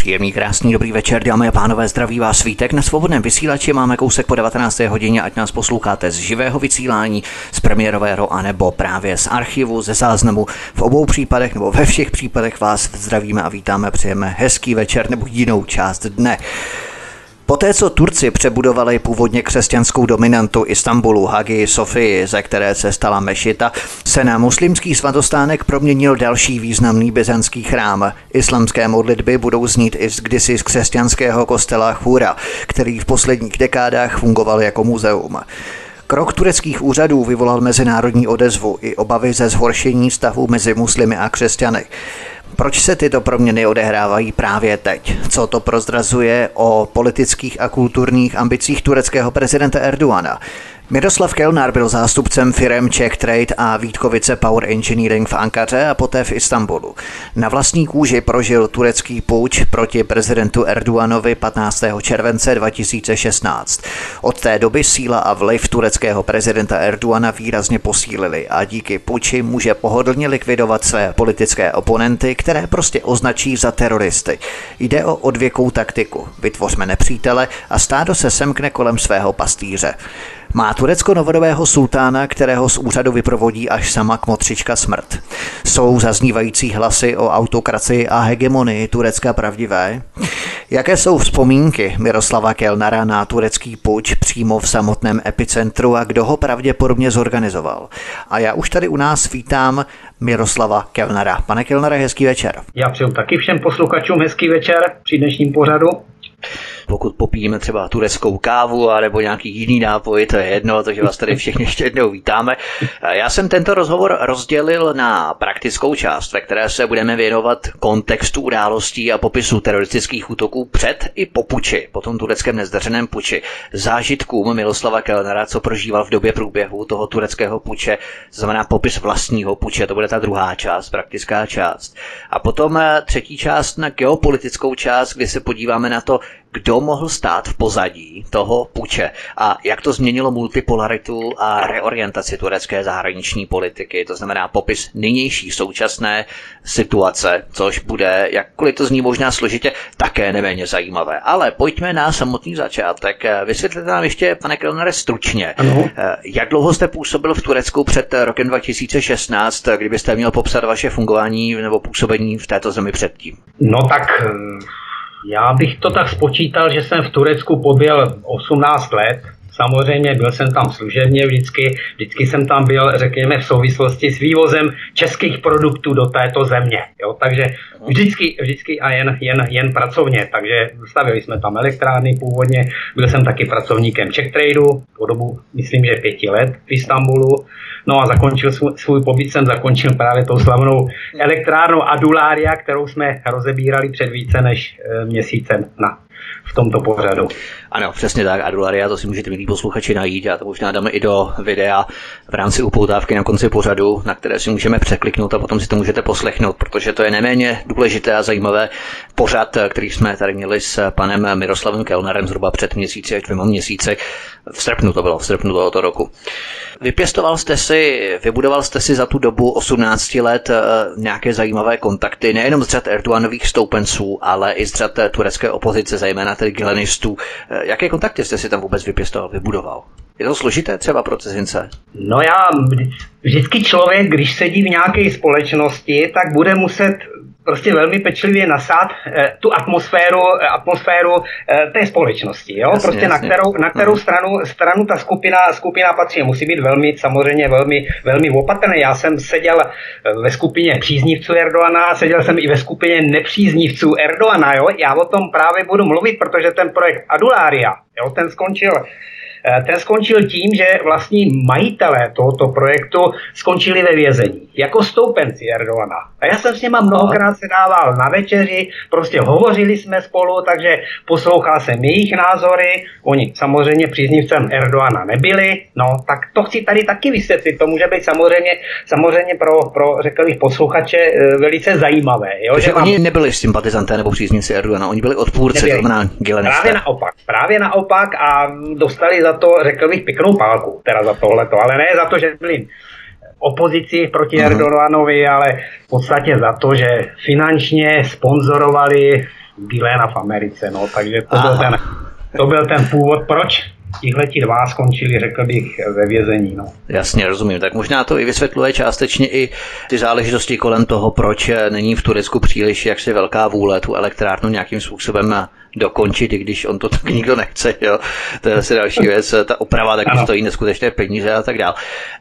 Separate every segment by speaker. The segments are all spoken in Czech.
Speaker 1: Příjemný, krásný, dobrý večer, dámy a pánové, zdraví vás svítek. Na svobodném vysílači máme kousek po 19. hodině, ať nás posloucháte z živého vysílání, z premiérového, anebo právě z archivu, ze záznamu. V obou případech nebo ve všech případech vás zdravíme a vítáme, přejeme hezký večer nebo jinou část dne. Poté, co Turci přebudovali původně křesťanskou dominantu Istanbulu, Hagi Sofii, ze které se stala mešita, se na muslimský svatostánek proměnil další významný byzantský chrám. Islamské modlitby budou znít i z kdysi z křesťanského kostela Chura, který v posledních dekádách fungoval jako muzeum. Krok tureckých úřadů vyvolal mezinárodní odezvu i obavy ze zhoršení stavu mezi muslimy a křesťany. Proč se tyto proměny odehrávají právě teď? Co to prozrazuje o politických a kulturních ambicích tureckého prezidenta Erdoana? Miroslav Kelnar byl zástupcem firem Czech Trade a Vítkovice Power Engineering v Ankaře a poté v Istanbulu. Na vlastní kůži prožil turecký půjč proti prezidentu Erdoganovi 15. července 2016. Od té doby síla a vliv tureckého prezidenta Erdogana výrazně posílili a díky půjči může pohodlně likvidovat své politické oponenty, které prostě označí za teroristy. Jde o odvěkou taktiku. Vytvořme nepřítele a stádo se semkne kolem svého pastýře. Má Turecko novodobého sultána, kterého z úřadu vyprovodí až sama kmotřička smrt. Jsou zaznívající hlasy o autokracii a hegemonii Turecka pravdivé? Jaké jsou vzpomínky Miroslava Kelnara na turecký puč přímo v samotném epicentru a kdo ho pravděpodobně zorganizoval? A já už tady u nás vítám Miroslava Kelnara. Pane Kelnare, hezký večer.
Speaker 2: Já přeju taky všem posluchačům hezký večer při dnešním pořadu
Speaker 1: pokud popijeme třeba tureckou kávu a nebo nějaký jiný nápoj, to je jedno, takže vás tady všichni ještě jednou vítáme. Já jsem tento rozhovor rozdělil na praktickou část, ve které se budeme věnovat kontextu událostí a popisu teroristických útoků před i po puči, po tom tureckém nezdařeném puči, zážitkům Miloslava Kellnera, co prožíval v době průběhu toho tureckého puče, znamená popis vlastního puče, to bude ta druhá část, praktická část. A potom eh, třetí část na geopolitickou část, kdy se podíváme na to, kdo mohl stát v pozadí toho puče a jak to změnilo multipolaritu a reorientaci turecké zahraniční politiky, to znamená popis nynější současné situace, což bude, jakkoliv to zní možná složitě, také neméně zajímavé. Ale pojďme na samotný začátek. Vysvětlete nám ještě, pane Kelnere, stručně, ano. jak dlouho jste působil v Turecku před rokem 2016, kdybyste měl popsat vaše fungování nebo působení v této zemi předtím?
Speaker 2: No tak já bych to tak spočítal, že jsem v Turecku pobyl 18 let. Samozřejmě byl jsem tam služebně vždycky, vždycky jsem tam byl, řekněme, v souvislosti s vývozem českých produktů do této země. Jo? Takže vždycky, vždycky a jen, jen, jen pracovně. Takže stavili jsme tam elektrárny původně, byl jsem taky pracovníkem Czech Tradeu po dobu, myslím, že pěti let v Istanbulu. No a zakončil svůj, svůj pobyt jsem zakončil právě tou slavnou elektrárnou Adulária, kterou jsme rozebírali před více než e, měsícem na v tomto pořadu.
Speaker 1: Ano, přesně tak, Adularia, to si můžete milí posluchači najít a to možná dáme i do videa v rámci upoutávky na konci pořadu, na které si můžeme překliknout a potom si to můžete poslechnout, protože to je neméně důležité a zajímavé pořad, který jsme tady měli s panem Miroslavem Kelnerem zhruba před měsíci až dvěma měsíci. V srpnu to bylo, v srpnu tohoto roku. Vypěstoval jste si, vybudoval jste si za tu dobu 18 let eh, nějaké zajímavé kontakty, nejenom z řad Erdoganových stoupenců, ale i z řad turecké opozice, zejména tedy gilenistů. Jaké kontakty jste si tam vůbec vypěstoval, vybudoval? Je to složité třeba pro cizince?
Speaker 2: No já, vždycky člověk, když sedí v nějaké společnosti, tak bude muset prostě velmi pečlivě nasát eh, tu atmosféru, eh, atmosféru eh, té společnosti. Jo? Jasně, prostě jasně. na kterou, na kterou hmm. stranu, stranu ta skupina, skupina patří. Musí být velmi, samozřejmě velmi, velmi opatrný. Já jsem seděl ve skupině příznivců Erdoana, seděl jsem i ve skupině nepříznivců Erdoana. Jo? Já o tom právě budu mluvit, protože ten projekt Adulária, jo, ten skončil ten skončil tím, že vlastní majitelé tohoto projektu skončili ve vězení, jako stoupenci Erdogana. A já jsem s něma mnohokrát se dával na večeři, prostě hovořili jsme spolu, takže poslouchal jsem jejich názory, oni samozřejmě příznivcem Erdogana nebyli, no tak to chci tady taky vysvětlit, to může být samozřejmě, samozřejmě pro, pro řekl bych, posluchače eh, velice zajímavé.
Speaker 1: Jo, že oni mám... nebyli sympatizanté nebo příznivci Erdogana, oni byli odpůrci, to znamená
Speaker 2: Právě naopak, právě naopak a dostali za to, řekl bych, pěknou pálku, teda za tohleto, ale ne za to, že byli opozici proti uh-huh. Erdoganovi, ale v podstatě za to, že finančně sponzorovali Gilena v Americe, no, takže to byl, ten, to byl ten původ, proč tihleti dva skončili, řekl bych, ve vězení. No.
Speaker 1: Jasně, rozumím. Tak možná to i vysvětluje částečně i ty záležitosti kolem toho, proč není v Turecku příliš jaksi velká vůle tu elektrárnu nějakým způsobem dokončit, i když on to tak nikdo nechce. Jo. To je asi další věc. Ta oprava taky ano. stojí neskutečné peníze a tak dál.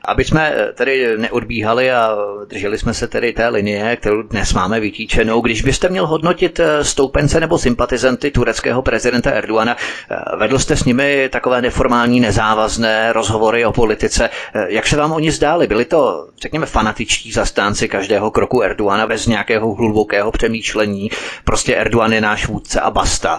Speaker 1: Aby jsme tedy neodbíhali a drželi jsme se tedy té linie, kterou dnes máme vytíčenou, když byste měl hodnotit eh, stoupence nebo sympatizanty tureckého prezidenta Erdoana, eh, vedl jste s nimi takové neformální, nezávazné rozhovory o politice. Eh, jak se vám oni zdáli? Byli to, řekněme, fanatičtí zastánci každého kroku Erdoana bez nějakého hlubokého přemýšlení? Prostě Erdogan je náš vůdce a basta.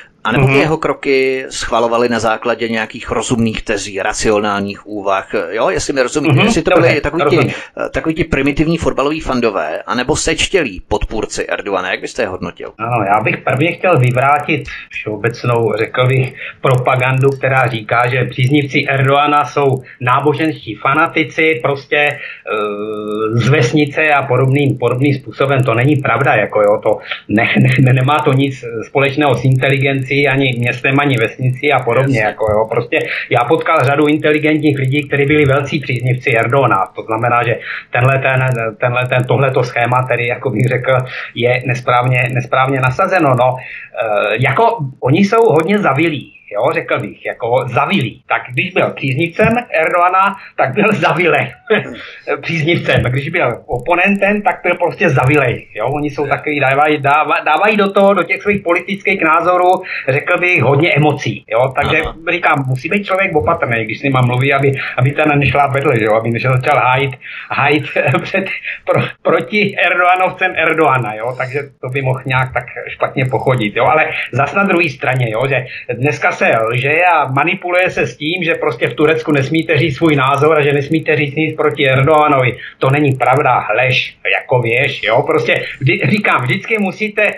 Speaker 1: A nebo mm-hmm. jeho kroky schvalovali na základě nějakých rozumných tezí, racionálních úvah. Jo, jestli mi rozumíte, mm-hmm. jestli to byly takový ti, takový ti primitivní fotbaloví fandové, anebo sečtělí podpůrci Erdogana, jak byste je hodnotil?
Speaker 2: Ano, já bych prvně chtěl vyvrátit všeobecnou, řekl bych, propagandu, která říká, že příznivci Erdogana jsou náboženští fanatici, prostě uh, z vesnice a podobným, podobným způsobem. To není pravda, jako jo, to ne, ne, nemá to nic společného s inteligencí vesnici, ani městem, ani vesnici a podobně. Jako, jo. Prostě já potkal řadu inteligentních lidí, kteří byli velcí příznivci Erdona. To znamená, že tenhle, ten, tenhle, ten, tohleto schéma, který, jako bych řekl, je nesprávně, nesprávně nasazeno. No, e, jako oni jsou hodně zavilí jo, řekl bych, jako zavilý. Tak když byl příznivcem Erdoana, tak byl zavile příznivcem. Když byl oponentem, tak byl prostě zavilej. Jo, oni jsou takový, dávají, dávají, dávají do toho, do těch svých politických názorů, řekl bych, hodně emocí. Jo, takže Aha. říkám, musí být člověk opatrný, když s nima mluví, aby, aby ten nešla vedle, jo, aby než začal hájit, hájit před, pro, proti Erdoanovcem Erdoana, jo, takže to by mohl nějak tak špatně pochodit, jo, ale zas na druhé straně, jo, že dneska se lže a manipuluje se s tím, že prostě v Turecku nesmíte říct svůj názor a že nesmíte říct nic proti Erdoganovi. To není pravda, lež, jako věš, jo, prostě vždy, říkám, vždycky musíte eh,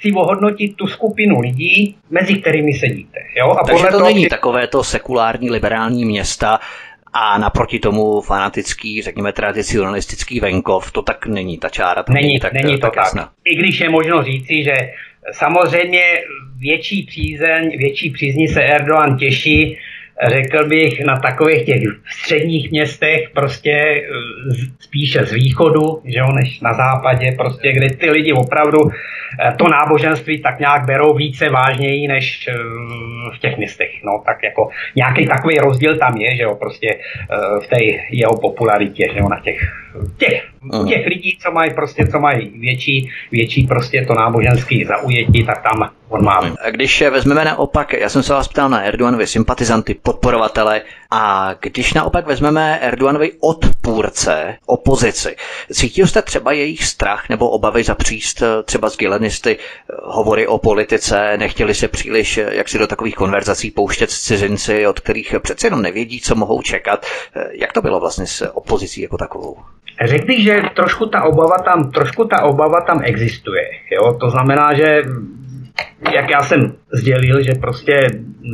Speaker 2: si ohodnotit tu skupinu lidí, mezi kterými sedíte. Jo?
Speaker 1: A Takže to není takové to sekulární liberální města, a naproti tomu fanatický, řekněme tradicionalistický venkov, to tak není ta čára.
Speaker 2: To není, není, tak, není to tak. tak. I když je možno říci, že samozřejmě větší přízeň, větší přízní se Erdogan těší, řekl bych, na takových těch středních městech, prostě eh, spíše z východu, že jo, než na západě, prostě, kde ty lidi opravdu eh, to náboženství tak nějak berou více vážněji než eh, v těch městech. No, tak jako nějaký takový rozdíl tam je, že jo, prostě v té jeho popularitě, že jo, na těch, těch, těch lidí, co mají prostě, co mají větší, větší prostě to náboženský zaujetí, tak tam on má.
Speaker 1: A když vezmeme naopak, já jsem se vás ptal na Erdoganovi sympatizanty, podporovatele, a když naopak vezmeme Erdoganovi odpůrce, opozici, cítil jste třeba jejich strach nebo obavy zapříst třeba s gilenisty hovory o politice, nechtěli se příliš jak si do takových konverzací pouštět s cizinci, od kterých přece jenom nevědí, co mohou čekat. Jak to bylo vlastně s opozicí jako takovou?
Speaker 2: Řekl bych, že trošku ta obava tam, trošku ta obava tam existuje. Jo? To znamená, že jak já jsem sdělil, že prostě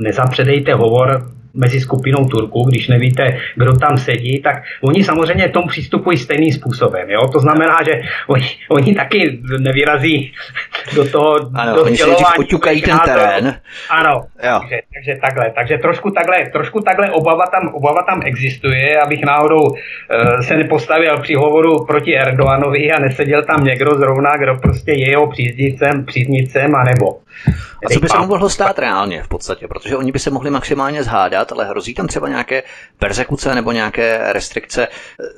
Speaker 2: nezapředejte hovor mezi skupinou Turků, když nevíte, kdo tam sedí, tak oni samozřejmě tomu přistupují stejným způsobem. Jo? To znamená, že oni, oni taky nevyrazí do toho
Speaker 1: ano, do oni si poťukají ten terén.
Speaker 2: Ano, jo. takže, takže, takhle. Takže trošku takhle, trošku takhle obava, tam, obava tam existuje, abych náhodou uh, se nepostavil při hovoru proti Erdoganovi a neseděl tam někdo zrovna, kdo prostě je jeho příznivcem, příznivcem, anebo
Speaker 1: a co by se mu mohlo stát reálně v podstatě? Protože oni by se mohli maximálně zhádat, ale hrozí tam třeba nějaké persekuce nebo nějaké restrikce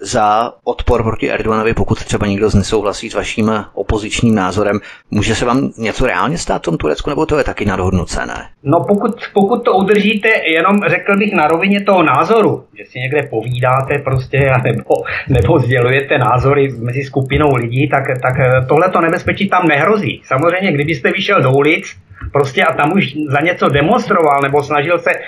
Speaker 1: za odpor proti Erdoganovi, pokud třeba někdo nesouhlasí s vaším opozičním názorem. Může se vám něco reálně stát v tom Turecku, nebo to je taky nadhodnocené?
Speaker 2: No pokud, pokud to udržíte, jenom řekl bych na rovině toho názoru, že si někde povídáte prostě, nebo, nebo sdělujete názory mezi skupinou lidí, tak, tak tohle to nebezpečí tam nehrozí. Samozřejmě, kdybyste vyšel do ulic, prostě a tam už za něco demonstroval nebo snažil se eh,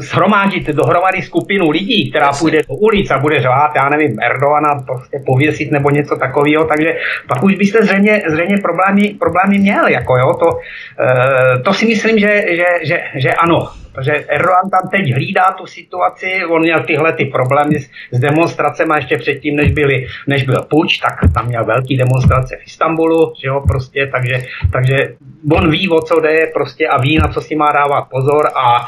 Speaker 2: shromáždit dohromady skupinu lidí, která půjde do ulic a bude řvát, já nevím, Erdogana prostě pověsit nebo něco takového, takže pak už byste zřejmě, zřejmě problémy, problémy měl, jako jo, to, eh, to si myslím, že, že, že, že ano, protože Erdogan tam teď hlídá tu situaci, on měl tyhle ty problémy s, s demonstracemi ještě předtím, než, byli, než byl puč, tak tam měl velký demonstrace v Istanbulu, že jo, prostě, takže, takže on ví, o co jde prostě a ví, na co si má dávat pozor a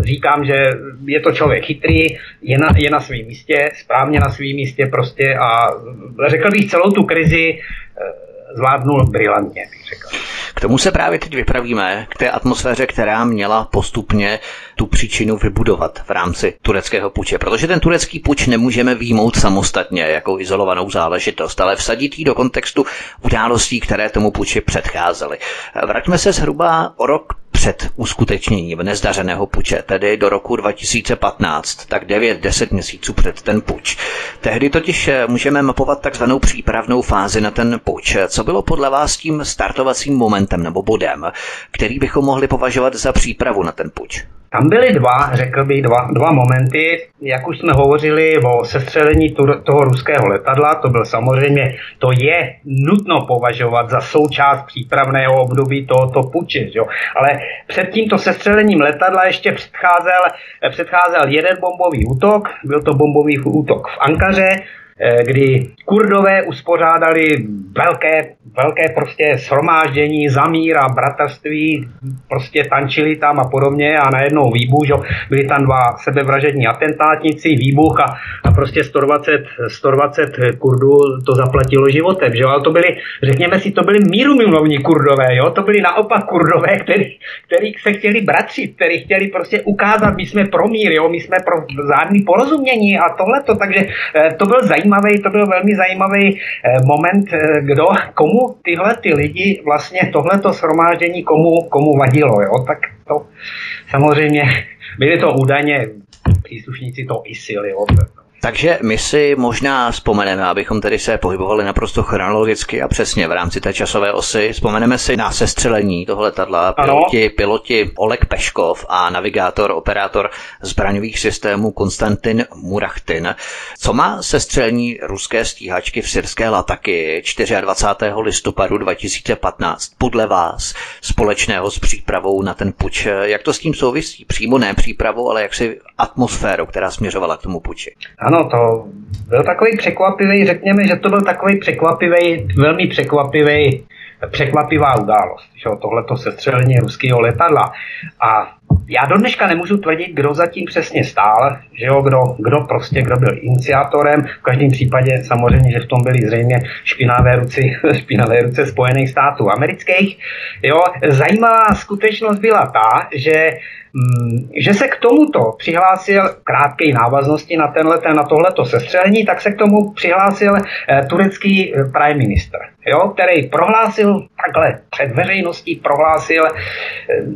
Speaker 2: říkám, že je to člověk chytrý, je na, je na svém místě, správně na svém místě prostě a řekl bych celou tu krizi eh, zvládnul brilantně, bych řekl.
Speaker 1: K tomu se právě teď vypravíme, k té atmosféře, která měla postupně tu příčinu vybudovat v rámci tureckého puče. Protože ten turecký puč nemůžeme výjmout samostatně jako izolovanou záležitost, ale vsadit ji do kontextu událostí, které tomu puči předcházely. Vraťme se zhruba o rok před uskutečněním nezdařeného puče, tedy do roku 2015, tak 9-10 měsíců před ten puč. Tehdy totiž eh, můžeme mapovat takzvanou přípravnou fázi na ten puč. Co bylo podle vás tím startovacím momentem nebo bodem, který bychom mohli považovat za přípravu na ten puč?
Speaker 2: Tam byly dva, řekl bych, dva, dva momenty. Jak už jsme hovořili o sestřelení toho ruského letadla, to byl samozřejmě, to je nutno považovat za součást přípravného období tohoto puče. Jo? Ale před tímto sestřelením letadla ještě předcházel, předcházel jeden bombový útok, byl to bombový útok v Ankaře, kdy kurdové uspořádali velké, velké prostě shromáždění, zamíra, bratrství, prostě tančili tam a podobně a najednou výbuch, že byli tam dva sebevražední atentátníci, výbuch a, a prostě 120, 120 kurdů to zaplatilo životem, že ale to byli, řekněme si, to byli mírumilovní kurdové, jo, to byli naopak kurdové, který, který se chtěli bratřit, který chtěli prostě ukázat, my jsme pro mír, jo, my jsme pro zádný porozumění a tohleto, takže eh, to byl zajímavý zajímavý, to byl velmi zajímavý eh, moment, eh, kdo, komu tyhle ty lidi vlastně tohleto shromáždění komu, komu vadilo, jo, tak to samozřejmě byly to údajně příslušníci toho ISIL, jo,
Speaker 1: takže my si možná vzpomeneme, abychom tedy se pohybovali naprosto chronologicky a přesně v rámci té časové osy. Vzpomeneme si na sestřelení toho letadla. Piloti, piloti Oleg Peškov a navigátor, operátor zbraňových systémů Konstantin Murachtin. Co má sestřelení ruské stíhačky v syrské Lataky 24. listopadu 2015 podle vás společného s přípravou na ten puč? Jak to s tím souvisí? Přímo ne přípravou, ale jaksi atmosférou, která směřovala k tomu puči.
Speaker 2: Ano, to byl takový překvapivý, řekněme, že to byl takový překvapivý, velmi překvapivý, překvapivá událost, že tohleto sestřelení ruského letadla. A já do dneška nemůžu tvrdit, kdo zatím přesně stál, že jo, kdo, kdo prostě, kdo byl iniciátorem. V každém případě samozřejmě, že v tom byly zřejmě špinavé ruce, špinavé ruce Spojených států amerických. Jo, zajímavá skutečnost byla ta, že Mm, že se k tomuto přihlásil krátké návaznosti na, tenhle, na tohleto sestřelení, tak se k tomu přihlásil eh, turecký eh, prime minister, jo, který prohlásil takhle před veřejností, prohlásil, eh,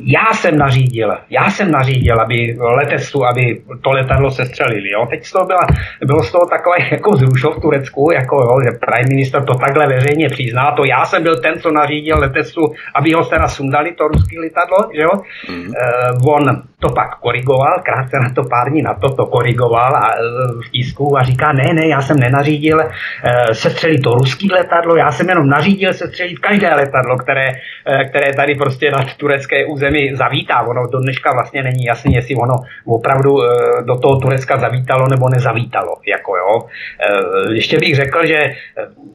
Speaker 2: já jsem nařídil, já jsem nařídil, aby letectvu, aby to letadlo sestřelili. Jo. Teď z toho byla, bylo z toho takové jako zrušo v Turecku, jako jo, že prime minister to takhle veřejně přizná, to já jsem byl ten, co nařídil letectvu, aby ho teda sundali, to ruský letadlo, že jo. Mm. Uh, on on to pak korigoval, krátce na to pár dní na to to korigoval a, e, v tisku a říká, ne, ne, já jsem nenařídil e, sestřelit to ruský letadlo, já jsem jenom nařídil sestřelit každé letadlo, které, e, které tady prostě na turecké území zavítá. Ono do dneška vlastně není jasný, jestli ono opravdu do toho Turecka zavítalo nebo nezavítalo. Jako jo. Ještě bych řekl, že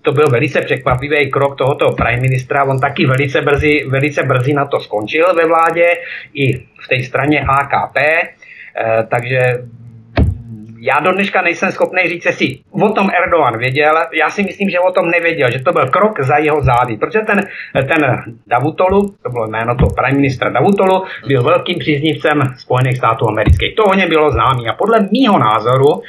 Speaker 2: to byl velice překvapivý krok tohoto prime ministra. On taky velice brzy, velice brzy na to skončil ve vládě i v té straně AKP, eh, takže já do dneška nejsem schopný říct, jestli o tom Erdogan věděl, já si myslím, že o tom nevěděl, že to byl krok za jeho zády, protože ten, ten Davutolu, to bylo jméno toho prime ministra Davutolu, byl velkým příznivcem Spojených států amerických. To o něm bylo známý a podle mýho názoru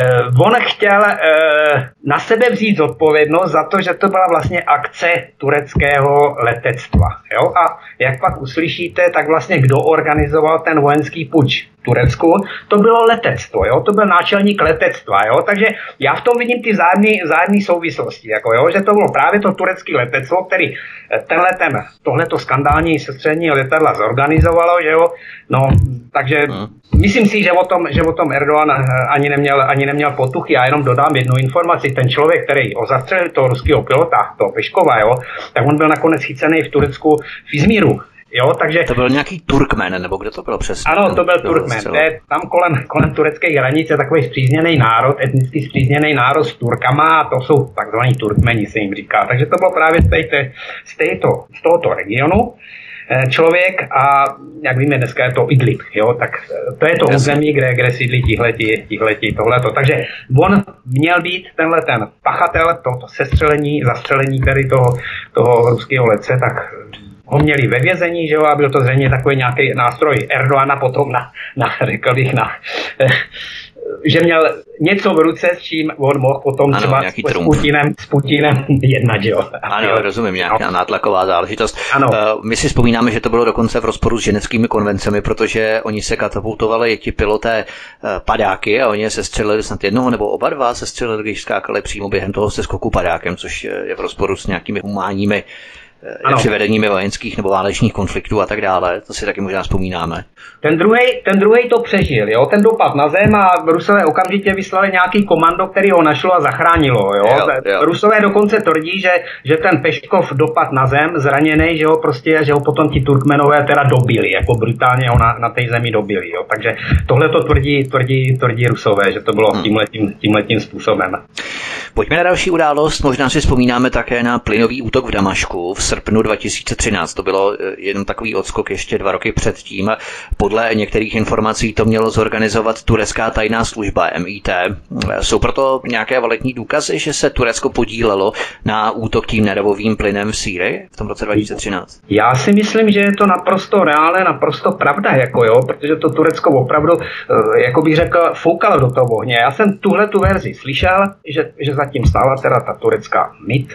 Speaker 2: eh, on chtěl eh, na sebe vzít zodpovědnost za to, že to byla vlastně akce tureckého letectva. Jo? A jak pak uslyšíte, tak vlastně kdo organizoval ten vojenský puč Turecku, to bylo letectvo, jo? to byl náčelník letectva, jo? takže já v tom vidím ty vzájemné souvislosti, jako, jo? že to bylo právě to turecké letectvo, který eh, tenhle ten, tohleto skandální sestřední letadla zorganizovalo, že jo? no, takže hmm. myslím si, že o tom, že o tom Erdogan eh, ani neměl, ani neměl potuchy, já jenom dodám jednu informaci, ten člověk, který ozastřelil toho ruského pilota, toho Peškova, jo? tak on byl nakonec chycený v Turecku v Izmíru, Jo, takže...
Speaker 1: To byl nějaký Turkmen, nebo kde to bylo přesně?
Speaker 2: Ano, to byl Turkmen. To je tam kolem, kolem turecké hranice takový zpřízněný národ, etnicky zpřízněný národ s Turkama a to jsou takzvaní Turkmeni, se jim říká. Takže to bylo právě z, této, z, této, z tohoto regionu eh, člověk a jak víme, dneska je to Idlib, jo, tak eh, to je to území, kde, kde sídlí tihleti, tihleti, tohleto. Takže on měl být tenhle ten pachatel, to, to sestřelení, zastřelení tedy toho, toho ruského lece, tak ho měli ve vězení, že jo, a byl to zřejmě takový nějaký nástroj Erdoana potom na, na řekl bych, na, že měl něco v ruce, s čím on mohl potom ano, třeba s, s, Putinem, s Putinem jednat, že jo.
Speaker 1: Ano, rozumím, nějaká no. nátlaková záležitost. Ano. Uh, my si vzpomínáme, že to bylo dokonce v rozporu s ženeckými konvencemi, protože oni se katapultovali, ti piloté uh, padáky a oni je sestřelili snad jednoho nebo oba dva sestřelili, když skákali přímo během toho se skoku padákem, což je v rozporu s nějakými humánními ano. při vedení vojenských nebo válečných konfliktů a tak dále. To si taky možná vzpomínáme.
Speaker 2: Ten druhý ten druhý to přežil, jo? ten dopad na zem a Rusové okamžitě vyslali nějaký komando, který ho našlo a zachránilo. Jo? Jo, jo. Rusové dokonce tvrdí, že, že ten Peškov dopad na zem, zraněný, že ho prostě, že ho potom ti Turkmenové teda dobili, jako brutálně ho na, na té zemi dobili. Jo? Takže tohle to tvrdí, tvrdí, tvrdí Rusové, že to bylo hmm. tímhletím, tímhletím způsobem.
Speaker 1: Pojďme na další událost. Možná si vzpomínáme také na plynový útok v Damašku v srpnu 2013. To bylo eh, jenom takový odskok ještě dva roky předtím. Podle některých informací to mělo zorganizovat turecká tajná služba MIT. Jsou proto nějaké validní důkazy, že se Turecko podílelo na útok tím nervovým plynem v Sýrii v tom roce 2013?
Speaker 2: Já si myslím, že je to naprosto reálné, naprosto pravda, jako jo, protože to Turecko opravdu, eh, jako bych řekl, foukalo do toho ohně. Já jsem tuhle tu verzi slyšel, že, že zatím stála teda ta turecká MIT,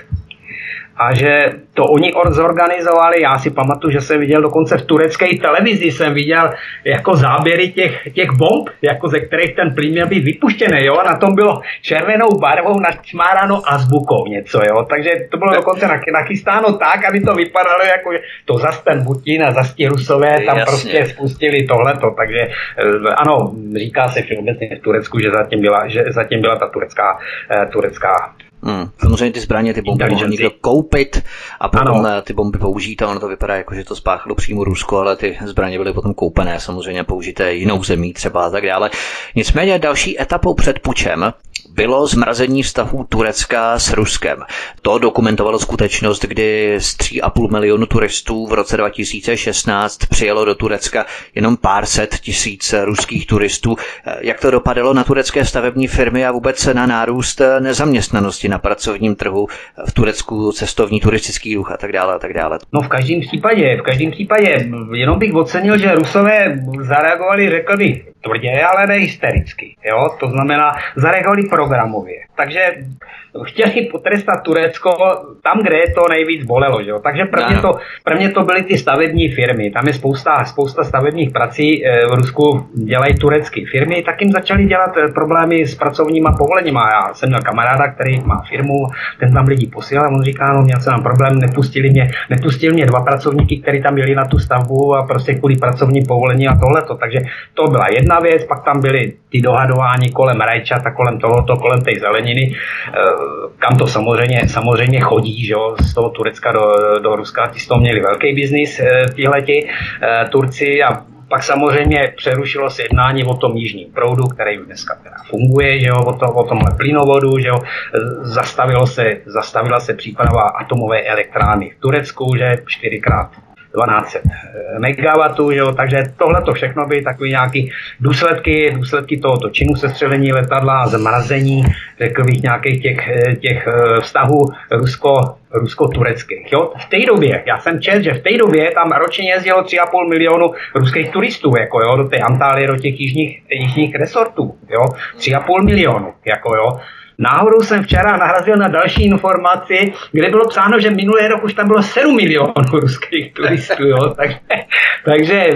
Speaker 2: a že to oni zorganizovali. Já si pamatuju, že jsem viděl dokonce v turecké televizi, jsem viděl jako záběry těch, těch bomb, jako ze kterých ten plyn měl být vypuštěný, jo, a na tom bylo červenou barvou načmáráno azbukou něco, jo, takže to bylo dokonce nachystáno tak, aby to vypadalo jako, to zas ten Putin a zas ti Rusové tam Jasně. prostě spustili tohleto, takže eh, ano, říká se všeobecně v Turecku, že zatím byla, že zatím byla ta turecká, eh, turecká
Speaker 1: Hmm. Samozřejmě ty zbraně, ty bomby mohl někdo koupit a potom ano. Eh, ty bomby použít a ono to vypadá jako, že to spáchalo přímo Rusko, ale ty zbraně byly potom koupené, samozřejmě použité jinou zemí třeba a tak dále. Nicméně další etapou před pučem bylo zmrazení vztahů Turecka s Ruskem. To dokumentovalo skutečnost, kdy z 3,5 milionu turistů v roce 2016 přijelo do Turecka jenom pár set tisíc ruských turistů. Jak to dopadalo na turecké stavební firmy a vůbec na nárůst nezaměstnanosti na pracovním trhu v Turecku, cestovní turistický ruch a tak dále a tak dále?
Speaker 2: No v každém případě, v každém případě, jenom bych ocenil, že Rusové zareagovali, řekl bych, tvrdě, ale ne hystericky. Jo? To znamená, zareagovali programově. Takže chtěli potrestat Turecko tam, kde je to nejvíc bolelo. Že jo? Takže prvně to, prvně to byly ty stavební firmy. Tam je spousta, spousta stavebních prací eh, v Rusku dělají turecké firmy, tak jim začali dělat eh, problémy s pracovníma povoleníma. Já jsem měl kamaráda, který má firmu, ten tam lidi posílal a on říká, no měl jsem tam problém, nepustili mě, nepustili mě dva pracovníky, kteří tam byli na tu stavbu a prostě kvůli pracovním povolení a tohleto. Takže to byla jedna věc, pak tam byly ty dohadování kolem rajčat a kolem tohoto, kolem té zeleniny. Eh, kam to samozřejmě, samozřejmě chodí, že jo, z toho Turecka do, do Ruska, ty z toho měli velký biznis, eh, tihleti eh, Turci a pak samozřejmě přerušilo se jednání o tom jižním proudu, který dneska teda funguje, že jo, o, to, o tomhle plynovodu, že jo, zastavilo se, zastavila se příprava atomové elektrárny v Turecku, že čtyřikrát 1200 MW, jo, takže tohle to všechno by takový nějaký důsledky, důsledky tohoto činu sestřelení letadla zmrazení, bych, nějakých těch, těch vztahů Rusko, rusko-tureckých. Jo? V té době, já jsem čest, že v té době tam ročně jezdilo 3,5 milionu ruských turistů, jako jo, do té Antálie, do těch jižních, jižních resortů, jo, 3,5 milionu, jako jo. Náhodou jsem včera narazil na další informaci, kde bylo psáno, že minulý rok už tam bylo 7 milionů ruských turistů. Jo? Takže, takže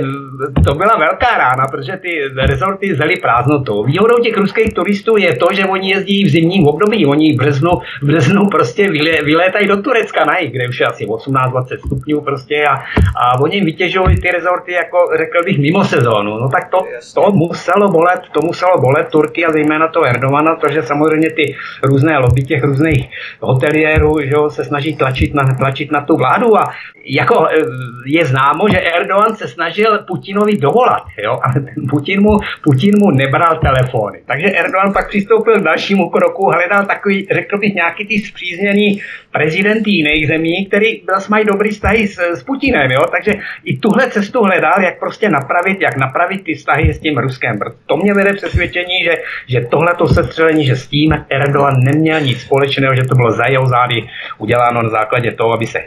Speaker 2: to byla velká rána, protože ty rezorty zely prázdnotou. Výhodou těch ruských turistů je to, že oni jezdí v zimním období. Oni v březnu, v březnu prostě vylé, vylétají do Turecka na jich, kde už je asi 18-20 stupňů prostě a, a oni vytěžují ty rezorty jako řekl bych mimo sezónu. No tak to, to muselo bolet, to muselo bolet Turky a zejména to Erdovana, protože samozřejmě ty různé lobby těch různých hoteliérů že se snaží tlačit na, tlačit na tu vládu a jako e, je známo, že Erdogan se snažil Putinovi dovolat, jo, ale Putin mu, Putin mu nebral telefony. Takže Erdogan pak přistoupil k dalšímu kroku, hledal takový, řekl bych, nějaký ty zpřízněný prezident jiných zemí, který zase mají dobrý vztahy s, s Putinem, jo, takže i tuhle cestu hledal, jak prostě napravit, jak napravit ty vztahy s tím Ruskem. To mě vede přesvědčení, že, že tohleto sestřelení, že s tím Erdogan neměl nic společného, že to bylo za jeho zády uděláno na základě toho, aby se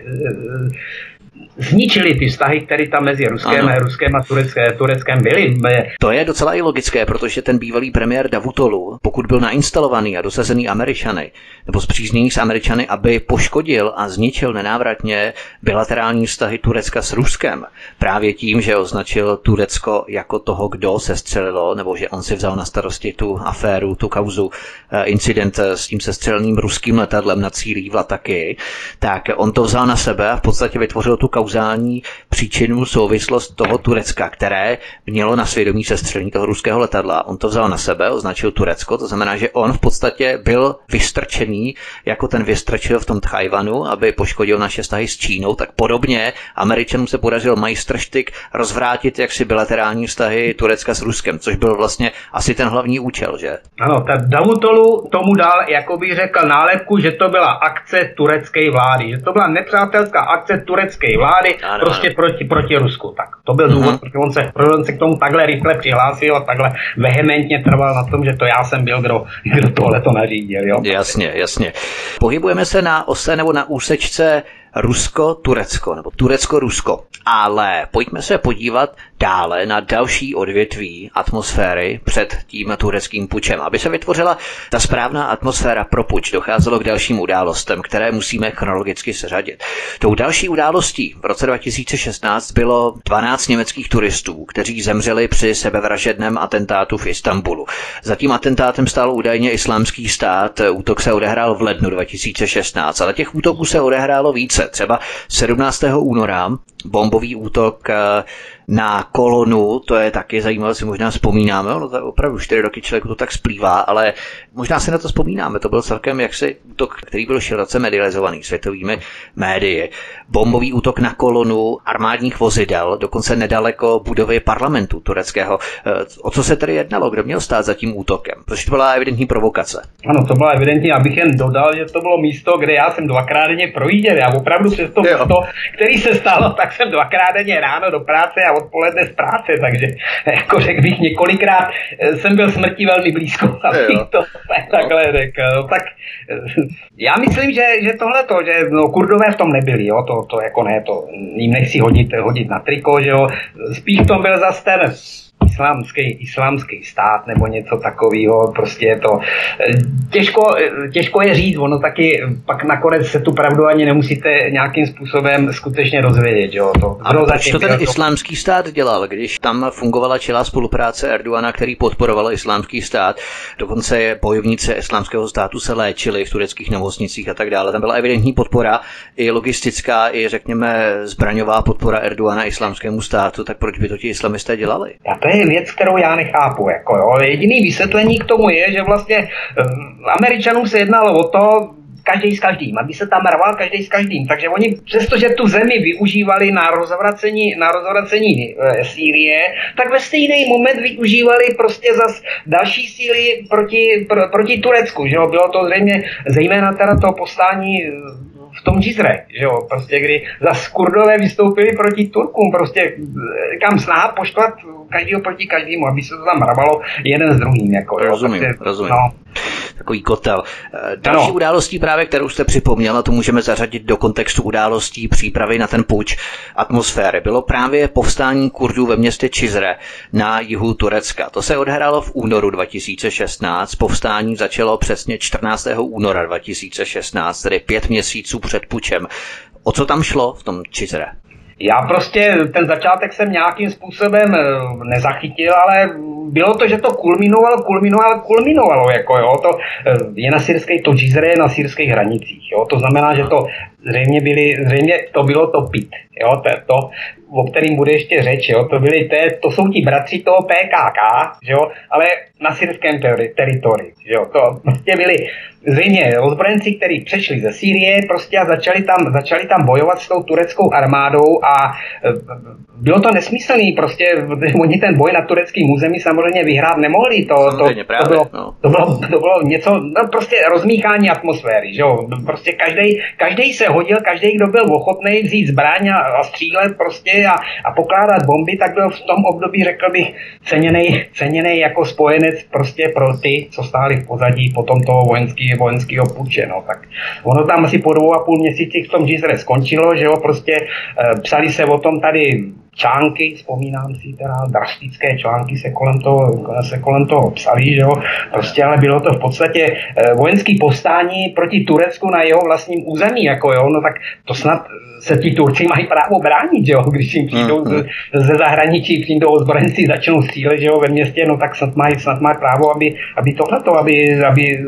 Speaker 2: zničili ty vztahy, které tam mezi Ruskem, ano. Ruskem a Turecké, Tureckem byly.
Speaker 1: To je docela i logické, protože ten bývalý premiér Davutolu, pokud byl nainstalovaný a dosazený Američany, nebo zpřízněný s Američany, aby poškodil a zničil nenávratně bilaterální vztahy Turecka s Ruskem, právě tím, že označil Turecko jako toho, kdo se střelilo, nebo že on si vzal na starosti tu aféru, tu kauzu, eh, incident s tím sestřelným ruským letadlem na cílí v Lataky, tak on to vzal na sebe a v podstatě vytvořil tu kauzální příčinu souvislost toho Turecka, které mělo na svědomí sestřelení toho ruského letadla. On to vzal na sebe, označil Turecko, to znamená, že on v podstatě byl vystrčený, jako ten vystrčil v tom Tchajvanu, aby poškodil naše vztahy s Čínou, tak podobně Američanům se podařil majstrštyk rozvrátit jaksi bilaterální vztahy Turecka s Ruskem, což byl vlastně asi ten hlavní účel, že?
Speaker 2: Ano, tak Davutolu tomu dal, jako bych řekl, nálepku, že to byla akce turecké vlády, že to byla nepřátelská akce turecké vlády, ano, prostě ano. Proti, proti Rusku. Tak to byl důvod, uh-huh. protože on se, on se k tomu takhle rychle přihlásil a takhle vehementně trval na tom, že to já jsem byl, kdo, kdo tohle to nařídil. Jo?
Speaker 1: Jasně, jasně. Pohybujeme se na ose nebo na úsečce Rusko-Turecko nebo Turecko-Rusko. Ale pojďme se podívat dále na další odvětví atmosféry před tím tureckým pučem. Aby se vytvořila ta správná atmosféra pro puč, docházelo k dalším událostem, které musíme chronologicky seřadit. Tou další událostí v roce 2016 bylo 12 německých turistů, kteří zemřeli při sebevražedném atentátu v Istanbulu. Za tím atentátem stál údajně islámský stát. Útok se odehrál v lednu 2016, ale těch útoků se odehrálo více. Třeba 17. února bombový útok eh, na kolonu, to je taky zajímavé, si možná vzpomínáme, ono to opravdu 4 roky člověku to tak splývá, ale možná si na to vzpomínáme, to byl celkem jaksi útok, který byl široce medializovaný světovými médii. Bombový útok na kolonu armádních vozidel, dokonce nedaleko budovy parlamentu tureckého. Eh, o co se tedy jednalo? Kdo měl stát za tím útokem? Protože to byla evidentní provokace.
Speaker 2: Ano, to byla evidentní, abych jen dodal, že to bylo místo, kde já jsem dvakrát denně projížděl. Já opravdu přes to místo, který se stalo, tak jsem dvakrát denně ráno do práce a odpoledne z práce, takže jako řekl bych několikrát eh, jsem byl smrti velmi blízko, abych to takhle řekl. No, tak eh, já myslím, že, že tohle to, že no, kurdové v tom nebyli, jo, to, to jako ne, to jim nechci hodit, hodit na triko, že jo, spíš v tom byl zase ten islámský, islámský stát nebo něco takového, prostě je to eh, těžko, eh, těžko je říct, ono taky pak nakonec se tu pravdu ani nemusíte nějakým způsobem skutečně rozvědět, jo. To,
Speaker 1: a proč to ten to... islámský stát dělal, když tam fungovala čelá spolupráce Erdoana, který podporoval islámský stát, dokonce bojovníci islámského státu se léčili v tureckých nemocnicích a tak dále. Tam byla evidentní podpora, i logistická, i řekněme zbraňová podpora Erdoana islámskému státu, tak proč by to ti islamisté dělali?
Speaker 2: A to je věc, kterou já nechápu. Jako jo. Jediný vysvětlení k tomu je, že vlastně um, Američanům se jednalo o to, každý s každým, aby se tam rval každý s každým. Takže oni, přestože tu zemi využívali na rozvracení, na rozvracení e, Sýrie, tak ve stejný moment využívali prostě zas další síly proti, pro, proti Turecku. Že jo? Bylo to zřejmě zejména teda to postání v tom Džizre, že jo, prostě kdy za Kurdové vystoupili proti Turkům, prostě kam snaha poštvat každého proti každému, aby se to tam rabalo jeden s druhým. Jako,
Speaker 1: jo, rozumím, prostě, rozumím. No, takový kotel. Eh, další ano. událostí právě, kterou jste připomněl, a to můžeme zařadit do kontextu událostí přípravy na ten puč atmosféry, bylo právě povstání Kurdů ve městě Čizre na jihu Turecka. To se odhrálo v únoru 2016. Povstání začalo přesně 14. února 2016, tedy pět měsíců před pučem. O co tam šlo v tom Čizre?
Speaker 2: Já prostě ten začátek jsem nějakým způsobem eh, nezachytil, ale bylo to, že to kulminovalo, kulminovalo, kulminovalo, jako jo, to eh, je na syrské, to je na syrských hranicích, jo, to znamená, že to zřejmě byly, zřejmě to bylo to PIT, jo, to, to o kterým bude ještě řeč, jo, to, byly, to, to jsou ti bratři toho PKK, že jo, ale na syrském teritoriu, že jo, to prostě byli zřejmě ozbrojenci, kteří přešli ze Sýrie prostě a začali tam, začali tam bojovat s tou tureckou armádou a e, bylo to nesmyslný, prostě oni ten boj na tureckém území samozřejmě vyhrát nemohli, to, to, to, to, bylo, no. to, bylo, to bylo něco, no prostě rozmíchání atmosféry, že jo, prostě každý, každý se hodil, každý, kdo byl ochotný vzít zbraň a, a střílet prostě a, a pokládat bomby, tak byl v tom období, řekl bych, ceněný, ceněný jako spojenec prostě pro ty, co stáli v pozadí potom toho vojenského vojenského puče, no, tak ono tam asi po dvou a půl měsících v tom Gizre skončilo, že jo, prostě e, psali se o tom tady články, vzpomínám si teda drastické články se kolem toho, se kolem toho psali, že jo, prostě ale bylo to v podstatě e, vojenský povstání proti Turecku na jeho vlastním území, jako jo, no tak to snad se ti Turci mají právo bránit, že jo? když jim přijdou mm, ze, ze zahraničí, přijdou ozbrojenci, začnou střílet že jo, ve městě, no tak snad mají, snad mají právo, aby, aby tohleto, aby, aby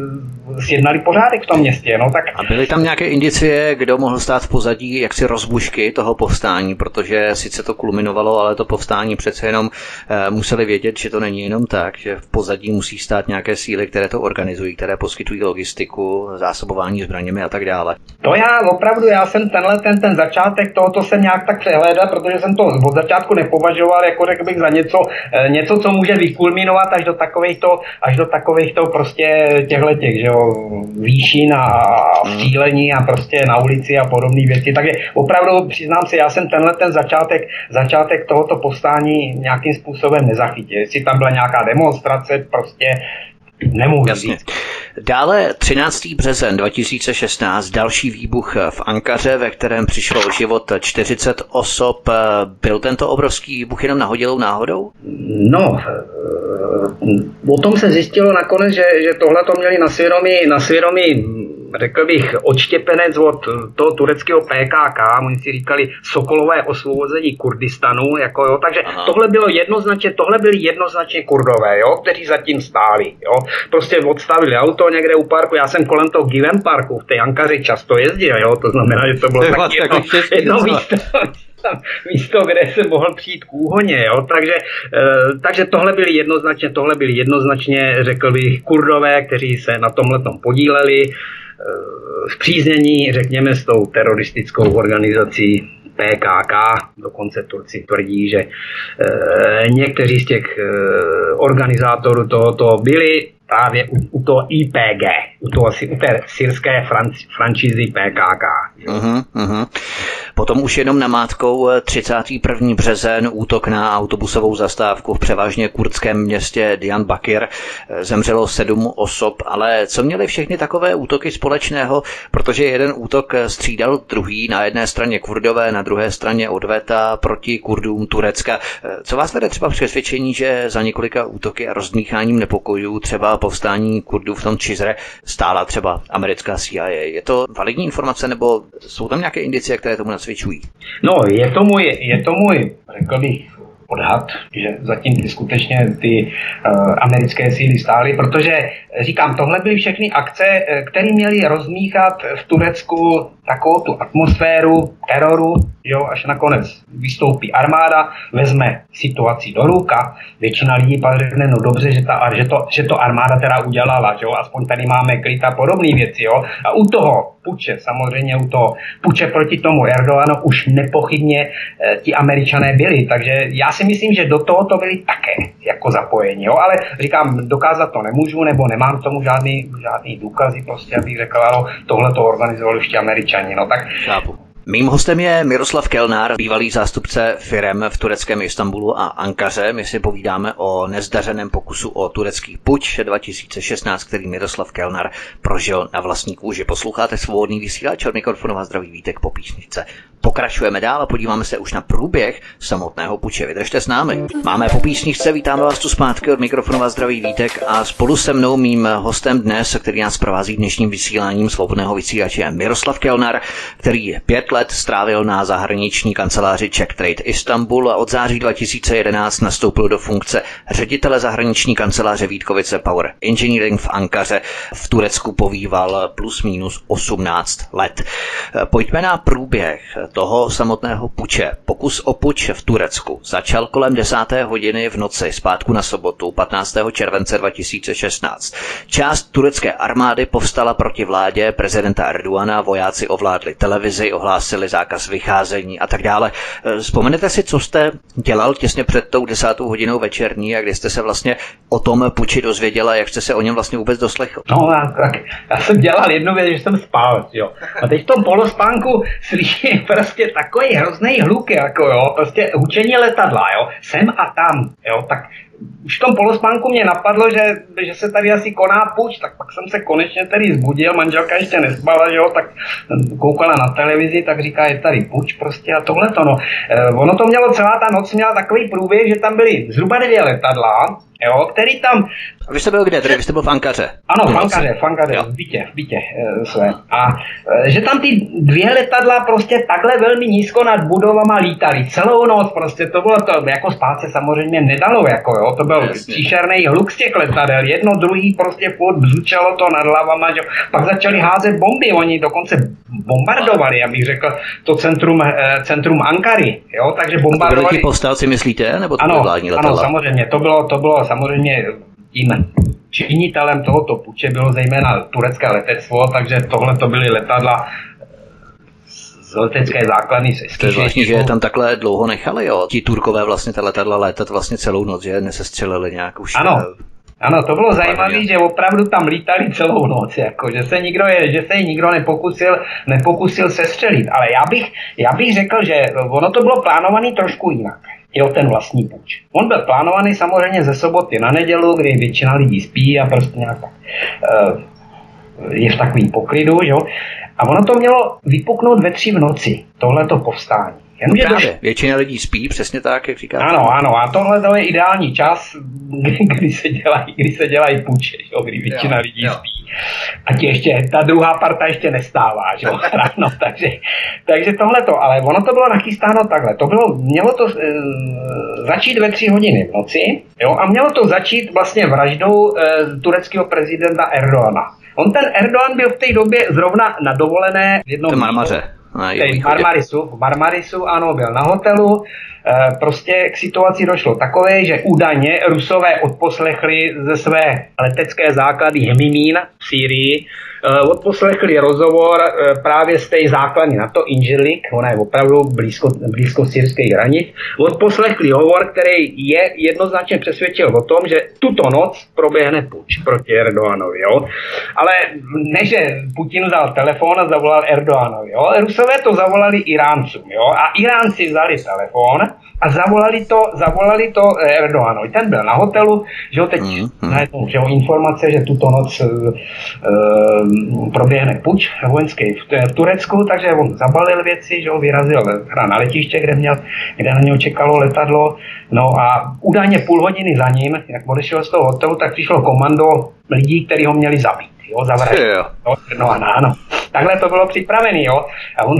Speaker 2: sjednali pořádek v tom městě. No, tak...
Speaker 1: A byly tam nějaké indicie, kdo mohl stát v pozadí jaksi rozbušky toho povstání, protože sice to kulminovalo, ale to povstání přece jenom e, museli vědět, že to není jenom tak, že v pozadí musí stát nějaké síly, které to organizují, které poskytují logistiku, zásobování zbraněmi a tak dále.
Speaker 2: To já opravdu, já jsem tenhle ten, ten začátek tohoto jsem nějak tak přehlédl, protože jsem to od začátku nepovažoval, jako řekl bych, za něco, eh, něco co může vykulminovat až do takovýchto, až do takovýchto prostě těchto těch, že jo, výšin a vstílení a prostě na ulici a podobné věci. Takže opravdu přiznám si, já jsem tenhle ten začátek, začátek tohoto povstání nějakým způsobem nezachytil. Jestli tam byla nějaká demonstrace, prostě Nemůžu Jasně. říct.
Speaker 1: Dále 13. březen 2016, další výbuch v Ankaře, ve kterém přišlo o život 40 osob. Byl tento obrovský výbuch jenom nahodilou náhodou?
Speaker 2: No, o tom se zjistilo nakonec, že, že tohle to měli na svědomí, na svědomí řekl bych, odštěpenec od toho tureckého PKK, oni si říkali Sokolové osvobození Kurdistanu, jako jo, takže Aha. tohle bylo jednoznačně, tohle byli jednoznačně Kurdové, jo, kteří zatím stáli, jo, prostě odstavili auto někde u parku, já jsem kolem toho Given parku v té Ankaři často jezdil, jo, to znamená, že to bylo tak jedno, jedno místo, místo, kde se mohl přijít k úhoně, jo? Takže, e, takže tohle byly jednoznačně, tohle byly jednoznačně, řekl bych, kurdové, kteří se na tomhle podíleli, zpříznění, řekněme, s tou teroristickou organizací PKK, dokonce Turci tvrdí, že e, někteří z těch e, organizátorů tohoto byli právě u, u toho IPG, u, toho, u té syrské franč, franšízy PKK. Uh-huh,
Speaker 1: uh-huh. Potom už jenom namátkou 31. Eh, březen útok na autobusovou zastávku v převážně kurdském městě Diyarbakir. Eh, zemřelo sedm osob, ale co měly všechny takové útoky společného? Protože jeden útok eh, střídal druhý, na jedné straně kurdové, na druhé straně odveta proti kurdům Turecka. Co vás vede třeba přesvědčení, že za několika útoky a rozdmícháním nepokojů třeba povstání Kurdů v tom Čizre stála třeba americká CIA. Je to validní informace nebo jsou tam nějaké indicie, které tomu nasvědčují?
Speaker 2: No, je to můj, je to můj řekl bych, odhad, že zatím ty skutečně ty uh, americké síly stály, protože říkám, tohle byly všechny akce, eh, které měly rozmíchat v Turecku takovou tu atmosféru teroru, jo, až nakonec vystoupí armáda, vezme situaci do ruka, většina lidí pak řekne, no dobře, že, ta, že, to, že to armáda teda udělala, že jo, aspoň tady máme klid a podobné věci, jo, a u toho puče, samozřejmě u toho puče proti tomu Erdoganu už nepochybně e, ti američané byli, takže já si myslím, že do toho to byli také jako zapojení, jo? ale říkám, dokázat to nemůžu, nebo nemám tomu žádný, žádný důkazy, prostě, abych řekl, ano, tohle to organizovali ještě američani, no tak
Speaker 1: Chápu. Mým hostem je Miroslav Kelnár, bývalý zástupce firem v tureckém Istanbulu a Ankaře. My si povídáme o nezdařeném pokusu o turecký puč 2016, který Miroslav Kelnár prožil na vlastní kůži. Posloucháte svobodný vysílač od mikrofonová zdraví Vítek po písničce. Pokračujeme dál a podíváme se už na průběh samotného puče. Vydržte s námi. Máme po písničce, vítáme vás tu zpátky od mikrofonova zdraví Vítek a spolu se mnou mým hostem dnes, který nás provází dnešním vysíláním svobodného vysílače, je Miroslav Kelnar, který je pět let strávil na zahraniční kanceláři Czech Trade Istanbul a od září 2011 nastoupil do funkce ředitele zahraniční kanceláře Vítkovice Power Engineering v Ankaře. V Turecku povýval plus minus 18 let. Pojďme na průběh toho samotného puče. Pokus o puč v Turecku začal kolem 10. hodiny v noci zpátku na sobotu 15. července 2016. Část turecké armády povstala proti vládě prezidenta Erdoana, vojáci ovládli televizi, ohlásili zákaz vycházení a tak dále. Vzpomenete si, co jste dělal těsně před tou desátou hodinou večerní a kdy jste se vlastně o tom puči dozvěděla, jak jste se o něm vlastně vůbec doslechl?
Speaker 2: No, tak já jsem dělal jednu věc, že jsem spal, jo. A teď v tom polospánku slyším prostě takový hrozný hluk, jako jo, prostě hučení letadla, jo, sem a tam, jo, tak už v tom polospánku mě napadlo, že, že se tady asi koná puč, tak pak jsem se konečně tady zbudil, manželka ještě nespala, že jo, tak koukala na televizi, tak říká, je tady puč prostě a tohle to, no. E, ono to mělo, celá ta noc měla takový průběh, že tam byly zhruba dvě letadla, jo, který tam...
Speaker 1: A vy jste byl kde? Tedy vy jste byl v Ankaře?
Speaker 2: Ano, v Ankaře, v Ankaře, v bytě, v bytě e, své. A e, že tam ty dvě letadla prostě takhle velmi nízko nad budovama lítaly. Celou noc prostě, to bylo to, jako spát se samozřejmě nedalo, jako jo, to byl příšerný hluk z těch letadel. Jedno, druhý prostě furt bzučelo to nad hlavama, že pak začali házet bomby, oni dokonce bombardovali, abych řekl, to centrum, centrum Ankary, jo, takže bombardovali.
Speaker 1: A to byli ti povstalci, myslíte, nebo to
Speaker 2: ano,
Speaker 1: vládní
Speaker 2: letadla? Ano, samozřejmě, to bylo, to bylo samozřejmě tím činitelem tohoto puče bylo zejména turecké letectvo, takže tohle to byly letadla z letecké základny
Speaker 1: To je zvláštní, že je tam takhle dlouho nechali, jo. Ti Turkové vlastně ta letadla létat vlastně celou noc, že nesestřelili nějak už.
Speaker 2: Ano, ano, to bylo zajímavé, že opravdu tam lítali celou noc, jako, že se nikdo je, že se nikdo nepokusil, nepokusil sestřelit. Ale já bych, já bych řekl, že ono to bylo plánované trošku jinak jo, ten vlastní půjč. On byl plánovaný samozřejmě ze soboty na nedělu, kdy většina lidí spí a prostě nějak tak uh, je v takovým poklidu, jo. A ono to mělo vypuknout ve tři v noci, tohleto povstání.
Speaker 1: Jenomže Právě, doš... většina lidí spí, přesně tak, jak říkáte.
Speaker 2: Ano, ano, a tohle to je ideální čas, kdy, kdy se dělají, kdy se dělají půjče, jo, kdy většina jo, lidí jo. spí. A ti ještě, ta druhá parta ještě nestává, že jo, ráno, takže, takže tohle to, ale ono to bylo nachystáno takhle, to bylo, mělo to uh, začít ve tři hodiny v noci, jo, a mělo to začít vlastně vraždou uh, tureckého prezidenta Erdoana. On ten Erdogan byl v té době zrovna na dovolené v jednom...
Speaker 1: Marmaře.
Speaker 2: V Marmarisu, v Marmarisu, ano, byl na hotelu. E, prostě k situaci došlo takové, že údajně Rusové odposlechli ze své letecké základy Hemimín v Sýrii odposlechli rozhovor eh, právě z té základny na to Inželik, ona je opravdu blízko, blízko syrských hranic, odposlechli hovor, který je jednoznačně přesvědčil o tom, že tuto noc proběhne puč proti Erdoganovi. Jo? Ale ne, že Putin vzal telefon a zavolal Erdoganovi. Jo? Rusové to zavolali Iráncům. Jo? A Iránci vzali telefon a zavolali to, zavolali to eh, Erdoganovi. Ten byl na hotelu, že ho teď mm, mm. najednou, že ho informace, že tuto noc proběhne puč vojenský v, v Turecku, takže on zabalil věci, že ho vyrazil hra na letiště, kde, měl, kde na něho čekalo letadlo. No a údajně půl hodiny za ním, jak odešel z toho hotelu, tak přišlo komando lidí, kteří ho měli zabít. Jo, zavraždit. No a ano. Takhle to bylo připravené, jo. A on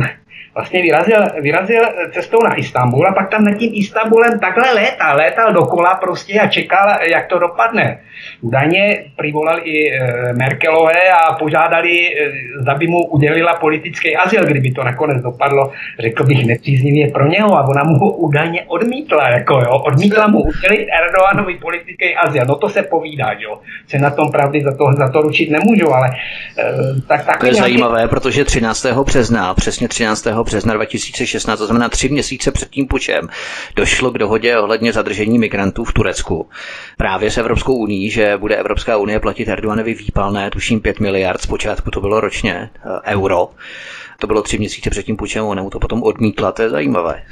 Speaker 2: vlastně vyrazil, vyrazil cestou na Istanbul a pak tam nad tím Istanbulem takhle létal, létal dokola prostě a čekal, jak to dopadne. Údajně přivolali i e, Merkelové a požádali, e, zda by mu udělila politický azyl, kdyby to nakonec dopadlo, řekl bych, nepříznivě pro něho a ona mu ho údajně odmítla, jako jo, odmítla mu udělit Erdoganovi politický azyl. No to se povídá, jo. Se na tom pravdy za to, za to ručit nemůžu, ale e, tak, tak
Speaker 1: To je nějaký... zajímavé, protože 13. března, přesně 13 března 2016, to znamená tři měsíce před tím pučem, došlo k dohodě ohledně zadržení migrantů v Turecku. Právě s Evropskou unii, že bude Evropská unie platit Erdoganovi výpalné, tuším 5 miliard, zpočátku to bylo ročně, eh, euro. To bylo tři měsíce před tím pučem, ona to potom odmítla, to je zajímavé.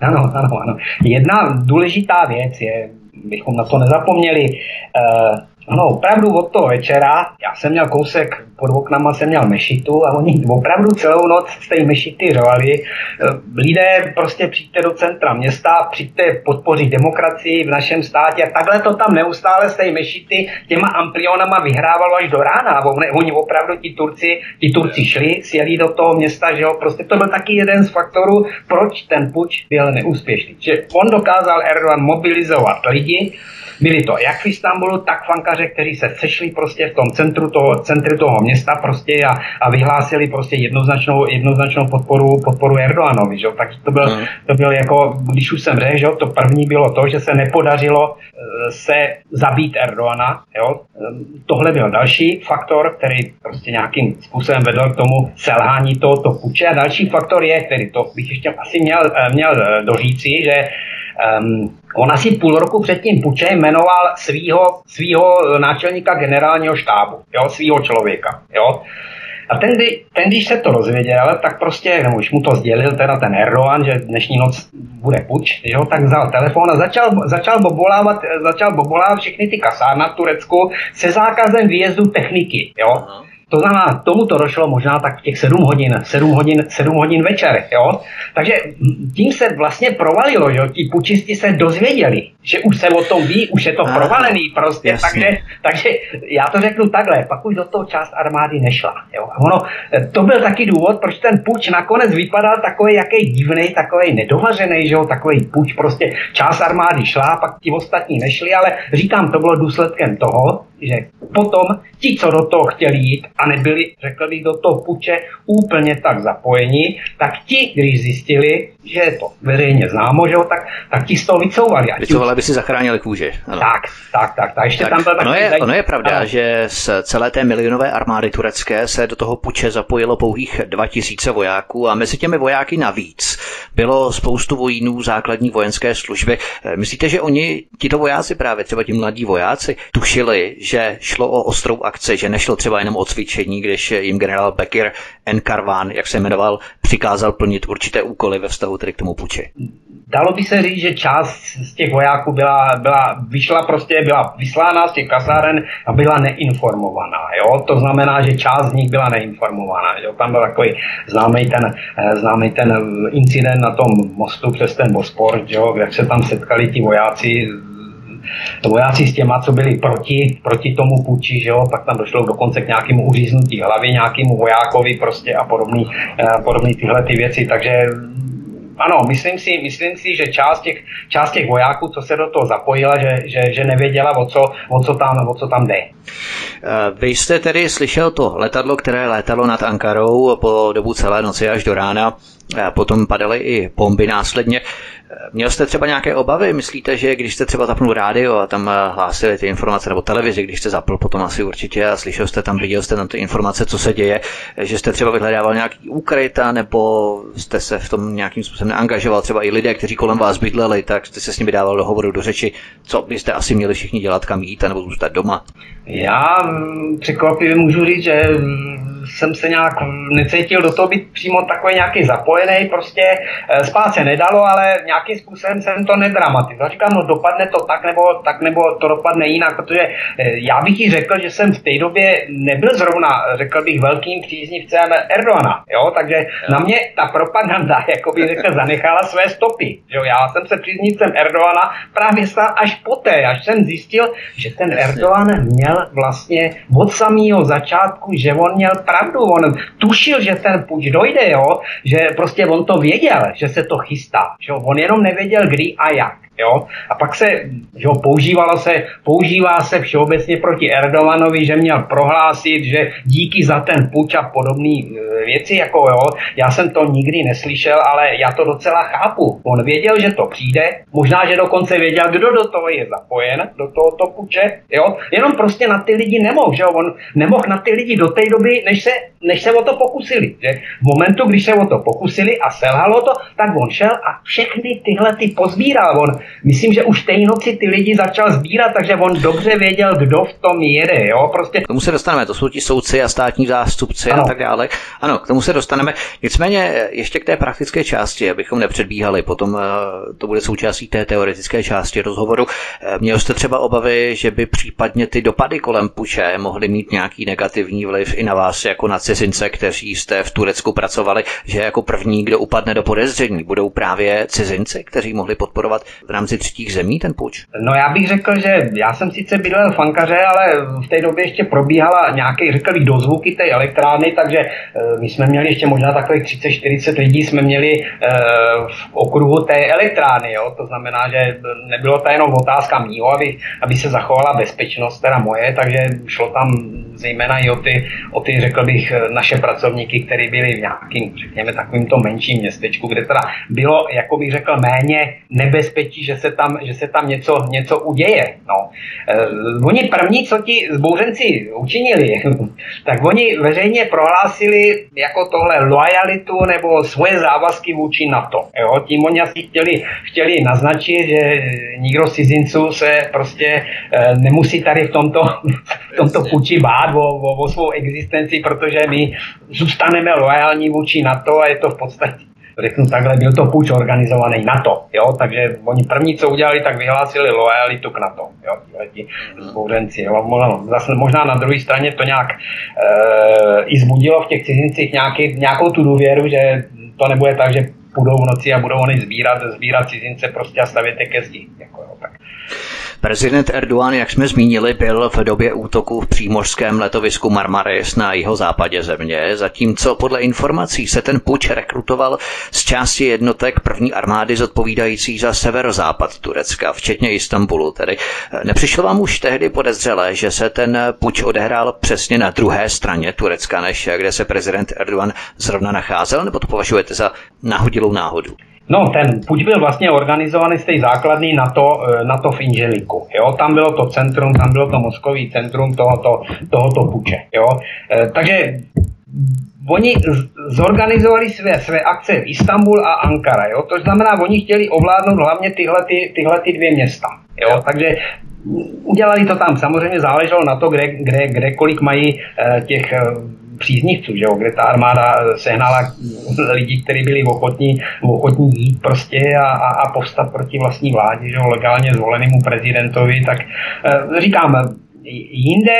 Speaker 2: Ano, ano, ano. Jedna důležitá věc je, bychom na to nezapomněli, uh, ano, opravdu od toho večera, já jsem měl kousek pod oknama, jsem měl mešitu a oni opravdu celou noc z té mešity řvali. Eh, lidé prostě přijďte do centra města, přijďte podpořit demokracii v našem státě a takhle to tam neustále z té mešity těma amplionama vyhrávalo až do rána. Oni opravdu ti Turci, ti Turci šli, sjeli do toho města, že jo, prostě to byl taky jeden z faktorů, proč ten puč byl neúspěšný. Že on dokázal Erdogan mobilizovat lidi, byli to jak v Istanbulu, tak fankaře, kteří se sešli prostě v tom centru toho, centru toho města prostě a, a vyhlásili prostě jednoznačnou, jednoznačnou podporu, podporu Erdoganovi. Že? Tak to byl, hmm. to byl jako, když už jsem řekl, že? to první bylo to, že se nepodařilo eh, se zabít Erdoana. Jo? Ehm, tohle byl další faktor, který prostě nějakým způsobem vedl k tomu selhání tohoto puče. A další faktor je, který to bych ještě asi měl, měl eh, doříci, že um, On asi půl roku před tím pučem jmenoval svýho, svýho náčelníka generálního štábu, jo, svýho člověka. Jo. A ten, ten, když se to rozvěděl, tak prostě, nebo už mu to sdělil teda ten Erdogan, že dnešní noc bude puč, jo, tak vzal telefon a začal, začal, bobolávat, začal bobolávat všechny ty kasárna v Turecku se zákazem výjezdu techniky. Jo. To znamená, tomu to došlo možná tak v těch 7 hodin, 7 hodin, 7 hodin večer, jo. Takže tím se vlastně provalilo, že ti pučisti se dozvěděli, že už se o tom ví, už je to Aha, provalený prostě, takže, takže já to řeknu takhle, pak už do toho část armády nešla, jo. A ono, to byl taky důvod, proč ten puč nakonec vypadal takový jaký divný, takový nedovařený, že jo, takový puč, prostě část armády šla, pak ti ostatní nešli, ale říkám, to bylo důsledkem toho, že potom ti, co do toho chtěli jít a nebyli, řekl bych, do toho puče úplně tak zapojení, tak ti, když zjistili, že je to veřejně známo, že jo, tak, tak ti z toho vycouvali.
Speaker 1: Vycouvali, aby si zachránili kůže.
Speaker 2: Ano. Tak, tak, tak. tak. Ještě
Speaker 1: tak,
Speaker 2: tam byl
Speaker 1: ono, je, ono je pravda, ano. že z celé té milionové armády turecké se do toho puče zapojilo pouhých 2000 vojáků a mezi těmi vojáky navíc bylo spoustu vojínů základní vojenské služby. Myslíte, že oni, tito vojáci právě, třeba ti mladí vojáci, tušili, že šlo o ostrou akci, že nešlo třeba jenom o cvičení, když jim generál Bekir Enkarvan, jak se jmenoval, přikázal plnit určité úkoly ve vztahu tedy k tomu puči.
Speaker 2: Dalo by se říct, že část z těch vojáků byla, byla, vyšla prostě, byla vyslána z těch kasáren a byla neinformovaná. Jo? To znamená, že část z nich byla neinformovaná. Jo? Tam byl takový známý ten, eh, známý ten incident na tom mostu přes ten Bospor, jo? jak se tam setkali ti vojáci vojáci s těma, co byli proti, proti tomu puči, že jo, pak tam došlo dokonce k nějakému uříznutí hlavy, nějakému vojákovi prostě a podobný, eh, podobný tyhle ty věci, takže ano, myslím si, myslím si, že část těch, část těch vojáků, co se do toho zapojila, že, že, že nevěděla, o co, o, co tam, o co tam jde.
Speaker 1: Eh, vy jste tedy slyšel to letadlo, které létalo nad Ankarou po dobu celé noci až do rána. Potom padaly i bomby následně. Měl jste třeba nějaké obavy? Myslíte, že když jste třeba zapnul rádio a tam eh, hlásili ty informace, nebo televizi, když jste zapl potom asi určitě a slyšel jste tam, viděl jste tam ty informace, co se děje, že jste třeba vyhledával nějaký úkryt, nebo jste se v tom nějakým způsobem neangažoval, třeba i lidé, kteří kolem vás bydleli, tak jste se s nimi dával do hovoru, do řeči, co byste asi měli všichni dělat, kam jít, nebo zůstat doma?
Speaker 2: Já mm, překvapivě můžu říct, že jsem se nějak necítil do toho být přímo takový nějaký zapojený, prostě eh, spát se nedalo, ale nějakým způsobem jsem to nedramatizoval. Říkám, no dopadne to tak nebo, tak nebo to dopadne jinak, protože eh, já bych ti řekl, že jsem v té době nebyl zrovna, řekl bych, velkým příznivcem Erdoana, jo, takže na mě ta propaganda, jako bych řekl, zanechala své stopy, jo, já jsem se příznivcem Erdoana právě stal až poté, až jsem zjistil, že ten Erdogan měl vlastně od samého začátku, že on měl pravdu, on tušil, že ten puč dojde, jo, že prostě on to věděl, že se to chystá, že on jenom nevěděl kdy a jak. Jo? A pak se, jo, používalo se, používá se všeobecně proti Erdoganovi, že měl prohlásit, že díky za ten puč a podobné e, věci, jako jo, já jsem to nikdy neslyšel, ale já to docela chápu. On věděl, že to přijde, možná, že dokonce věděl, kdo do toho je zapojen, do tohoto puče, jo, jenom prostě na ty lidi nemohl, že jo, on nemohl na ty lidi do té doby, než se, než se o to pokusili, že v momentu, když se o to pokusili a selhalo to, tak on šel a všechny tyhle ty pozbíral, on myslím, že už té noci ty lidi začal sbírat, takže on dobře věděl, kdo v tom jede. Jo? Prostě...
Speaker 1: K tomu se dostaneme, to jsou ti soudci a státní zástupci ano. a tak dále. Ano, k tomu se dostaneme. Nicméně ještě k té praktické části, abychom nepředbíhali, potom eh, to bude součástí té teoretické části rozhovoru. Eh, měl jste třeba obavy, že by případně ty dopady kolem puče mohly mít nějaký negativní vliv i na vás jako na cizince, kteří jste v Turecku pracovali, že jako první, kdo upadne do podezření, budou právě cizinci, kteří mohli podporovat v rámci třetích zemí ten puč?
Speaker 2: No já bych řekl, že já jsem sice bydlel v Ankaře, ale v té době ještě probíhala nějaké, řekl bych, dozvuky té elektrárny, takže eh, my jsme měli ještě možná takových 30-40 lidí jsme měli eh, v okruhu té elektrárny, jo? to znamená, že nebylo to jenom otázka mýho, aby, aby se zachovala bezpečnost, teda moje, takže šlo tam zejména i o ty, o ty, řekl bych, naše pracovníky, kteří byli v nějakým, řekněme, takovýmto menším městečku, kde teda bylo, jako bych řekl, méně nebezpečí, že se tam, že se tam něco, něco uděje. No. Eh, oni první, co ti zbouřenci učinili, tak oni veřejně prohlásili jako tohle lojalitu nebo svoje závazky vůči NATO. Jo? Tím oni asi chtěli, chtěli naznačit, že nikdo z cizinců se prostě eh, nemusí tady v tomto, v tomto puči bát o, o, o svou existenci, protože my zůstaneme lojální vůči NATO a je to v podstatě řeknu takhle, byl to půjč organizovaný NATO, jo, takže oni první, co udělali, tak vyhlásili lojalitu k NATO, jo, ti zbouřenci, jo, možná, zase možná na druhé straně to nějak e, i zbudilo v těch cizincích nějaký, nějakou tu důvěru, že to nebude tak, že půjdou v noci a budou oni sbírat, sbírat cizince prostě a stavět ke zdi, jako, jo, tak.
Speaker 1: Prezident Erdogan, jak jsme zmínili, byl v době útoku v přímořském letovisku Marmaris na jeho západě země, zatímco podle informací se ten puč rekrutoval z části jednotek první armády zodpovídající za severozápad Turecka, včetně Istanbulu. Tedy nepřišlo vám už tehdy podezřelé, že se ten puč odehrál přesně na druhé straně Turecka, než kde se prezident Erdogan zrovna nacházel, nebo to považujete za nahodilou náhodu?
Speaker 2: No, ten puč byl vlastně organizovaný z té základny na to, eh, na to v Inželiku. Jo? Tam bylo to centrum, tam bylo to mozkový centrum tohoto, tohoto puče. Jo? E, takže oni zorganizovali své, své akce v Istanbul a Ankara. Jo? To znamená, oni chtěli ovládnout hlavně tyhle, ty, tyhle ty dvě města. Jo? Takže udělali to tam. Samozřejmě záleželo na to, kde, kde, kde kolik mají e, těch příznivců, že jo, kde ta armáda sehnala lidi, kteří byli ochotní, ochotní jít prostě a, a, a povstat proti vlastní vládě, že jo, legálně zvolenému prezidentovi, tak e, říkám, jinde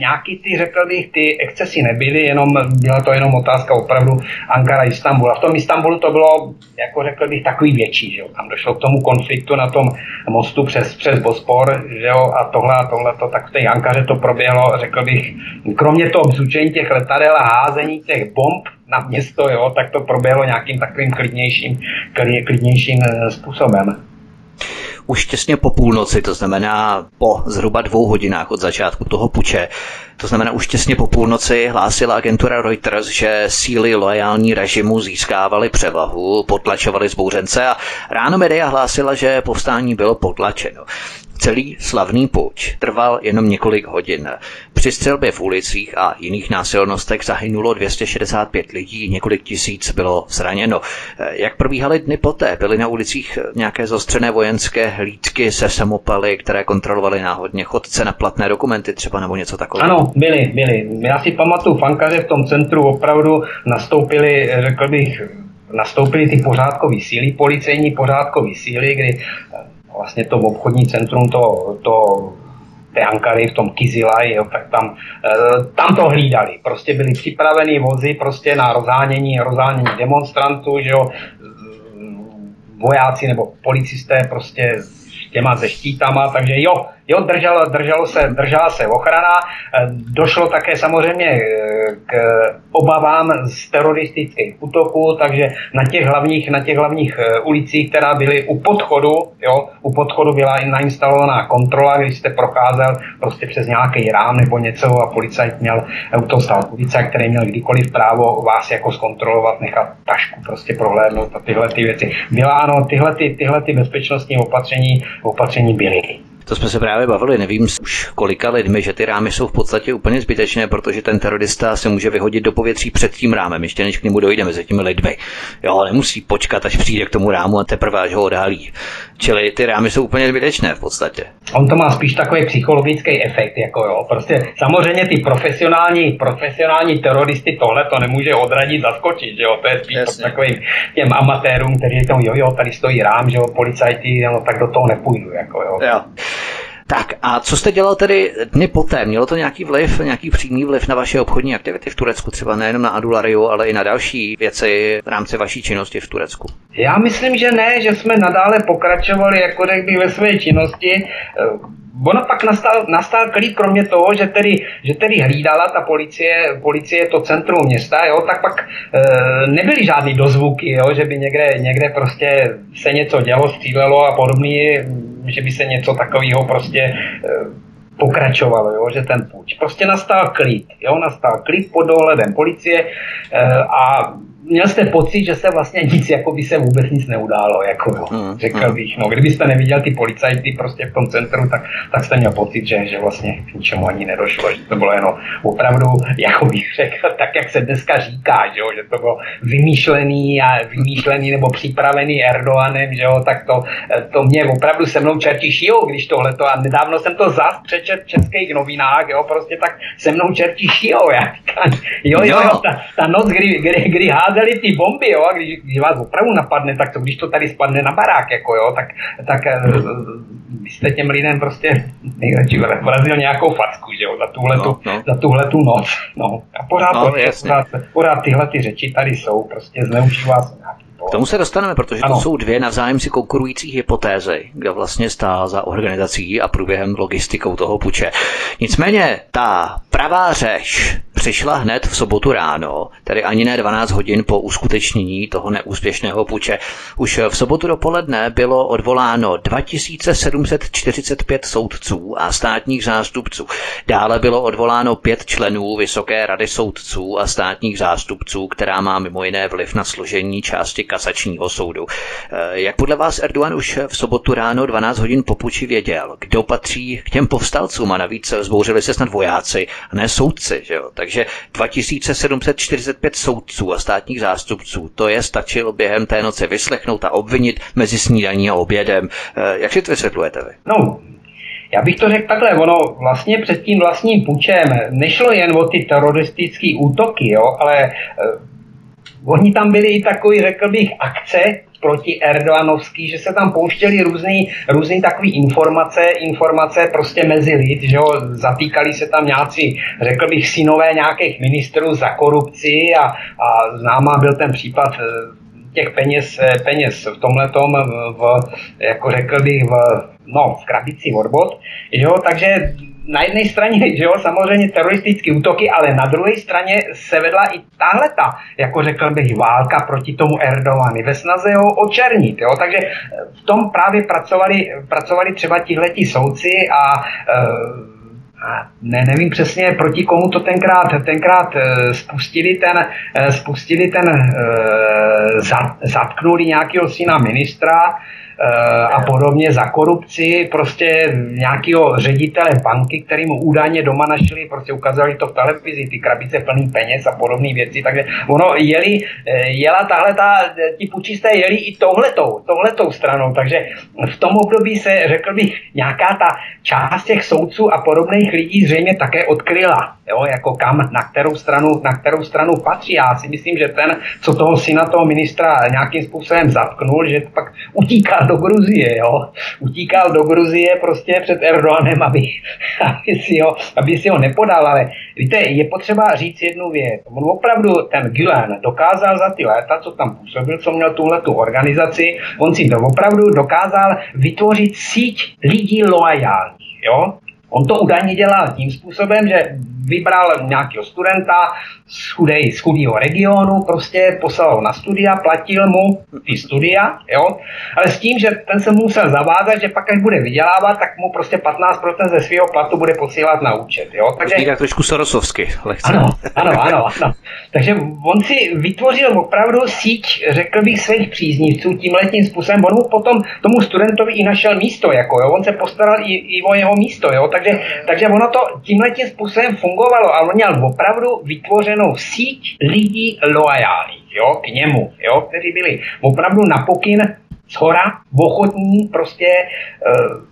Speaker 2: nějaký ty, řekl bych, ty excesy nebyly, jenom byla to jenom otázka opravdu Ankara, Istanbul. A v tom Istanbulu to bylo, jako řekl bych, takový větší, že jo. Tam došlo k tomu konfliktu na tom mostu přes, přes Bospor, že jo, a tohle a tohle to, tak v té Ankaře to proběhlo, řekl bych, kromě toho vzúčení těch letadel a házení těch bomb na město, jo, tak to proběhlo nějakým takovým klidnějším, klidnějším eh, způsobem
Speaker 1: už těsně po půlnoci, to znamená po zhruba dvou hodinách od začátku toho puče. To znamená, už těsně po půlnoci hlásila agentura Reuters, že síly loajální režimu získávaly převahu, potlačovaly zbouřence a ráno média hlásila, že povstání bylo potlačeno. Celý slavný puč trval jenom několik hodin. Při střelbě v ulicích a jiných násilnostech zahynulo 265 lidí, několik tisíc bylo zraněno. Jak probíhaly dny poté? Byly na ulicích nějaké zostřené vojenské hlídky se samopaly, které kontrolovaly náhodně chodce na platné dokumenty třeba nebo něco takového?
Speaker 2: Ano, byly, byly. Já si pamatuju, fankaře v tom centru opravdu nastoupili, řekl bych, nastoupily ty pořádkové síly, policejní pořádkové síly, kdy vlastně to obchodní centrum to, to té Ankary, v tom Kizilaj, jo, tak tam, e, tam to hlídali. Prostě byly připraveny vozy prostě na rozhánění, rozhánění demonstrantů, že jo, vojáci nebo policisté prostě s těma ze štítama, takže jo, Jo, držalo, držalo se, držela se ochrana, eh, došlo také samozřejmě eh, k obavám z teroristických útoků, takže na těch hlavních, na těch hlavních eh, ulicích, která byly u podchodu, jo, u podchodu byla nainstalovaná kontrola, když jste procházel prostě přes nějaký rám nebo něco a policajt měl, u toho stál policajt, který měl kdykoliv právo vás jako zkontrolovat, nechat tašku prostě prohlédnout a tyhle ty věci. Byla ano, tyhle, ty, tyhle ty bezpečnostní opatření, opatření byly.
Speaker 1: To jsme se právě bavili, nevím už kolika lidmi, že ty rámy jsou v podstatě úplně zbytečné, protože ten terorista se může vyhodit do povětří před tím rámem, ještě než k němu dojde mezi těmi lidmi. Jo, nemusí počkat, až přijde k tomu rámu a teprve až ho odhalí. Čili ty rámy jsou úplně zbytečné v podstatě.
Speaker 2: On to má spíš takový psychologický efekt, jako jo. Prostě samozřejmě ty profesionální, profesionální teroristy tohle to nemůže odradit, zaskočit, jo. To je spíš takový těm amatérům, kteří to, jo, jo, tady stojí rám, že jo, policajti, no, tak do toho nepůjdu, jako jo.
Speaker 1: jo. Tak a co jste dělal tedy dny poté? Mělo to nějaký vliv, nějaký přímý vliv na vaše obchodní aktivity v Turecku, třeba nejen na Adulariu, ale i na další věci v rámci vaší činnosti v Turecku?
Speaker 2: Já myslím, že ne, že jsme nadále pokračovali, jako bych, ve své činnosti ono pak nastal, nastal klid, kromě toho, že tedy, že tedy hlídala ta policie, policie to centrum města, jo, tak pak e, nebyly žádný dozvuky, jo, že by někde, někde prostě se něco dělo, střílelo a podobně, že by se něco takového prostě e, pokračovalo, jo, že ten půjč. Prostě nastal klid, jo, nastal klid pod dohledem policie e, a měl jste pocit, že se vlastně nic, jako by se vůbec nic neudálo, jako jo, mm, řekl mm. bych. No, kdybyste neviděl ty policajty prostě v tom centru, tak, tak jste měl pocit, že, že vlastně k ničemu ani nedošlo, že to bylo jenom opravdu, jako bych řekl, tak jak se dneska říká, že, jo, že to bylo vymýšlený a vymýšlený nebo připravený Erdoganem, že jo, tak to, to mě opravdu se mnou čerti šijou, když tohle to, a nedávno jsem to zas přečet v českých novinách, jo, prostě tak se mnou čerti šijou, já říkám, jo, jo, jo, ta, ta noc, kdy, kdy, kdy házeli házeli ty bomby, jo, a když, když vás opravdu napadne, tak co když to tady spadne na barák, jako jo, tak, tak vy jste těm lidem prostě nejradši vrazil nějakou facku, že jo, za tuhle, no, no. za tuhle tu noc, no. A pořád, no, prostě, pořád, pořád tyhle ty řeči tady jsou, prostě zneužívá se nějaký
Speaker 1: k tomu se dostaneme, protože ano. to jsou dvě navzájem si konkurující hypotézy, kdo vlastně stál za organizací a průběhem logistikou toho puče. Nicméně ta pravá řeš přišla hned v sobotu ráno, tedy ani ne 12 hodin po uskutečnění toho neúspěšného puče. Už v sobotu dopoledne bylo odvoláno 2745 soudců a státních zástupců. Dále bylo odvoláno pět členů Vysoké rady soudců a státních zástupců, která má mimo jiné vliv na složení části kasačního soudu. Eh, jak podle vás Erdogan už v sobotu ráno 12 hodin po puči věděl, kdo patří k těm povstalcům a navíc zbouřili se snad vojáci a ne soudci, že jo? Takže 2745 soudců a státních zástupců, to je stačilo během té noci vyslechnout a obvinit mezi snídaní a obědem. Eh, jak si to vysvětlujete vy?
Speaker 2: No, já bych to řekl takhle, ono vlastně před tím vlastním pučem nešlo jen o ty teroristické útoky, jo, ale oni tam byli i takový, řekl bych, akce, proti Erdoganovský, že se tam pouštěly různý, různý takový informace, informace prostě mezi lid, že jo, zatýkali se tam nějací, řekl bych, synové nějakých ministrů za korupci a, a známá byl ten případ eh, těch peněz, eh, peněz v tomhletom, v, jako řekl bych, v, no, v krabici odbod, jo, takže na jedné straně, že jo, samozřejmě teroristické útoky, ale na druhé straně se vedla i tahle ta, jako řekl bych, válka proti tomu Erdogany ve snaze ho očernit, jo, takže v tom právě pracovali, pracovali třeba tihleti soudci a e, ne, nevím přesně, proti komu to tenkrát, tenkrát e, spustili ten, spustili ten, zatknuli nějakého syna ministra, Eh, a podobně za korupci prostě nějakého ředitele banky, který mu údajně doma našli, prostě ukázali to v televizi, ty krabice plný peněz a podobné věci, takže ono jeli, eh, jela tahle ta, ti pučisté jeli i tohletou, tohletou stranou, takže v tom období se, řekl bych, nějaká ta část těch soudců a podobných lidí zřejmě také odkryla, jo, jako kam, na kterou stranu, na kterou stranu patří. Já si myslím, že ten, co toho syna toho ministra nějakým způsobem zatknul, že pak utíkal do Gruzie, jo, utíkal do Gruzie prostě před Erdoganem, aby, aby, si ho, aby si ho nepodal, ale víte, je potřeba říct jednu věc. On opravdu ten Gülen dokázal za ty léta, co tam působil, co měl tuhle tu organizaci, on si to opravdu dokázal vytvořit síť lidí loajálních. Jo? On to údajně dělal tím způsobem, že vybral nějakého studenta z, chudej, z chudého regionu, prostě poslal ho na studia, platil mu ty studia, jo, ale s tím, že ten se musel zavázat, že pak, až bude vydělávat, tak mu prostě 15% ze svého platu bude posílat na účet, jo.
Speaker 1: Takže... Tak trošku sorosovsky,
Speaker 2: lehce. Ano, ano, ano, ano. Takže on si vytvořil opravdu síť, řekl bych, svých příznivců tím letním způsobem. On mu potom tomu studentovi i našel místo, jako jo. On se postaral i, i o jeho místo, jo. Takže, takže ono to tím letním způsobem fungovalo a on měl opravdu vytvořenou síť lidí loajálních, jo, k němu, jo, kteří byli opravdu na pokyn z hora, ochotní prostě uh,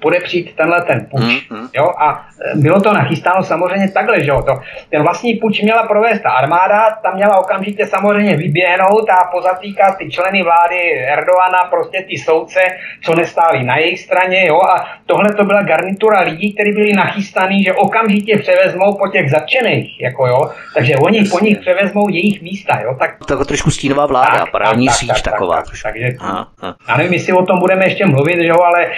Speaker 2: podepřít tenhle ten puč. Mm-hmm. Jo? A e, bylo to nachystáno samozřejmě takhle, že jo? To, ten vlastní puč měla provést ta armáda, tam měla okamžitě samozřejmě vyběhnout a pozatýkat ty členy vlády Erdoana, prostě ty soudce, co nestáli na jejich straně, jo? A tohle to byla garnitura lidí, kteří byli nachystaní, že okamžitě převezmou po těch zatčených, jako jo? Takže oni po nich převezmou jejich místa, jo? Tak,
Speaker 1: to trošku stínová vláda, tak, paralelní síť tak, taková. Tak,
Speaker 2: tak, takže, aha, aha. já nevím, jestli o tom budeme ještě mluvit, že jo, ale e,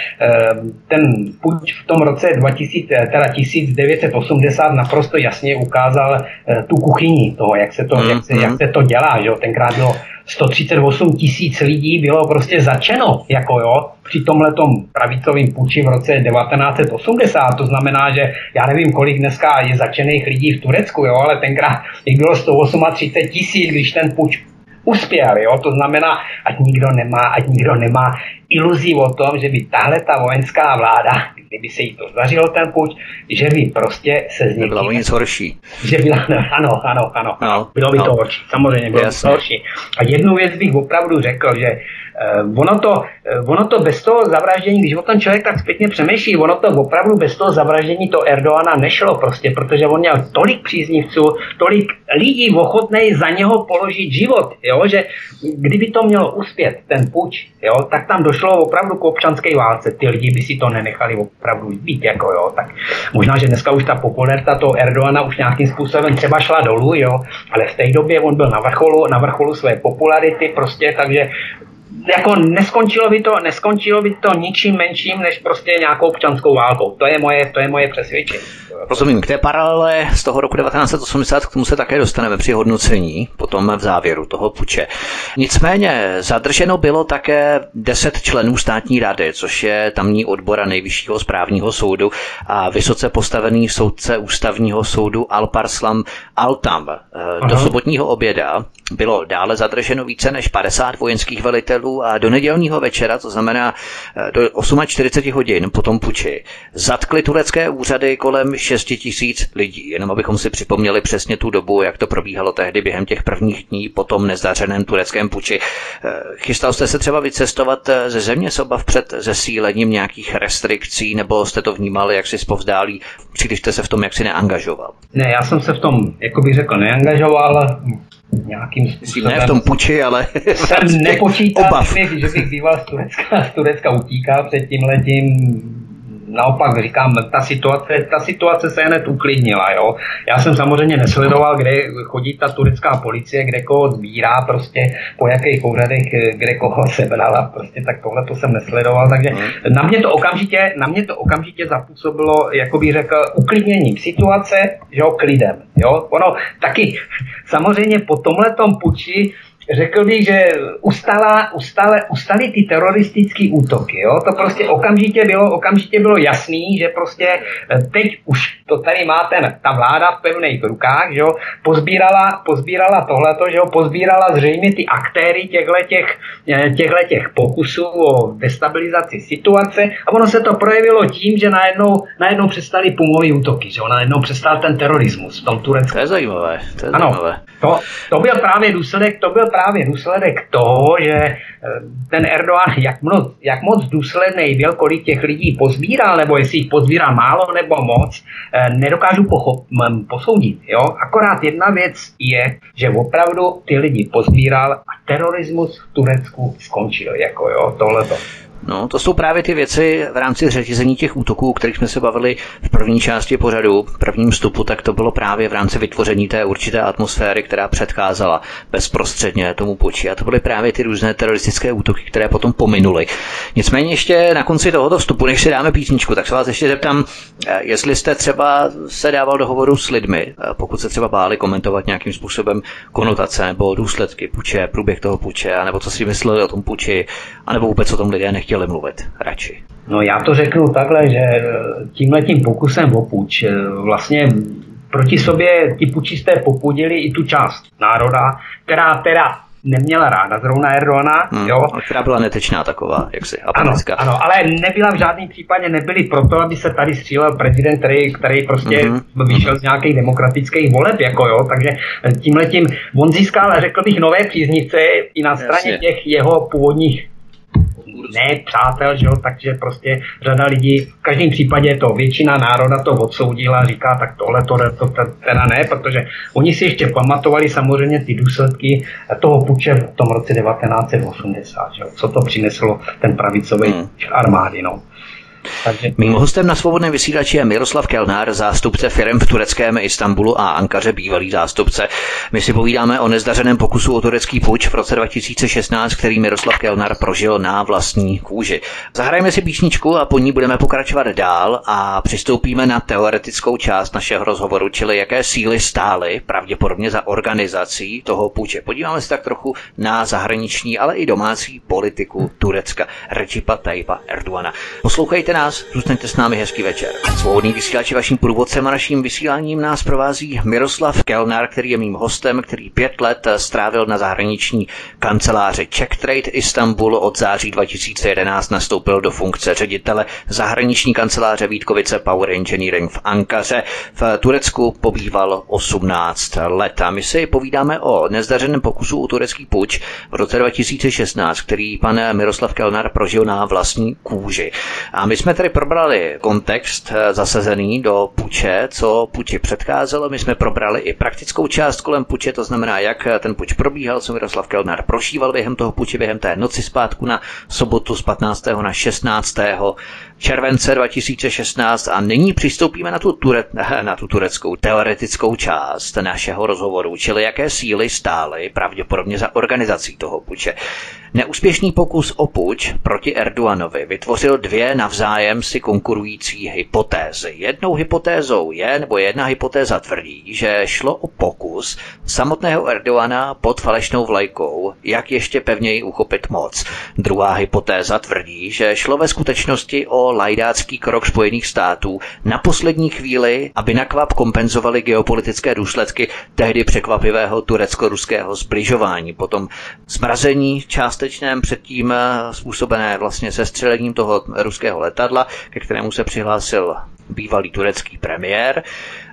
Speaker 2: ten puč v tom roce 2000, eh, teda 1980 naprosto jasně ukázal eh, tu kuchyni toho, jak se to, mm, jak se, mm. jak se to dělá. Že jo? Tenkrát bylo 138 tisíc lidí bylo prostě začeno, jako jo, při tomhletom pravicovým puči v roce 1980. To znamená, že já nevím, kolik dneska je začených lidí v Turecku, jo, ale tenkrát jich bylo 138 tisíc, když ten puč uspěl, jo? to znamená, ať nikdo nemá, ať nikdo nemá iluzí o tom, že by tahle ta vojenská vláda, kdyby se jí to zdařilo ten puč, že by prostě se z
Speaker 1: něj... Bylo nic horší.
Speaker 2: Že byla, ano, ano, ano, no, bylo by no. to horší, samozřejmě bylo Jasně. by to horší. A jednu věc bych opravdu řekl, že ono, to, uh, ono to bez toho zavraždění, když o tom člověk tak zpětně přemýšlí, ono to opravdu bez toho zavraždění to Erdoana nešlo prostě, protože on měl tolik příznivců, tolik lidí ochotnej za něho položit život, jo, že kdyby to mělo uspět, ten puč, jo, tak tam došlo opravdu k občanské válce. Ty lidi by si to nenechali opravdu být, jako jo, tak možná, že dneska už ta popularita toho Erdoana už nějakým způsobem třeba šla dolů, jo, ale v té době on byl na vrcholu, na vrcholu své popularity prostě, takže jako neskončilo by to, neskončilo by to ničím menším, než prostě nějakou občanskou válkou. To je moje, to je moje přesvědčení.
Speaker 1: Rozumím, k té paralele z toho roku 1980 k tomu se také dostaneme při hodnocení, potom v závěru toho puče. Nicméně zadrženo bylo také 10 členů státní rady, což je tamní odbora nejvyššího správního soudu a vysoce postavený soudce ústavního soudu Alparslam Altam. Aha. Do sobotního oběda bylo dále zadrženo více než 50 vojenských velitelů a do nedělního večera, to znamená eh, do 48 hodin po tom puči, zatkli turecké úřady kolem 6 tisíc lidí. Jenom abychom si připomněli přesně tu dobu, jak to probíhalo tehdy během těch prvních dní po tom nezdařeném tureckém puči. Eh, chystal jste se třeba vycestovat eh, ze země s obav před zesílením nějakých restrikcí, nebo jste to vnímali jaksi zpovzdálí, když jste se v tom jaksi neangažoval?
Speaker 2: Ne, já jsem se v tom, jako bych řekl, neangažoval nějakým způsobem.
Speaker 1: Ne v tom puči, ale
Speaker 2: jsem nepočítal, obav. že bych býval z Turecka, z Turecka utíkal před tím letím naopak říkám, ta situace, ta situace se hned uklidnila. Jo? Já jsem samozřejmě nesledoval, kde chodí ta turecká policie, kde koho sbírá, prostě po jakých úřadech, kde koho sebrala, prostě tak tohle to jsem nesledoval, takže na mě to okamžitě, na mě to okamžitě zapůsobilo, jako bych řekl, uklidněním situace, jo, klidem. Jo? Ono taky samozřejmě po tomhletom puči řekl bych, že ustala, ustale, ustaly ty teroristické útoky. Jo? To prostě okamžitě bylo, okamžitě bylo jasný, že prostě eh, teď už to tady má ten, ta vláda v pevných rukách, že jo? Pozbírala, pozbírala tohleto, že jo? pozbírala zřejmě ty aktéry těchto eh, těch pokusů o destabilizaci situace a ono se to projevilo tím, že najednou, najednou přestali pumové útoky, že jo? najednou přestal ten terorismus v tom Turecku.
Speaker 1: To je zajímavé. To je
Speaker 2: ano,
Speaker 1: zajímavé.
Speaker 2: To, to byl právě důsledek, to byl právě důsledek toho, že eh, ten Erdogan, jak moc, jak moc důsledný byl, kolik těch lidí pozbíral, nebo jestli jich pozbíral málo nebo moc, eh, nedokážu pochop, posoudit. Jo? Akorát jedna věc je, že opravdu ty lidi pozbíral a terorismus v Turecku skončil. Jako jo, tohleto.
Speaker 1: No, to jsou právě ty věci v rámci řetězení těch útoků, o kterých jsme se bavili v první části pořadu, v prvním vstupu, tak to bylo právě v rámci vytvoření té určité atmosféry, která předcházela bezprostředně tomu poči. A to byly právě ty různé teroristické útoky, které potom pominuly. Nicméně ještě na konci tohoto vstupu, než si dáme písničku, tak se vás ještě zeptám, eh, jestli jste třeba se dával do hovoru s lidmi, eh, pokud se třeba báli komentovat nějakým způsobem konotace nebo důsledky puče, průběh toho puče, nebo co si mysleli o tom puči, anebo vůbec o tom lidé nechtěli chtěli mluvit radši?
Speaker 2: No já to řeknu takhle, že tímhletím pokusem o půjč eh, vlastně proti sobě ti pučisté popudili i tu část národa, která teda neměla ráda zrovna Erdogana, hmm, jo.
Speaker 1: Která byla netečná taková, jak si
Speaker 2: ano, ano, ale nebyla v žádném případě, nebyli proto, aby se tady střílel prezident, který, který prostě hmm, vyšel z nějakých demokratických voleb, jako jo, takže tímhletím on získal, řekl bych, nové příznivce i na straně Jasně. těch jeho původních ne přátel, že jo, takže prostě řada lidí, v každém případě to většina národa to odsoudila a říká, tak tohle to, to, to teda ne, protože oni si ještě pamatovali samozřejmě ty důsledky toho puče v tom roce 1980, že jo, co to přineslo ten pravicový hmm. armády, no.
Speaker 1: Takže... Mým hostem na svobodném vysílači je Miroslav Kelnár, zástupce firm v tureckém Istanbulu a Ankaře, bývalý zástupce. My si povídáme o nezdařeném pokusu o turecký puč v roce 2016, který Miroslav Kelnár prožil na vlastní kůži. Zahrajeme si písničku a po ní budeme pokračovat dál a přistoupíme na teoretickou část našeho rozhovoru, čili jaké síly stály pravděpodobně za organizací toho puče. Podíváme se tak trochu na zahraniční, ale i domácí politiku Turecka, Recipa Tayyipa Erdoana. Poslouchejte nás, zůstaňte s námi hezký večer. Svobodný vysílač vaším průvodcem a naším vysíláním nás provází Miroslav Kelnar, který je mým hostem, který pět let strávil na zahraniční kanceláři Czech Trade Istanbul. Od září 2011 nastoupil do funkce ředitele zahraniční kanceláře Vítkovice Power Engineering v Ankaře. V Turecku pobýval 18 let. A my si povídáme o nezdařeném pokusu o turecký puč v roce 2016, který pan Miroslav Kelnar prožil na vlastní kůži. A my jsme tady probrali kontext eh, zasazený do puče, co puči předcházelo. My jsme probrali i praktickou část kolem puče, to znamená, jak eh, ten puč probíhal, co Miroslav Kelnár prošíval během toho puče, během té noci zpátku na sobotu z 15. na 16 července 2016 a nyní přistoupíme na tu, ture, na tu tureckou teoretickou část našeho rozhovoru, čili jaké síly stály pravděpodobně za organizací toho puče. Neúspěšný pokus o puč proti Erdoganovi vytvořil dvě navzájem si konkurující hypotézy. Jednou hypotézou je, nebo jedna hypotéza tvrdí, že šlo o pokus samotného Erdogana pod falešnou vlajkou, jak ještě pevněji uchopit moc. Druhá hypotéza tvrdí, že šlo ve skutečnosti o lajdácký krok Spojených států na poslední chvíli, aby nakvap kompenzovali geopolitické důsledky tehdy překvapivého turecko-ruského zbližování. Potom zmrazení částečném předtím způsobené vlastně sestřelením toho ruského letadla, ke kterému se přihlásil bývalý turecký premiér.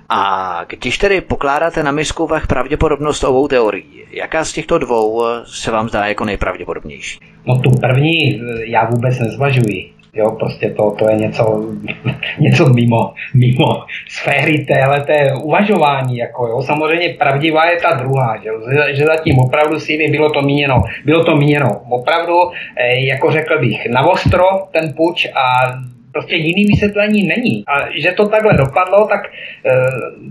Speaker 1: A když tedy pokládáte na misku vach pravděpodobnost obou teorií, jaká z těchto dvou se vám zdá jako nejpravděpodobnější?
Speaker 2: No tu první já vůbec nezvažuji. Jo, prostě to, to je něco, něco mimo, mimo sféry téhleté uvažování. Jako, jo. Samozřejmě pravdivá je ta druhá, že, že zatím opravdu si bylo to míněno. Bylo to míněno opravdu, eh, jako řekl bych, na ostro ten puč a prostě jiný vysvětlení není. A že to takhle dopadlo, tak eh,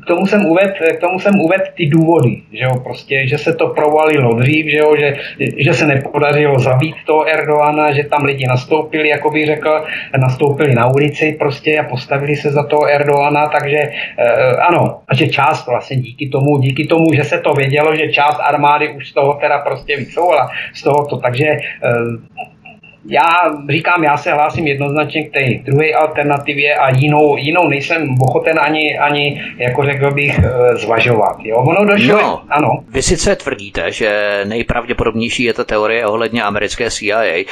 Speaker 2: k tomu jsem uved, k tomu jsem uved ty důvody, že jo, prostě, že se to provalilo dřív, že jo, že, že se nepodařilo zabít toho Erdoana, že tam lidi nastoupili, jako bych řekl, nastoupili na ulici prostě a postavili se za toho Erdoana, takže eh, ano, a že část vlastně díky tomu, díky tomu, že se to vědělo, že část armády už z toho teda prostě vycouvala z tohoto, takže eh, já říkám, já se hlásím jednoznačně k té druhé alternativě a jinou, jinou nejsem ochoten ani, ani jako řekl bych, eh, zvažovat. Jo? Ono došlo,
Speaker 1: no, ano. Vy sice tvrdíte, že nejpravděpodobnější je ta teorie ohledně americké CIA.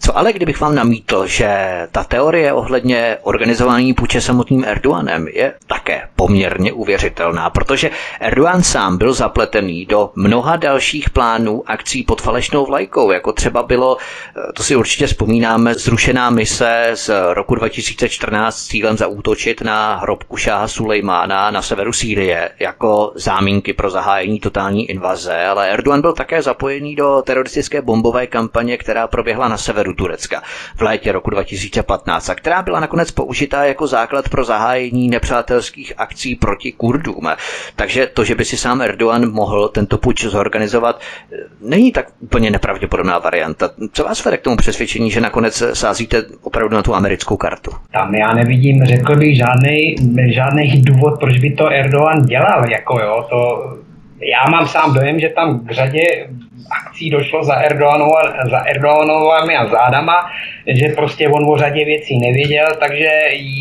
Speaker 1: Co ale kdybych vám namítl, že ta teorie ohledně organizování puče samotným Erdoganem je také poměrně uvěřitelná, protože Erdogan sám byl zapletený do mnoha dalších plánů akcí pod falešnou vlajkou, jako třeba bylo, eh, to si určitě vzpomínáme, zrušená mise z roku 2014 s cílem zaútočit na hrobku šáha Sulejmána na severu Sýrie jako zámínky pro zahájení totální invaze, ale Erdogan byl také zapojený do teroristické bombové kampaně, která proběhla na severu Turecka v létě roku 2015 a která byla nakonec použitá jako základ pro zahájení nepřátelských akcí proti Kurdům. Takže to, že by si sám Erdogan mohl tento puč zorganizovat, není tak úplně nepravděpodobná varianta. Co vás vede k tomu přesvědčení, že nakonec sázíte opravdu na tu americkou kartu?
Speaker 2: Tam já nevidím, řekl bych, žádný, žádný důvod, proč by to Erdogan dělal. Jako jo, to, já mám sám dojem, že tam k řadě akcí došlo za, Erdoganova, za Erdoganovami a zádama, že prostě on o řadě věcí nevěděl, takže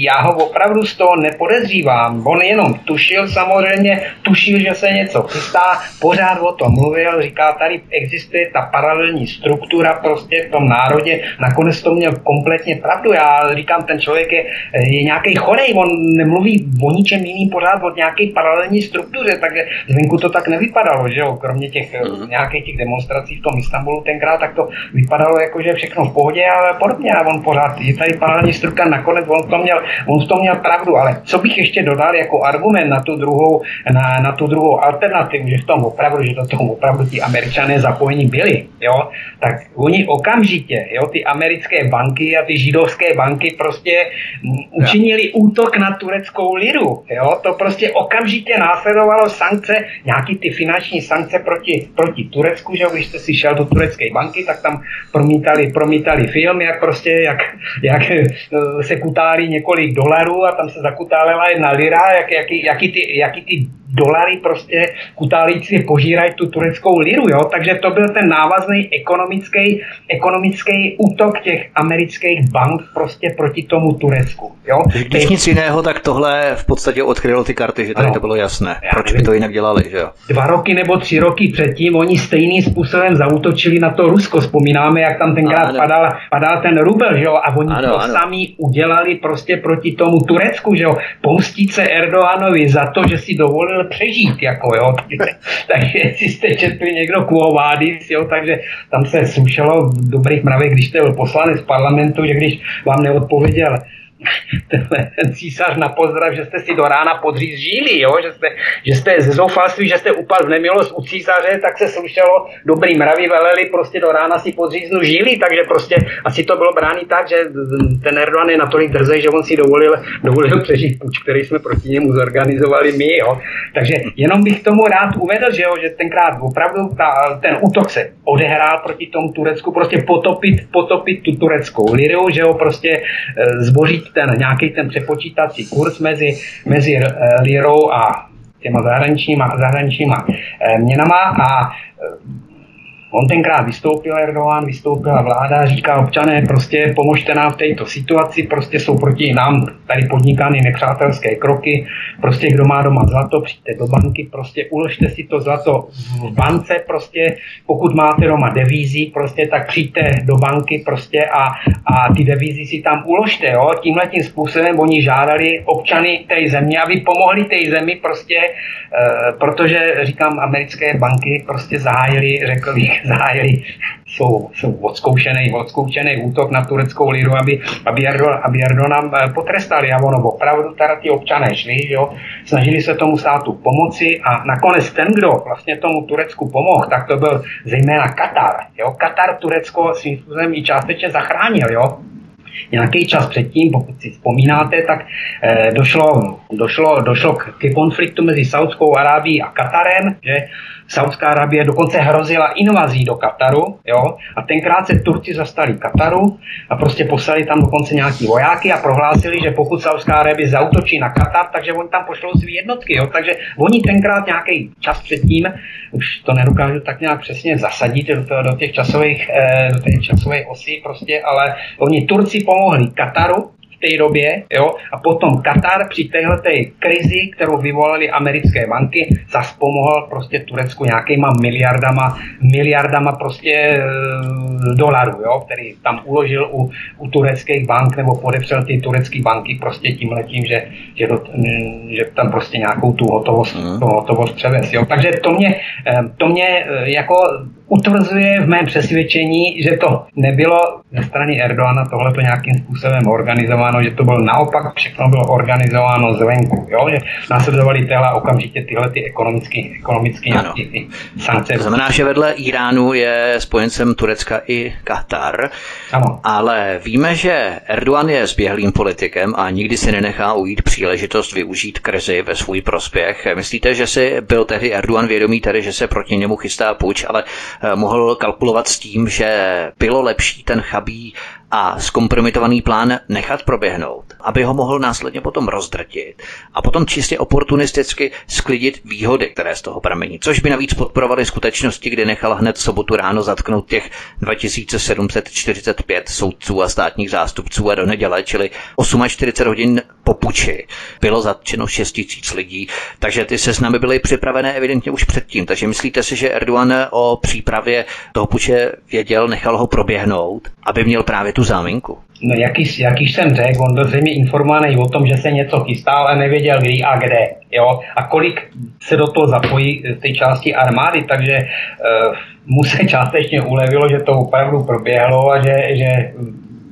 Speaker 2: já ho opravdu z toho nepodezřívám. On jenom tušil samozřejmě, tušil, že se něco chystá, pořád o tom mluvil, říká, tady existuje ta paralelní struktura prostě v tom národě, nakonec to měl kompletně pravdu. Já říkám, ten člověk je, je nějaký chorej, on nemluví o ničem jiným pořád od nějaké paralelní struktuře, takže zvenku to tak nevypadalo, že jo, kromě těch mm. nějakých těch demonstrací v tom Istanbulu tenkrát, tak to vypadalo jako, že všechno v pohodě, ale podobně. A on pořád je tady paralelní struktura, nakonec on v tom měl, on v tom měl pravdu. Ale co bych ještě dodal jako argument na tu druhou, na, na tu druhou alternativu, že v tom opravdu, že do toho opravdu ti američané zapojení byli, jo, tak oni okamžitě, jo, ty americké banky a ty židovské banky prostě učinili útok na tureckou liru, jo, to prostě okamžitě následovalo sankce, nějaký ty finanční sankce proti, proti Turecku, že když jste si šel do turecké banky, tak tam promítali, promítali film, jak prostě, jak, jak eh, se kutálí několik dolarů a tam se zakutálela jedna lira, jak, jaký, jaký, ty, jaký ty dolary prostě kutálíci požírají tu tureckou liru, jo? takže to byl ten návazný ekonomický, ekonomický útok těch amerických bank prostě proti tomu Turecku. Jo?
Speaker 1: Když Teď... nic jiného, tak tohle v podstatě odkrylo ty karty, že tady ano. to bylo jasné. Já Proč by to jinak dělali? Že jo?
Speaker 2: Dva roky nebo tři roky předtím oni stejným způsobem zautočili na to Rusko. Vzpomínáme, jak tam tenkrát padal, padal ten rubel, že jo? a oni ano, to ano. sami udělali prostě proti tomu Turecku, že jo? pomstit se Erdoganovi za to, že si dovolil přežít, jako jo. takže jestli jste četli někdo Kuovádis, jo, takže tam se slušelo dobrých mravech, když jste byl poslanec parlamentu, že když vám neodpověděl ten císař na pozdrav, že jste si do rána podříz žíli, jo? Že, jste, že jste ze zoufalství, že jste upal v nemilost u císaře, tak se slušelo, dobrý mraví veleli prostě do rána si podříznu žíli, takže prostě asi to bylo brány tak, že ten Erdogan je natolik drzej, že on si dovolil, dovolil přežít puč, který jsme proti němu zorganizovali my, jo? Takže jenom bych tomu rád uvedl, že, jo, že tenkrát opravdu ta, ten útok se odehrál proti tomu Turecku, prostě potopit, potopit tu tureckou liru, že jo, prostě e, zbořit ten nějaký ten přepočítací kurz mezi, mezi eh, lirou a těma zahraničníma, zahraničníma eh, měnama a eh, On tenkrát vystoupil, Erdogan, vystoupila vláda, říká občané, prostě pomožte nám v této situaci, prostě jsou proti nám tady podnikány nepřátelské kroky, prostě kdo má doma zlato, přijďte do banky, prostě uložte si to zlato v bance, prostě pokud máte doma devízy, prostě tak přijďte do banky prostě a, a ty devízy si tam uložte, jo. Tímhle tím způsobem oni žádali občany té země, aby pomohli té zemi prostě, e, protože říkám, americké banky prostě zahájili, řekl bych, zahájili jsou, jsou odzkoušený, odzkoušený útok na tureckou liru, aby, aby, Erdogan, aby Erdogan eh, potrestali. A ono opravdu teda ty občané šli, jo, snažili se tomu státu pomoci a nakonec ten, kdo vlastně tomu Turecku pomohl, tak to byl zejména Katar. Jo. Katar Turecko svým způsobem i částečně zachránil. Jo nějaký čas předtím, pokud si vzpomínáte, tak eh, došlo, došlo, došlo k, k konfliktu mezi Saudskou Arábií a Katarem, že Saudská Arabie dokonce hrozila invazí do Kataru, jo, a tenkrát se Turci zastali Kataru a prostě poslali tam dokonce nějaký vojáky a prohlásili, že pokud Saudská Arabie zautočí na Katar, takže oni tam pošlou své jednotky, jo, takže oni tenkrát nějaký čas předtím, už to nedokážu tak nějak přesně zasadit do, do těch časových, eh, do těch časových osí prostě, ale oni Turci pomohli Kataru, v té době, jo, a potom Katar při téhle krizi, kterou vyvolaly americké banky, zas pomohl prostě Turecku nějakýma miliardama, miliardama prostě e, dolarů, jo, který tam uložil u, u tureckých bank nebo podepřel ty turecké banky prostě tím letím, že, že, do, že tam prostě nějakou tu hotovost, mm. tu hotovost převez, jo. Takže to mě, e, to mě e, jako utvrzuje v mém přesvědčení, že to nebylo ze strany Erdoana tohleto nějakým způsobem organizováno, že to bylo naopak, všechno bylo organizováno zvenku, jo? že následovali téhle okamžitě tyhle ty ekonomické, ekonomické sankce.
Speaker 1: To znamená, že vedle Iránu je spojencem Turecka i Katar, ano. ale víme, že Erdogan je zběhlým politikem a nikdy si nenechá ujít příležitost využít krizi ve svůj prospěch. Myslíte, že si byl tehdy Erdogan vědomý tedy, že se proti němu chystá puč, ale mohl kalkulovat s tím, že bylo lepší ten chabý a zkompromitovaný plán nechat proběhnout, aby ho mohl následně potom rozdrtit a potom čistě oportunisticky sklidit výhody, které z toho pramení, což by navíc podporovaly skutečnosti, kdy nechal hned sobotu ráno zatknout těch 2745 soudců a státních zástupců a do neděle, čili 48 hodin po puči, bylo zatčeno 6 000 lidí, takže ty se s námi byly připravené evidentně už předtím. Takže myslíte si, že Erdogan o přípravě toho puče věděl, nechal ho proběhnout, aby měl právě tu záminku?
Speaker 2: No jak již, jak již jsem řekl, on byl zřejmě informovaný o tom, že se něco chystá, ale nevěděl kdy a kde. Jo? A kolik se do toho zapojí z té části armády, takže uh, mu se částečně ulevilo, že to opravdu proběhlo a že, že,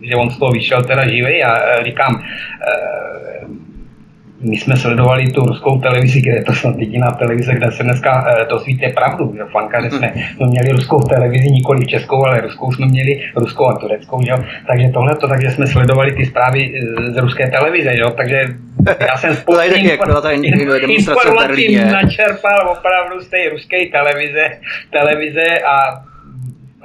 Speaker 2: že on z toho vyšel teda živý a uh, říkám, uh, my jsme sledovali tu ruskou televizi, kde je to snad jediná televize, kde se dneska e, to svíte pravdu. Že fankaře jsme, jsme měli ruskou televizi, nikoli českou, ale ruskou jsme měli, ruskou a tureckou. Že? Takže tohle to, takže jsme sledovali ty zprávy z ruské televize. Že? Takže já jsem spoustu informací načerpal opravdu z té ruské televize, televize a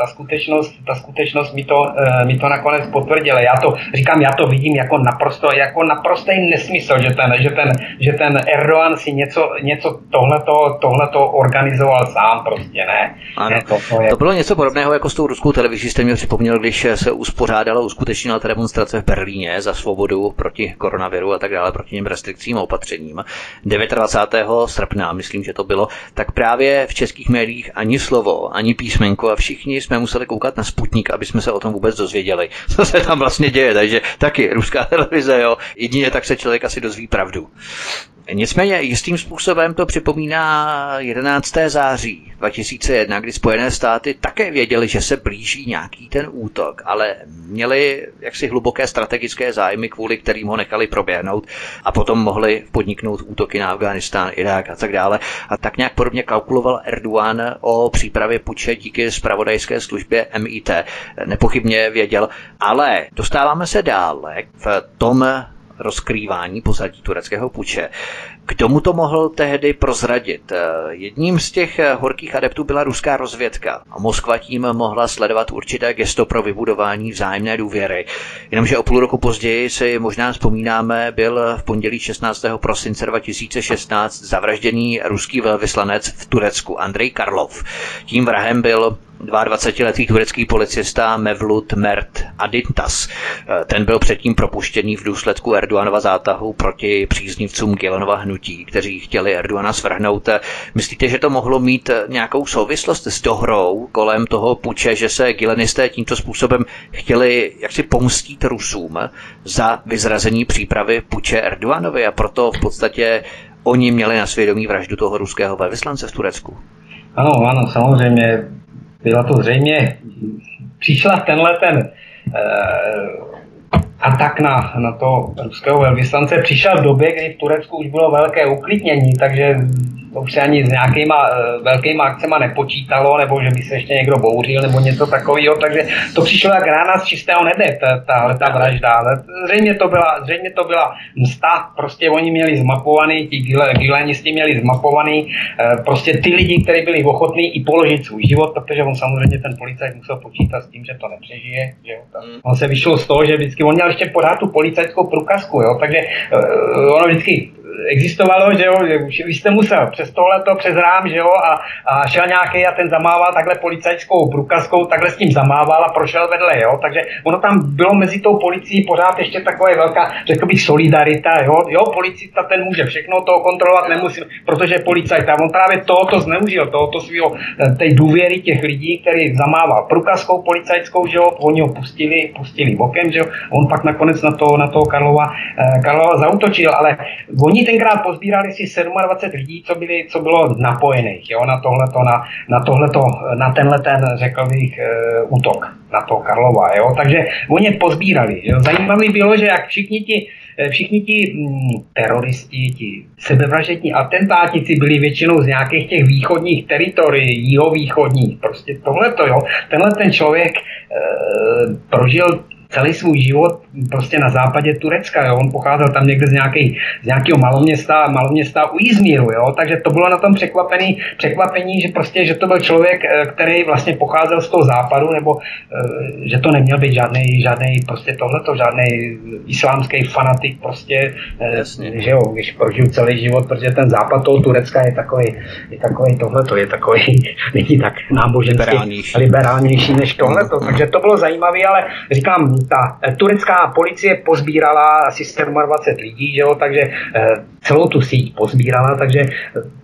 Speaker 2: ta skutečnost, ta skutečnost mi to, uh, mi to nakonec potvrdila. Já to říkám, já to vidím jako naprosto, jako naprostý nesmysl, že ten, že ten, že ten Erdogan si něco, něco tohleto, tohleto organizoval sám prostě, ne?
Speaker 1: Ano. Ne, to, to, je... to, bylo něco podobného jako s tou ruskou televizí, jste mi připomněl, když se uspořádala, uskutečnila ta demonstrace v Berlíně za svobodu proti koronaviru a tak dále, proti něm restrikcím a opatřením. 29. srpna, myslím, že to bylo, tak právě v českých médiích ani slovo, ani písmenko a všichni jsme museli koukat na Sputnik, aby jsme se o tom vůbec dozvěděli, co se tam vlastně děje. Takže taky ruská televize, jo. Jedině tak se člověk asi dozví pravdu. Nicméně jistým způsobem to připomíná 11. září 2001, kdy Spojené státy také věděli, že se blíží nějaký ten útok, ale měli jaksi hluboké strategické zájmy, kvůli kterým ho nechali proběhnout a potom mohli podniknout útoky na Afganistán, Irák a tak dále. A tak nějak podobně kalkuloval Erdogan o přípravě puče díky spravodajské službě MIT. Nepochybně věděl, ale dostáváme se dále v tom rozkrývání pozadí tureckého puče. Kdo mu to mohl tehdy prozradit? Jedním z těch horkých adeptů byla ruská rozvědka a Moskva tím mohla sledovat určité gesto pro vybudování vzájemné důvěry. Jenomže o půl roku později si možná vzpomínáme, byl v pondělí 16. prosince 2016 zavražděný ruský velvyslanec v Turecku Andrej Karlov. Tím vrahem byl 22-letý turecký policista Mevlut Mert Adintas. Ten byl předtím propuštěný v důsledku Erdoganova zátahu proti příznivcům Gilanova hnutí, kteří chtěli Erdogana svrhnout. Myslíte, že to mohlo mít nějakou souvislost s dohrou kolem toho puče, že se Gilenisté tímto způsobem chtěli jaksi pomstít Rusům za vyzrazení přípravy puče Erdoganovi a proto v podstatě oni měli na svědomí vraždu toho ruského velvyslance v Turecku?
Speaker 2: Ano, ano, samozřejmě byla to zřejmě, přišla tenhle ten eh, atak na, na to ruského velvyslance přišel v době, kdy v Turecku už bylo velké uklidnění, takže to už se ani s nějakýma uh, velkýma akcema nepočítalo, nebo že by se ještě někdo bouřil, nebo něco takového, takže to přišlo jak rána z čistého nebe, ta, ta, vražda. Zřejmě to byla, zřejmě to byla msta, prostě oni měli zmapovaný, ti gilenisti měli zmapovaný, uh, prostě ty lidi, kteří byli ochotní i položit svůj život, protože on samozřejmě ten policajt musel počítat s tím, že to nepřežije. Že jo? Mm. On se vyšlo z toho, že vždycky on měl ještě pořád tu policajskou průkazku, jo? takže uh, ono vždycky existovalo, že jo, vy jste musel přes tohleto, přes rám, že jo, a, a šel nějaký a ten zamával takhle policajskou průkazkou, takhle s tím zamával a prošel vedle, jo, takže ono tam bylo mezi tou policií pořád ještě taková velká, řekl bych, solidarita, jo, jo, policista ten může všechno to kontrolovat, nemusí, protože policajt, a on právě tohoto zneužil, tohoto svého, eh, té důvěry těch lidí, který zamával průkazkou policajskou, že jo, oni ho pustili, pustili bokem, že jo, on pak nakonec na to, na toho Karlova, eh, Karlova zautočil, ale oni tenkrát pozbírali si 27 lidí, co, byli, co bylo napojených jo, na tohleto, na, na tohleto, na tenhle ten, řekl bych, uh, útok na to Karlova. Jo. Takže oni je pozbírali. Jo. Zajímavé bylo, že jak všichni ti, eh, všichni ti mm, teroristi, ti sebevražední atentátici byli většinou z nějakých těch východních teritorií, jihovýchodních. Prostě tohleto, jo. Tenhle ten člověk e, prožil celý svůj život prostě na západě Turecka. Jo. On pocházel tam někde z, nějaký, z nějakého maloměsta, maloměsta u Izmíru, jo. takže to bylo na tom překvapený, překvapení, že prostě, že to byl člověk, eh, který vlastně pocházel z toho západu, nebo eh, že to neměl být žádný, žádný prostě tohleto, žádný islámský fanatik prostě, eh, Jasně. že jo, když prožil celý život, protože ten západ toho Turecka je takový, je takový tohleto, je takový, není tak náboženský, liberálnější, liberálnější než tohleto, takže to bylo zajímavé, ale říkám, ta turecká policie pozbírala asi 27 lidí, že jo, takže eh, celou tu síť pozbírala, takže eh,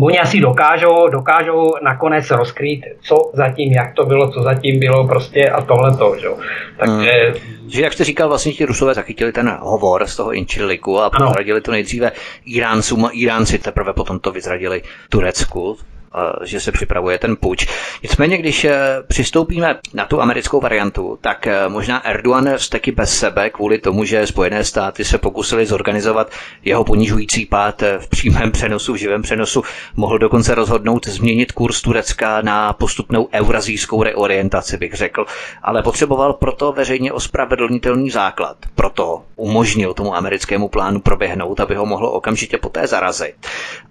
Speaker 2: oni asi dokážou, dokážou nakonec rozkrýt, co zatím, jak to bylo, co zatím bylo prostě a tohle to, že? Takže...
Speaker 1: Hmm. Že jak jste říkal, vlastně ti Rusové zachytili ten hovor z toho Inčiliku a vyzradili to nejdříve Iráncům a Iránci teprve potom to vyzradili Turecku že se připravuje ten puč. Nicméně, když eh, přistoupíme na tu americkou variantu, tak eh, možná Erdogan vzteky bez sebe kvůli tomu, že Spojené státy se pokusili zorganizovat jeho ponižující pád eh, v přímém přenosu, v živém přenosu, mohl dokonce rozhodnout změnit kurz Turecka na postupnou eurazijskou reorientaci, bych řekl, ale potřeboval proto veřejně ospravedlnitelný základ. Proto umožnil tomu americkému plánu proběhnout, aby ho mohlo okamžitě poté zarazit.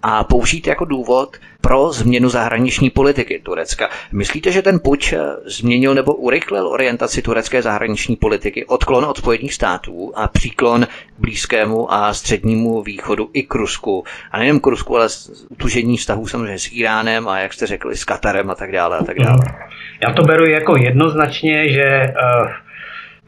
Speaker 1: A použít jako důvod pro změnu zahraniční politiky Turecka. Myslíte, že ten puč eh, změnil nebo urychlil orientaci turecké zahraniční politiky, odklon od Spojených států a příklon k Blízkému a střednímu východu i k Rusku? A nejen k Rusku, ale utužení vztahů samozřejmě s Iránem a jak jste řekli, s Katarem a tak dále a tak dále.
Speaker 2: Já to beru jako jednoznačně, že uh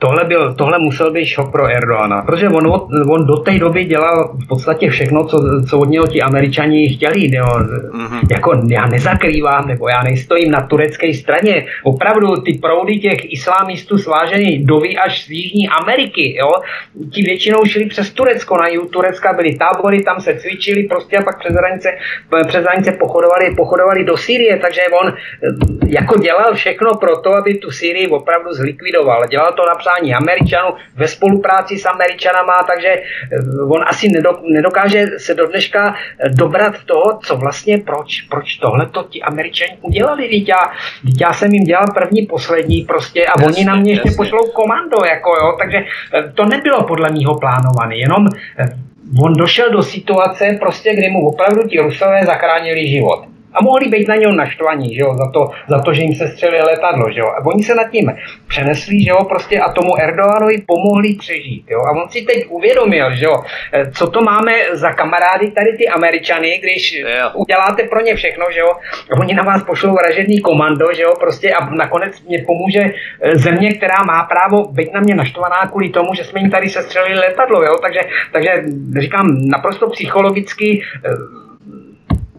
Speaker 2: tohle, byl, tohle musel být šok pro Erdoana, protože on, on do té doby dělal v podstatě všechno, co, co od něho ti američani chtěli. Jo. Mm-hmm. Jako já nezakrývám, nebo já nejstojím na turecké straně. Opravdu ty proudy těch islámistů svážený doví až z Jižní Ameriky. Jo. Ti většinou šli přes Turecko, na jihu Turecka byly tábory, tam se cvičili prostě a pak přes hranice, přes hranice pochodovali, pochodovali do Sýrie, takže on eh, jako dělal všechno pro to, aby tu Sýrii opravdu zlikvidoval. Dělal to například zaměstnání Američanů ve spolupráci s Američanama, takže eh, on asi nedokáže se do dneška eh, dobrat toho, co vlastně, proč, proč tohle to ti Američani udělali. Teď já, teď já jsem jim dělal první, poslední prostě a jasně, oni na mě ještě pošlou komando, jako jo, takže eh, to nebylo podle mého plánované, jenom on došel do situace, prostě, kdy mu opravdu ti Rusové zachránili život a mohli být na něho naštvaní, že jo, za to, za to, že jim se střelí letadlo, že jo. A oni se nad tím přenesli, že jo, prostě a tomu Erdoganovi pomohli přežít, jo. A on si teď uvědomil, že jo, eh, co to máme za kamarády tady ty Američany, když yeah. uděláte pro ně všechno, že jo. Oni na vás pošlou vražedný komando, že jo, prostě a nakonec mě pomůže eh, země, která má právo být na mě naštvaná kvůli tomu, že jsme jim tady sestřelili letadlo, jo. Takže, takže říkám, naprosto psychologicky eh,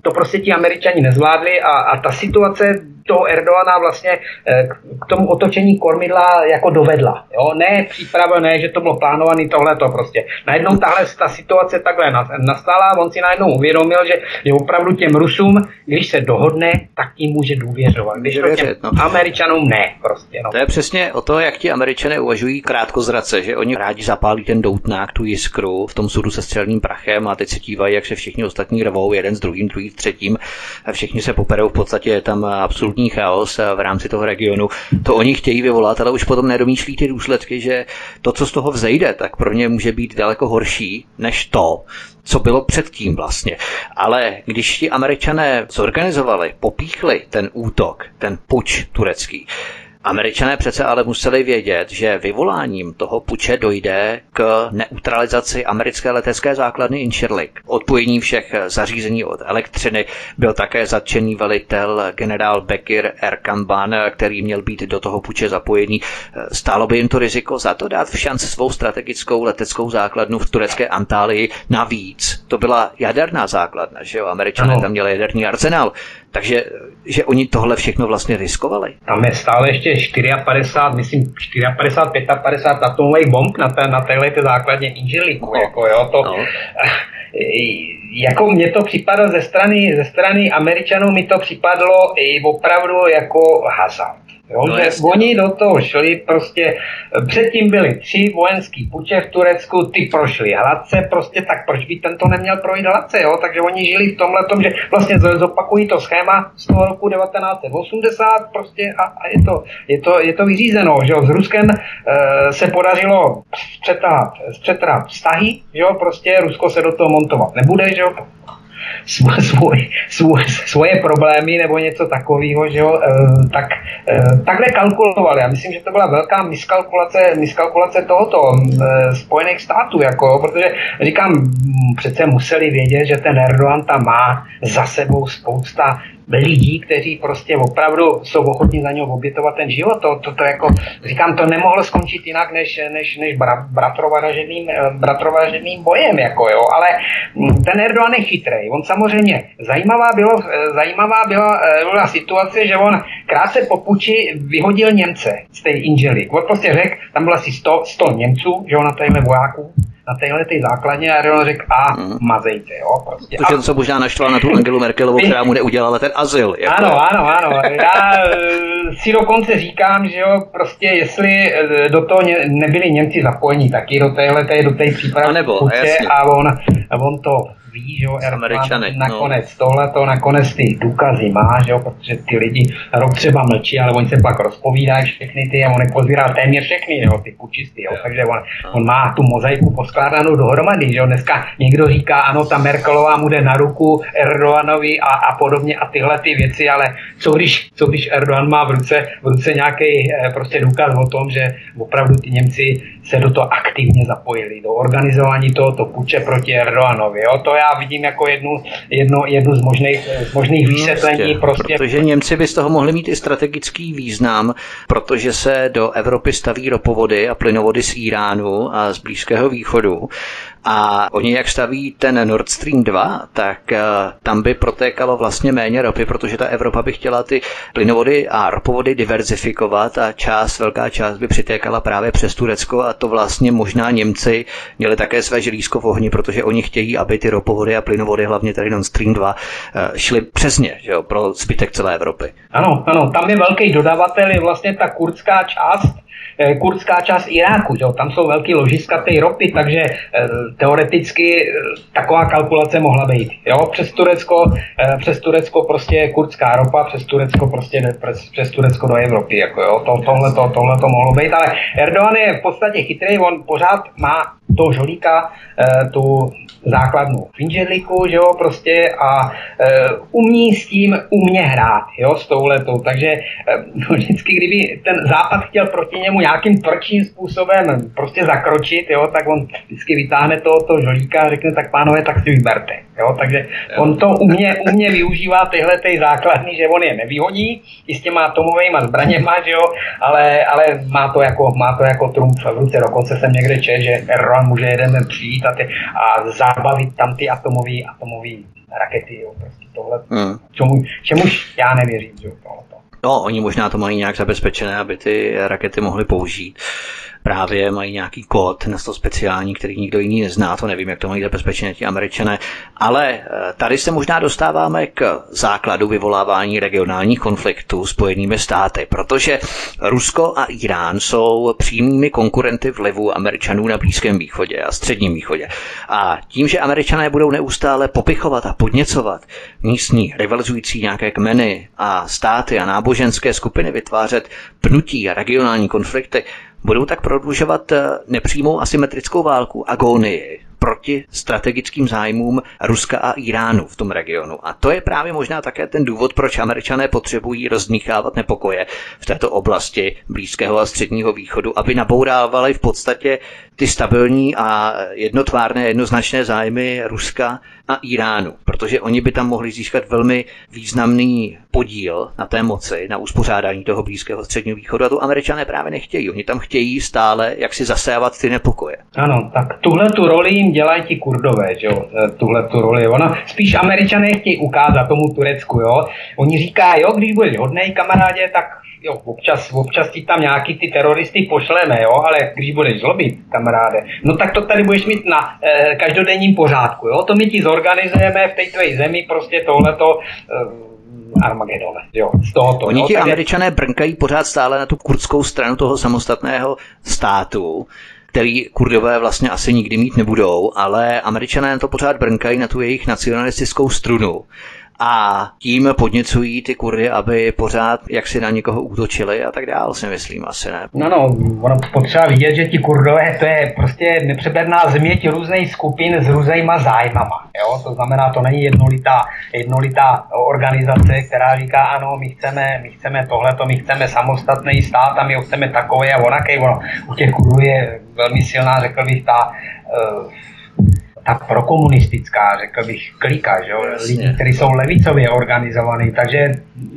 Speaker 2: to prostě ti američani nezvládli a, a ta situace toho Erdoana vlastně eh, k tomu otočení kormidla jako dovedla. Jo? Ne příprava, ne, že to bylo plánované, tohle to prostě. Najednou tahle ta situace takhle nastala, on si najednou uvědomil, že, že opravdu těm Rusům, když se dohodne, tak tím může důvěřovat. Když to těm no. Američanům ne, prostě. No.
Speaker 1: To je přesně o to, jak ti Američané uvažují krátkozrace, že oni rádi zapálí ten doutnák, tu jiskru v tom sudu se střelným prachem a teď se dívají, jak se všichni ostatní rvou, jeden s druhým, druhý s třetím. A všichni se poperou, v podstatě je tam absolutní chaos v rámci toho regionu. To oni chtějí vyvolat, ale už potom nedomýšlí ty důsledky, že to, co z toho vzejde, tak pro ně může být daleko horší než to, co bylo předtím vlastně. Ale když ti američané zorganizovali, popíchli ten útok, ten puč turecký, Američané přece ale museli vědět, že vyvoláním toho puče dojde k neutralizaci americké letecké základny Incirlik. Odpojení všech zařízení od elektřiny byl také zatčený velitel generál Bekir Erkamban, který měl být do toho puče zapojený. Stálo by jim to riziko za to dát v šanci svou strategickou leteckou základnu v turecké Antálii navíc. To byla jaderná základna, že jo? Američané ano. tam měli jaderný arzenál. Takže že oni tohle všechno vlastně riskovali.
Speaker 2: Tam je stále ještě 54, myslím 54, 55 atomových bomb na, té, na téhle té základně Inželiku. No. Jako, jo, to, no. jako mně to připadlo ze strany, ze strany Američanů, mi to připadlo i opravdu jako hazard. Jo, no, že oni do toho šli prostě, předtím byly tři vojenský puče v Turecku, ty prošly hladce, prostě tak proč by tento neměl projít hladce, jo? Takže oni žili v tomhle tom, že vlastně zopakují to schéma z toho roku 1980 prostě a, a je, to, je, to, je to vyřízeno, že jo? S Ruskem e, se podařilo zpřetrat, zpřetrat vztahy, že jo? Prostě Rusko se do toho montovat nebude, že jo? Svůj, svůj, svoje problémy nebo něco takového, že jo, eh, tak eh, takhle kalkulovali. Já myslím, že to byla velká miskalkulace, miskalkulace tohoto eh, Spojených států, jako, protože říkám, přece museli vědět, že ten Erdogan tam má za sebou spousta lidí, kteří prostě opravdu jsou ochotní za něho obětovat ten život. To, to, to jako, říkám, to nemohlo skončit jinak, než, než, než bra, bratrovaženým, eh, bratrovaženým bojem, jako jo. Ale hm, ten Erdogan je chytrý. On samozřejmě, zajímavá, bylo, eh, zajímavá byla, eh, byla situace, že on krátce po puči vyhodil Němce z té Inžely. On prostě řekl, tam bylo asi 100, 100 Němců, že on na téhle vojáků, na téhle ty základně a Erdogan řekl a mm. mazejte, jo. Prostě.
Speaker 1: To, a... co možná naštvalo na tu Angelu Merkelovou, která mu neudělala ten azyl.
Speaker 2: Jako. Ano, ano, ano. Já eh, si dokonce říkám, že jo, prostě jestli eh, do toho nebyli Němci zapojení taky do téhle, do té přípravy a, nebo, a on, on to ví, že jo, Američany, nakonec no. tohle to nakonec ty důkazy má, že jo, protože ty lidi rok třeba mlčí, ale oni se pak rozpovídají všechny ty a on pozbírá téměř všechny, jo, ty pučisty, jo, takže on, no. on má tu mozaiku poskládanou dohromady, že jo, dneska někdo říká, ano, ta Merkelová mu jde na ruku Erdoganovi a, a podobně a tyhle ty věci, ale co když, co když Erdogan má v ruce, v ruce nějaký eh, prostě důkaz o tom, že opravdu ty Němci se do toho aktivně zapojili, do organizování tohoto puče proti Erdoganovi, jo, to já vidím jako jednu, jednu, jednu z možných, z možných no, vysvětlení.
Speaker 1: No, prostě. Protože Němci by z toho mohli mít i strategický význam, protože se do Evropy staví ropovody a plynovody z Iránu a z Blízkého východu a oni jak staví ten Nord Stream 2, tak uh, tam by protékalo vlastně méně ropy, protože ta Evropa by chtěla ty plynovody a ropovody diverzifikovat a část, velká část by přitékala právě přes Turecko a to vlastně možná Němci měli také své želízko v ohni, protože oni chtějí, aby ty ropovody a plynovody, hlavně tady Nord Stream 2, uh, eh, šly přes ně, že jo, pro zbytek celé Evropy.
Speaker 2: Ano, ano, tam je velký dodavatel, je vlastně ta kurdská část, Eh, kurdská část Iráku. Že? Tam jsou velký ložiska té ropy, takže eh, teoreticky eh, taková kalkulace mohla být. Jo? Přes, Turecko, přes Turecko prostě kurdská ropa, přes Turecko prostě přes, přes Turecko do Evropy. Jako, jo? To, tohle, to, tohle to mohlo být, ale Erdogan je v podstatě chytrý, on pořád má toho žolíka, tu základnu finžerliku, že jo, prostě a umí s tím umě hrát, jo, s touhletou, takže vždycky, kdyby ten západ chtěl proti němu nějakým tvrdším způsobem prostě zakročit, jo, tak on vždycky vytáhne toho, toho žolíka a řekne, tak pánové, tak si vyberte. Jo, takže on to umě, umě využívá tyhle ty základny, že on je nevyhodí, i s těma atomovými zbraněma, že jo, ale, ale má, to jako, má to jako trumf v ruce. Dokonce jsem někde čet, že může jeden den přijít a, ty, a zabavit tam ty atomové atomové rakety. Jo, prostě tohle, hmm. čemu, čemuž já nevěřím. Že jo, tohle.
Speaker 1: No, oni možná to mají nějak zabezpečené, aby ty rakety mohly použít právě mají nějaký kód na to speciální, který nikdo jiný nezná, to nevím, jak to mají zabezpečené ti američané, ale eh, tady se možná dostáváme k základu vyvolávání regionálních konfliktů spojenými státy, protože Rusko a Irán jsou přímými konkurenty vlivu Američanů na Blízkém východě a Středním východě. A tím, že Američané budou neustále popichovat a podněcovat místní rivalizující nějaké kmeny a státy a náboženské skupiny vytvářet pnutí a regionální konflikty, budou tak prodlužovat eh, nepřímou asymetrickou válku, agónii, proti strategickým zájmům Ruska a Iránu v tom regionu. A to je právě možná také ten důvod, proč američané potřebují rozdmíchávat nepokoje v této oblasti Blízkého a Středního východu, aby nabourávali v podstatě ty stabilní a jednotvárné, jednoznačné zájmy Ruska a Iránu, protože oni by tam mohli získat velmi významný podíl na té moci, na uspořádání toho Blízkého středního východu a to američané právě nechtějí. Oni tam chtějí stále jak si zasévat ty nepokoje.
Speaker 2: Ano, tak tuhle tu roli jim dělají ti kurdové, že jo, e, tuhle tu roli. Ona spíš američané chtějí ukázat tomu Turecku, jo. Oni říká, jo, když budeš hodnej kamarádě, tak jo, občas, občas ti tam nějaký ty teroristy pošleme, jo, ale když budeš zlobit, kamaráde, no tak to tady budeš mít na e, každodenním pořádku, jo, to my ti zorganizujeme v té tvé zemi, prostě tohleto, e, Armagedon, jo, z tohoto.
Speaker 1: Oni ti takže... američané brnkají pořád stále na tu kurdskou stranu toho samostatného státu, který kurdové vlastně asi nikdy mít nebudou, ale američané to pořád brnkají na tu jejich nacionalistickou strunu a tím podněcují ty kurdy, aby pořád jak si na někoho útočili a tak dál, si myslím asi ne.
Speaker 2: No no, ono potřeba vidět, že ti kurdové to je prostě nepřeberná změť různých skupin s různýma zájmama. Jo? To znamená, to není jednolitá, jednolitá organizace, která říká, ano, my chceme, my chceme tohleto, my chceme samostatný stát a my ho chceme takový a onaký. Ono, u těch kurdů je velmi silná, řekl bych, ta uh, ta prokomunistická, řekl bych, klika, že jo? lidi, kteří jsou levicově organizovaní, takže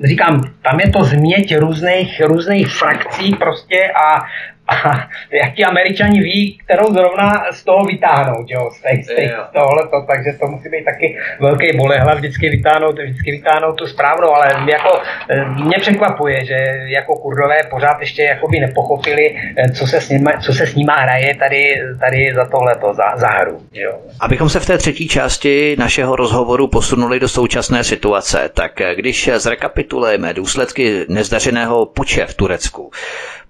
Speaker 2: říkám, tam je to změť různých, různých frakcí prostě a a jak ti američani ví, kterou zrovna z toho vytáhnout, jo, z, těch, z, těch, z tohleto, takže to musí být taky velký bolehla vždycky vytáhnout, vždycky vytáhnout tu správnou, ale jako eh, mě překvapuje, že jako kurdové pořád ještě jakoby nepochopili, eh, co se s nima, co se s nima hraje tady, tady za tohleto, za, za hru. Jo.
Speaker 1: Abychom se v té třetí části našeho rozhovoru posunuli do současné situace, tak eh, když zrekapitulujeme důsledky nezdařeného puče v Turecku,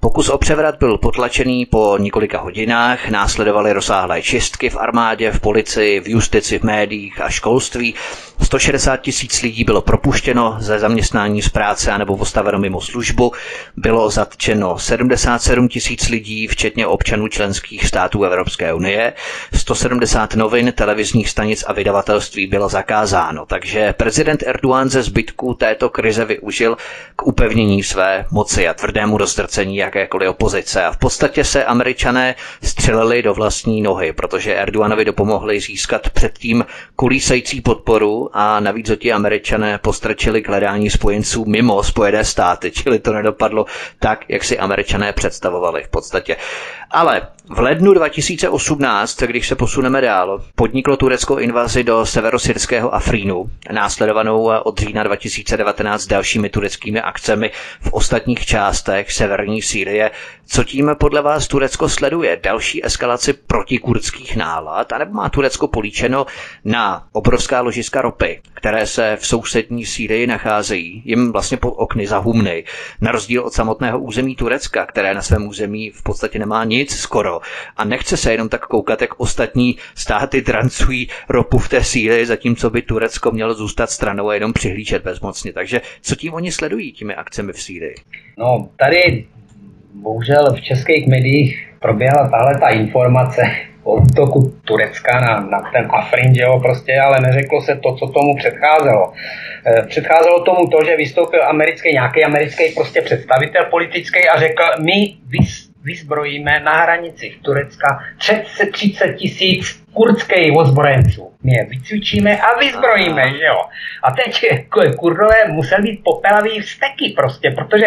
Speaker 1: Pokus o převrat byl potlačený po několika hodinách, následovaly rozsáhlé čistky v armádě, v policii, v justici, v médiích a školství. 160 tisíc lidí bylo propuštěno ze zaměstnání z práce anebo postaveno mimo službu. Bylo zatčeno 77 tisíc lidí, včetně občanů členských států Evropské unie. 170 novin, televizních stanic a vydavatelství bylo zakázáno. Takže prezident Erdogan ze zbytku této krize využil k upevnění své moci a tvrdému rozdrcení jakékoliv opozice. A v podstatě se američané střelili do vlastní nohy, protože Erdoganovi dopomohli získat předtím kulísající podporu a navíc ti američané postrčili k hledání spojenců mimo Spojené státy, čili to nedopadlo tak, jak si američané představovali v podstatě. Ale v lednu 2018, když se posuneme dál, podniklo Turecko invazi do severosyrského Afrínu, následovanou od října 2019 dalšími tureckými akcemi v ostatních částech severní Sýrie. Co tím podle vás Turecko sleduje? Další eskalaci protikurdských nálad? A nebo má Turecko políčeno na obrovská ložiska ropy, které se v sousední Sýrii nacházejí, jim vlastně po okny za humny, na rozdíl od samotného území Turecka, které na svém území v podstatě nemá nic skoro a nechce se jenom tak koukat, jak ostatní státy drancují ropu v té Sýrii, zatímco by Turecko mělo zůstat stranou a jenom přihlížet bezmocně. Takže co tím oni sledují, těmi akcemi v Sýrii?
Speaker 2: No, tady bohužel v českých médiích proběhla tahle ta informace o útoku Turecka na, na ten Afrin, že jo, prostě, ale neřeklo se to, co tomu předcházelo. E, předcházelo tomu to, že vystoupil americký, nějaký americký prostě představitel politický a řekl, my vys, vyzbrojíme na hranicích Turecka 30 tisíc kurdských ozbrojenců. My je vycvičíme a vyzbrojíme, že jo. A teď kurdové museli být popelavý vsteky prostě, protože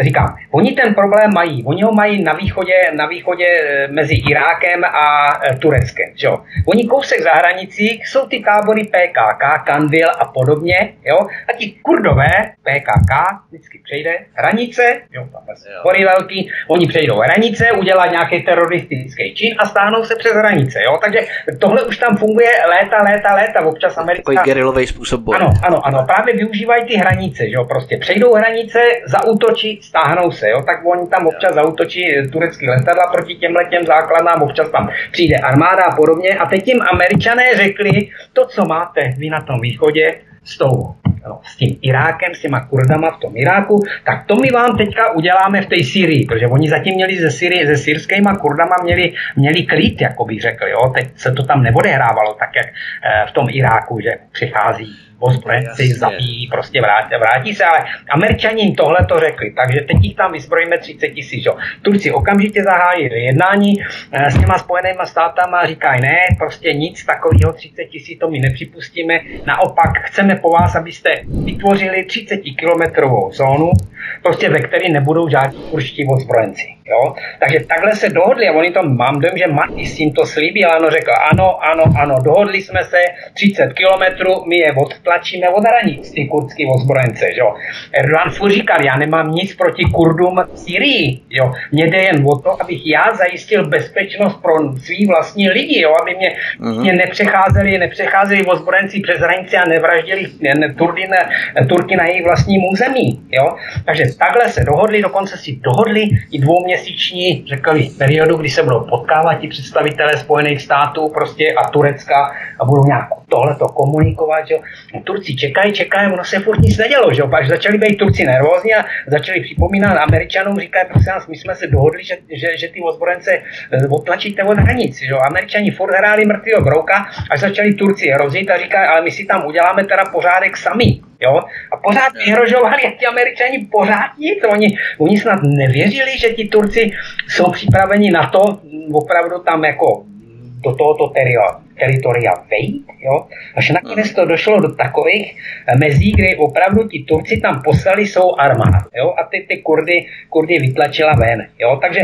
Speaker 2: říkám, oni ten problém mají, oni ho mají na východě, na východě eh, mezi Irákem a eh, Tureckem, že jo. Oni kousek za hranicích jsou ty tábory PKK, Kandil a podobně, jo. A ti kurdové, PKK, vždycky přejde hranice, jo, tam hory velký, oni přejdou hranice, udělají nějaký teroristický čin a stáhnou se přes hranice, jo. Takže tohle už tam funguje léta léta, léta, občas americká...
Speaker 1: Takový gerilový způsob boje.
Speaker 2: Ano, ano, ano, právě využívají ty hranice, že jo, prostě přejdou hranice, zautočí, stáhnou se, jo, tak oni tam občas zautočí turecký letadla proti těm letěm základnám, občas tam přijde armáda a podobně a teď jim američané řekli, to, co máte vy na tom východě, s tou no, s tím Irákem, s těma Kurdama v tom Iráku, tak to my vám teďka uděláme v té Syrii, protože oni zatím měli ze, Syrii, ze syrskýma Kurdama měli, měli klid, jako bych řekl, jo, teď se to tam neodehrávalo tak, jak eh, v tom Iráku, že přichází ozbrojenci zabíjí, prostě vrátí, vrátí se, ale američani jim tohle to řekli, takže teď jich tam vyzbrojíme 30 tisíc. Turci okamžitě zahájili jednání eh, s těma spojenýma státama a říkají, ne, prostě nic takového 30 tisíc to my nepřipustíme, naopak chceme po vás, abyste vytvořili 30 kilometrovou zónu, prostě ve které nebudou žádní kurští ozbrojenci. Jo? Takže takhle se dohodli a oni to, mám dojem, že Matis jim to slíbil, ano, řekl, ano, ano, ano, dohodli jsme se, 30 kilometrů, my je odtlačíme od hranic, ty kurdský ozbrojence, jo. Erdogan furt říkal, já nemám nic proti Kurdům v Syrii, jo. Mně jde jen o to, abych já zajistil bezpečnost pro svý vlastní lidi, jo, aby mě, uh-huh. mě nepřecházeli, nepřecházeli ozbrojenci přes hranice a nevraždili ne, Turdy na, Turky na jejich vlastním území, jo. Takže takhle se dohodli, dokonce si dohodli i dvouměsíční, řekli, periodu, kdy se budou potkávat ti představitelé Spojených států prostě a Turecka a budou nějak tohleto komunikovat, jo. No, Turci čekají, čekají, ono se furt nic nedělo, že Až začali být Turci nervózní a začali připomínat Američanům, říkají, prosím nás, my jsme se dohodli, že, že, že ty ozbrojence eh, otlačíte od hranic, že Američani furt hráli mrtvého brouka, až začali Turci hrozit a říkají, ale my si tam uděláme teda pořádek sami. Jo? A pořád vyhrožovali a ti američani pořád nic. Oni, oni snad nevěřili, že ti Turci jsou připraveni na to opravdu tam jako do tohoto teritoria, teritoria vejít, jo? Až nakonec to došlo do takových mezí, kdy opravdu ti Turci tam poslali svou armádu, jo? A ty, ty Kurdy, Kurdy vytlačila ven, jo? Takže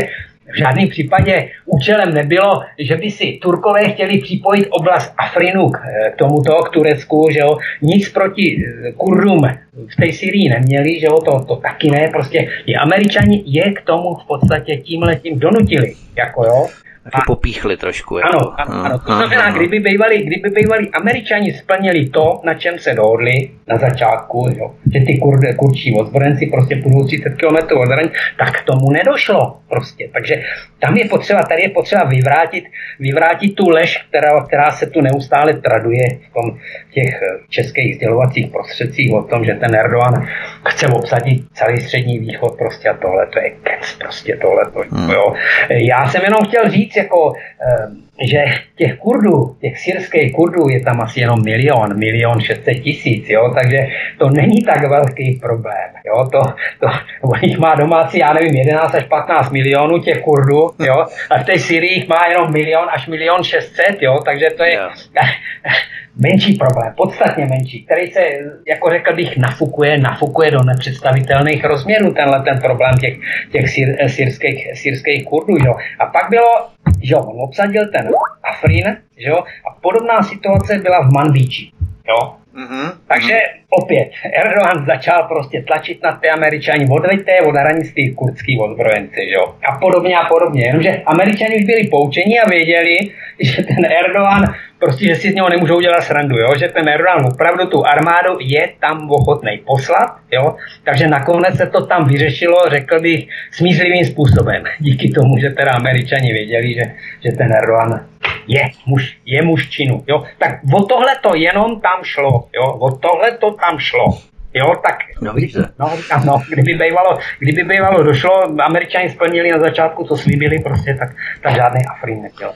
Speaker 2: v žádném případě účelem nebylo, že by si Turkové chtěli připojit oblast Afrinu k, k tomuto, k Turecku, že jo. Nic proti eh, Kurdům v té Syrii neměli, že jo, to, to taky ne, prostě i Američani je k tomu v podstatě tímhle tím donutili, jako jo.
Speaker 1: Taky popíchli trošku.
Speaker 2: Jako. Ano, ano, ano. To znamená, kdyby bývali, kdyby bývali američani splnili to, na čem se dohodli na začátku, jo, že ty kur, kurčí ozbrojenci prostě půjdou 30 km od hraní, tak tomu nedošlo prostě. Takže tam je potřeba, tady je potřeba vyvrátit, vyvrátit tu lež, která, která se tu neustále traduje v tom v těch eh, českých sdělovacích prostředcích o tom, že ten Erdogan chce obsadit celý střední východ prostě a tohle to je kec prostě tohle to, hmm. jo. Já jsem jenom chtěl říct, jako, eh, že těch Kurdů, těch syrských Kurdů je tam asi jenom milion, milion šestset tisíc, jo, takže to není tak velký problém, jo, to, to, on jich má domácí, já nevím, 11 až 15 milionů těch Kurdů, jo, a v té Syrii má jenom milion až milion šestset, jo, takže to je, yeah. menší problém, podstatně menší, který se, jako řekl bych, nafukuje, nafukuje do nepředstavitelných rozměrů, tenhle ten problém těch, těch sír, sírských, sírských kurdů. Jo. A pak bylo, že on obsadil ten Afrin, že jo, a podobná situace byla v Manbíči. Jo. Mm-hmm. Takže opět Erdogan začal prostě tlačit na ty američani, odveďte od hranic ty kurdský ozbrojenci, jo. A podobně a podobně. Jenomže američani už byli poučeni a věděli, že ten Erdogan prostě, že si z něho nemůžou dělat srandu, jo? že ten Erdogan opravdu tu armádu je tam ochotný poslat, jo? takže nakonec se to tam vyřešilo, řekl bych, smířlivým způsobem. Díky tomu, že teda američani věděli, že, že ten Erdogan je muž, je muž činu. Jo? Tak o tohle to jenom tam šlo. Jo? O tohle to tam šlo. Jo, tak
Speaker 1: no, vidíte.
Speaker 2: No, no, kdyby bývalo, kdyby bývalo došlo, američani splnili na začátku, co slíbili, prostě, tak, tak žádný Afrin nechtěl.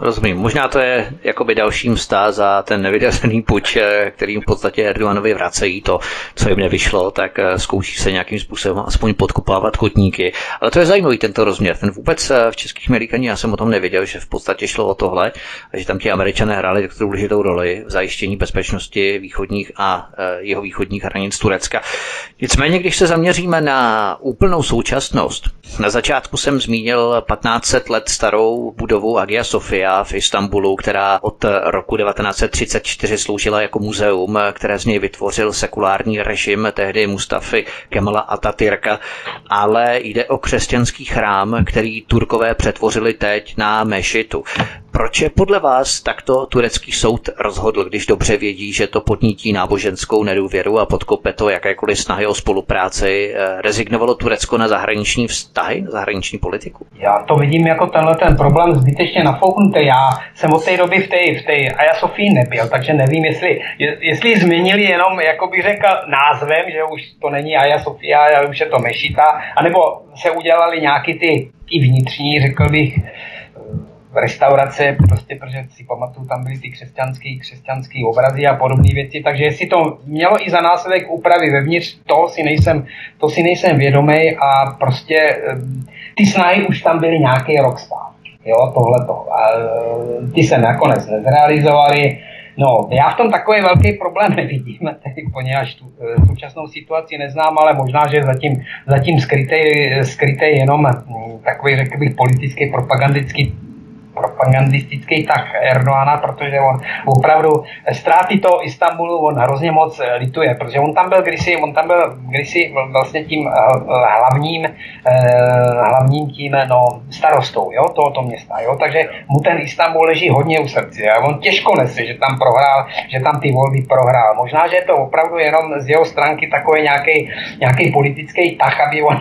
Speaker 1: Rozumím. Možná to je jakoby další mstá za ten nevydařený puč, eh, kterým v podstatě Erdoganovi vracejí to, co jim nevyšlo, tak eh, zkouší se nějakým způsobem aspoň podkopávat kotníky. Ale to je zajímavý tento rozměr. Ten vůbec eh, v českých ani já jsem o tom nevěděl, že v podstatě šlo o tohle, že tam ti američané hráli tak důležitou roli v zajištění bezpečnosti východních a jeho východních hranic Turecka. Nicméně, když se zaměříme na úplnou současnost, na začátku jsem zmínil 1500 let starou budovu Agia Sofia v Istanbulu, která od roku 1934 sloužila jako muzeum, které z něj vytvořil sekulární režim tehdy Mustafy Kemala Atatürka, ale jde o křesťanský chrám, který Turkové přetvořili teď na mešitu. Proč je podle vás takto turecký soud rozhodl, když dobře vědí, že to podnítí náboženskou nedůvěru a podkope to jakékoliv snahy o spolupráci? Eh, rezignovalo Turecko na zahraniční vztahy, na zahraniční politiku?
Speaker 2: Já to vidím jako tenhle ten problém zbytečně nafouknutý. Já jsem od té doby v té v tej Aja Sofii nebyl, takže nevím, jestli, jestli změnili jenom, jako bych řekl, názvem, že už to není Aja Sofia, ale už je to Mešita, anebo se udělali nějaký ty i vnitřní, řekl bych, restaurace, prostě, protože si pamatuju, tam byly ty křesťanský, křesťanský obrazy a podobné věci, takže jestli to mělo i za následek úpravy vevnitř, to si nejsem, to si nejsem vědomý a prostě ty snahy už tam byly nějaký rok zpátky, jo, tohleto. A eh, ty se nakonec nezrealizovaly, No, já v tom takový velký problém nevidím, tedy poněvadž tu e, současnou situaci neznám, ale možná, že zatím, zatím skrytý, skrytý jenom hm, takový, řekl bych, politický, propagandický propagandistický tah Erdoána, protože on opravdu ztráty toho Istanbulu on hrozně moc eh, lituje, protože on tam byl kdysi, on tam byl kdysi vlastně tím eh, hlavním, eh, hlavním tím no, starostou jo, tohoto města, jo, takže mu ten Istanbul leží hodně u srdce a on těžko nese, že tam prohrál, že tam ty volby prohrál. Možná, že je to opravdu jenom z jeho stránky takový nějaký politický tah, aby on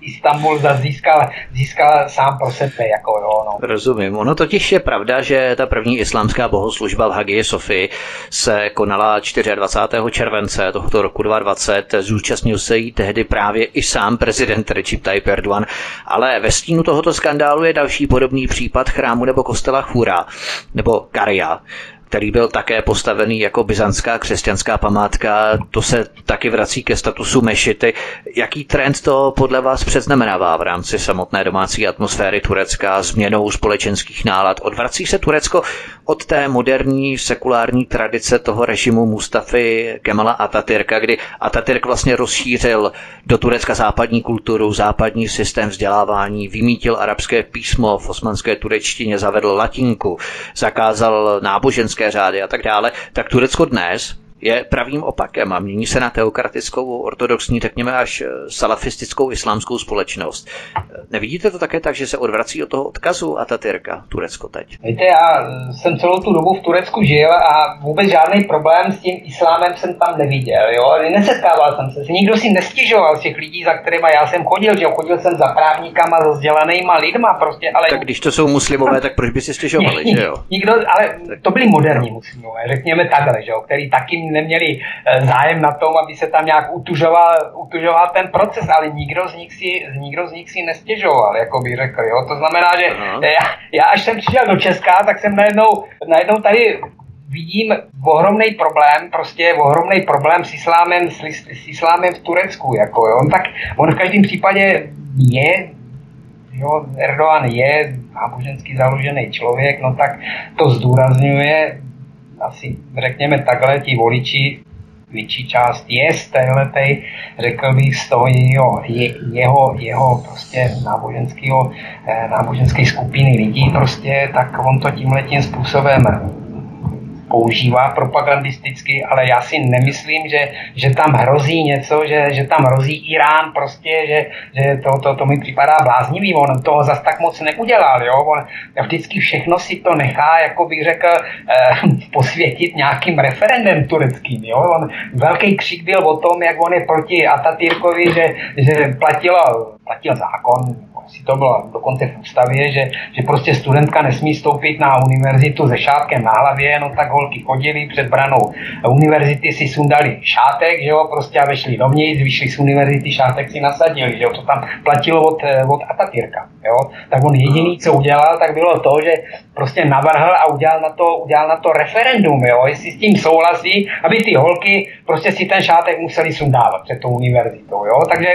Speaker 2: Istanbul získal, získal sám pro sebe. Jako, jo, no.
Speaker 1: Rozumím. Ono totiž je pravda, že ta první islámská bohoslužba v Hagie Sofii se konala 24. července tohoto roku 2020. Zúčastnil se jí tehdy právě i sám prezident Recep Tayyip Erdogan. Ale ve stínu tohoto skandálu je další podobný případ chrámu nebo kostela Chura nebo Karia který byl také postavený jako byzantská křesťanská památka. To se taky vrací ke statusu mešity. Jaký trend to podle vás předznamenává v rámci samotné domácí atmosféry Turecka, změnou společenských nálad? Odvrací se Turecko od té moderní sekulární tradice toho režimu Mustafy Kemala Atatürka, kdy Atatürk vlastně rozšířil do Turecka západní kulturu, západní systém vzdělávání, vymítil arabské písmo, v osmanské turečtině zavedl latinku, zakázal náboženské řády a tak dále, tak Turecko dnes je pravým opakem a mění se na teokratickou, ortodoxní, řekněme až eh, salafistickou islámskou společnost. Nevidíte to také tak, že se odvrací od toho odkazu Atatürka Turecko teď?
Speaker 2: Víte, já jsem celou tu dobu v Turecku žil a vůbec žádný problém s tím islámem jsem tam neviděl. Jo? Nesetkával jsem se, nikdo si nestěžoval z těch lidí, za kterými já jsem chodil, že chodil jsem za právníkama, za vzdělanýma lidma, prostě, ale...
Speaker 1: Tak když to jsou muslimové, tak proč by si stěžovali, že jo?
Speaker 2: Nikdo, ale to byli moderní muslimové, řekněme takhle, že jo, který taky neměli eh, zájem na tom, aby se tam nějak utužoval, utužoval ten proces, ale nikdo z nich si, nikdo z nich si nestěžoval, jako bych řekl. Jo? To znamená, že já, já až jsem přišel do Česka, tak jsem najednou, najednou tady vidím ohromný problém, prostě ohromný problém s islámem, s, s islámem v Turecku. Jako, jo? Tak on v každém případě je jo, Erdogan je nábožensky založený člověk, no tak to zdůrazňuje asi řekněme takhle, ti voliči větší část je z téhletej, řekl bych, z toho jeho, je, jeho, jeho prostě náboženského, eh, náboženské skupiny lidí prostě, tak on to tímhletím způsobem používá propagandisticky, ale já si nemyslím, že, že tam hrozí něco, že, že tam hrozí Irán prostě, že, že to, to, to mi připadá bláznivý, on toho zas tak moc neudělal, jo, on vždycky všechno si to nechá, jako bych řekl, eh, posvětit nějakým referendem tureckým, jo, on, velký křik byl o tom, jak on je proti Atatürkovi, že, že platilo, platil zákon, si to bylo dokonce v ústavě, že, že prostě studentka nesmí stoupit na univerzitu se šátkem na hlavě, no tak holky chodili před branou univerzity, si sundali šátek, že jo, prostě a vešli dovnitř, vyšli z univerzity, šátek si nasadili, že jo, to tam platilo od, od Atatürka, jo, tak on jediný, co udělal, tak bylo to, že prostě navrhl a udělal na to, udělal na to referendum, jo, jestli s tím souhlasí, aby ty holky prostě si ten šátek museli sundávat před tou univerzitou, jo, takže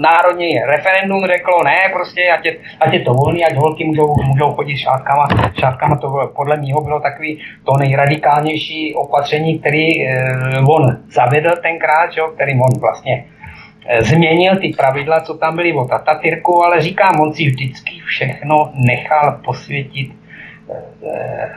Speaker 2: národní referendum řeklo ne, prostě ať je, ať je to volný, ať holky můžou, můžou chodit šátkama, šátkama to podle mého bylo takový to nejradikálnější opatření, který eh, on zavedl tenkrát, jo, který on vlastně eh, změnil ty pravidla, co tam byly od Atatürku, ale říkám, on si vždycky všechno nechal posvětit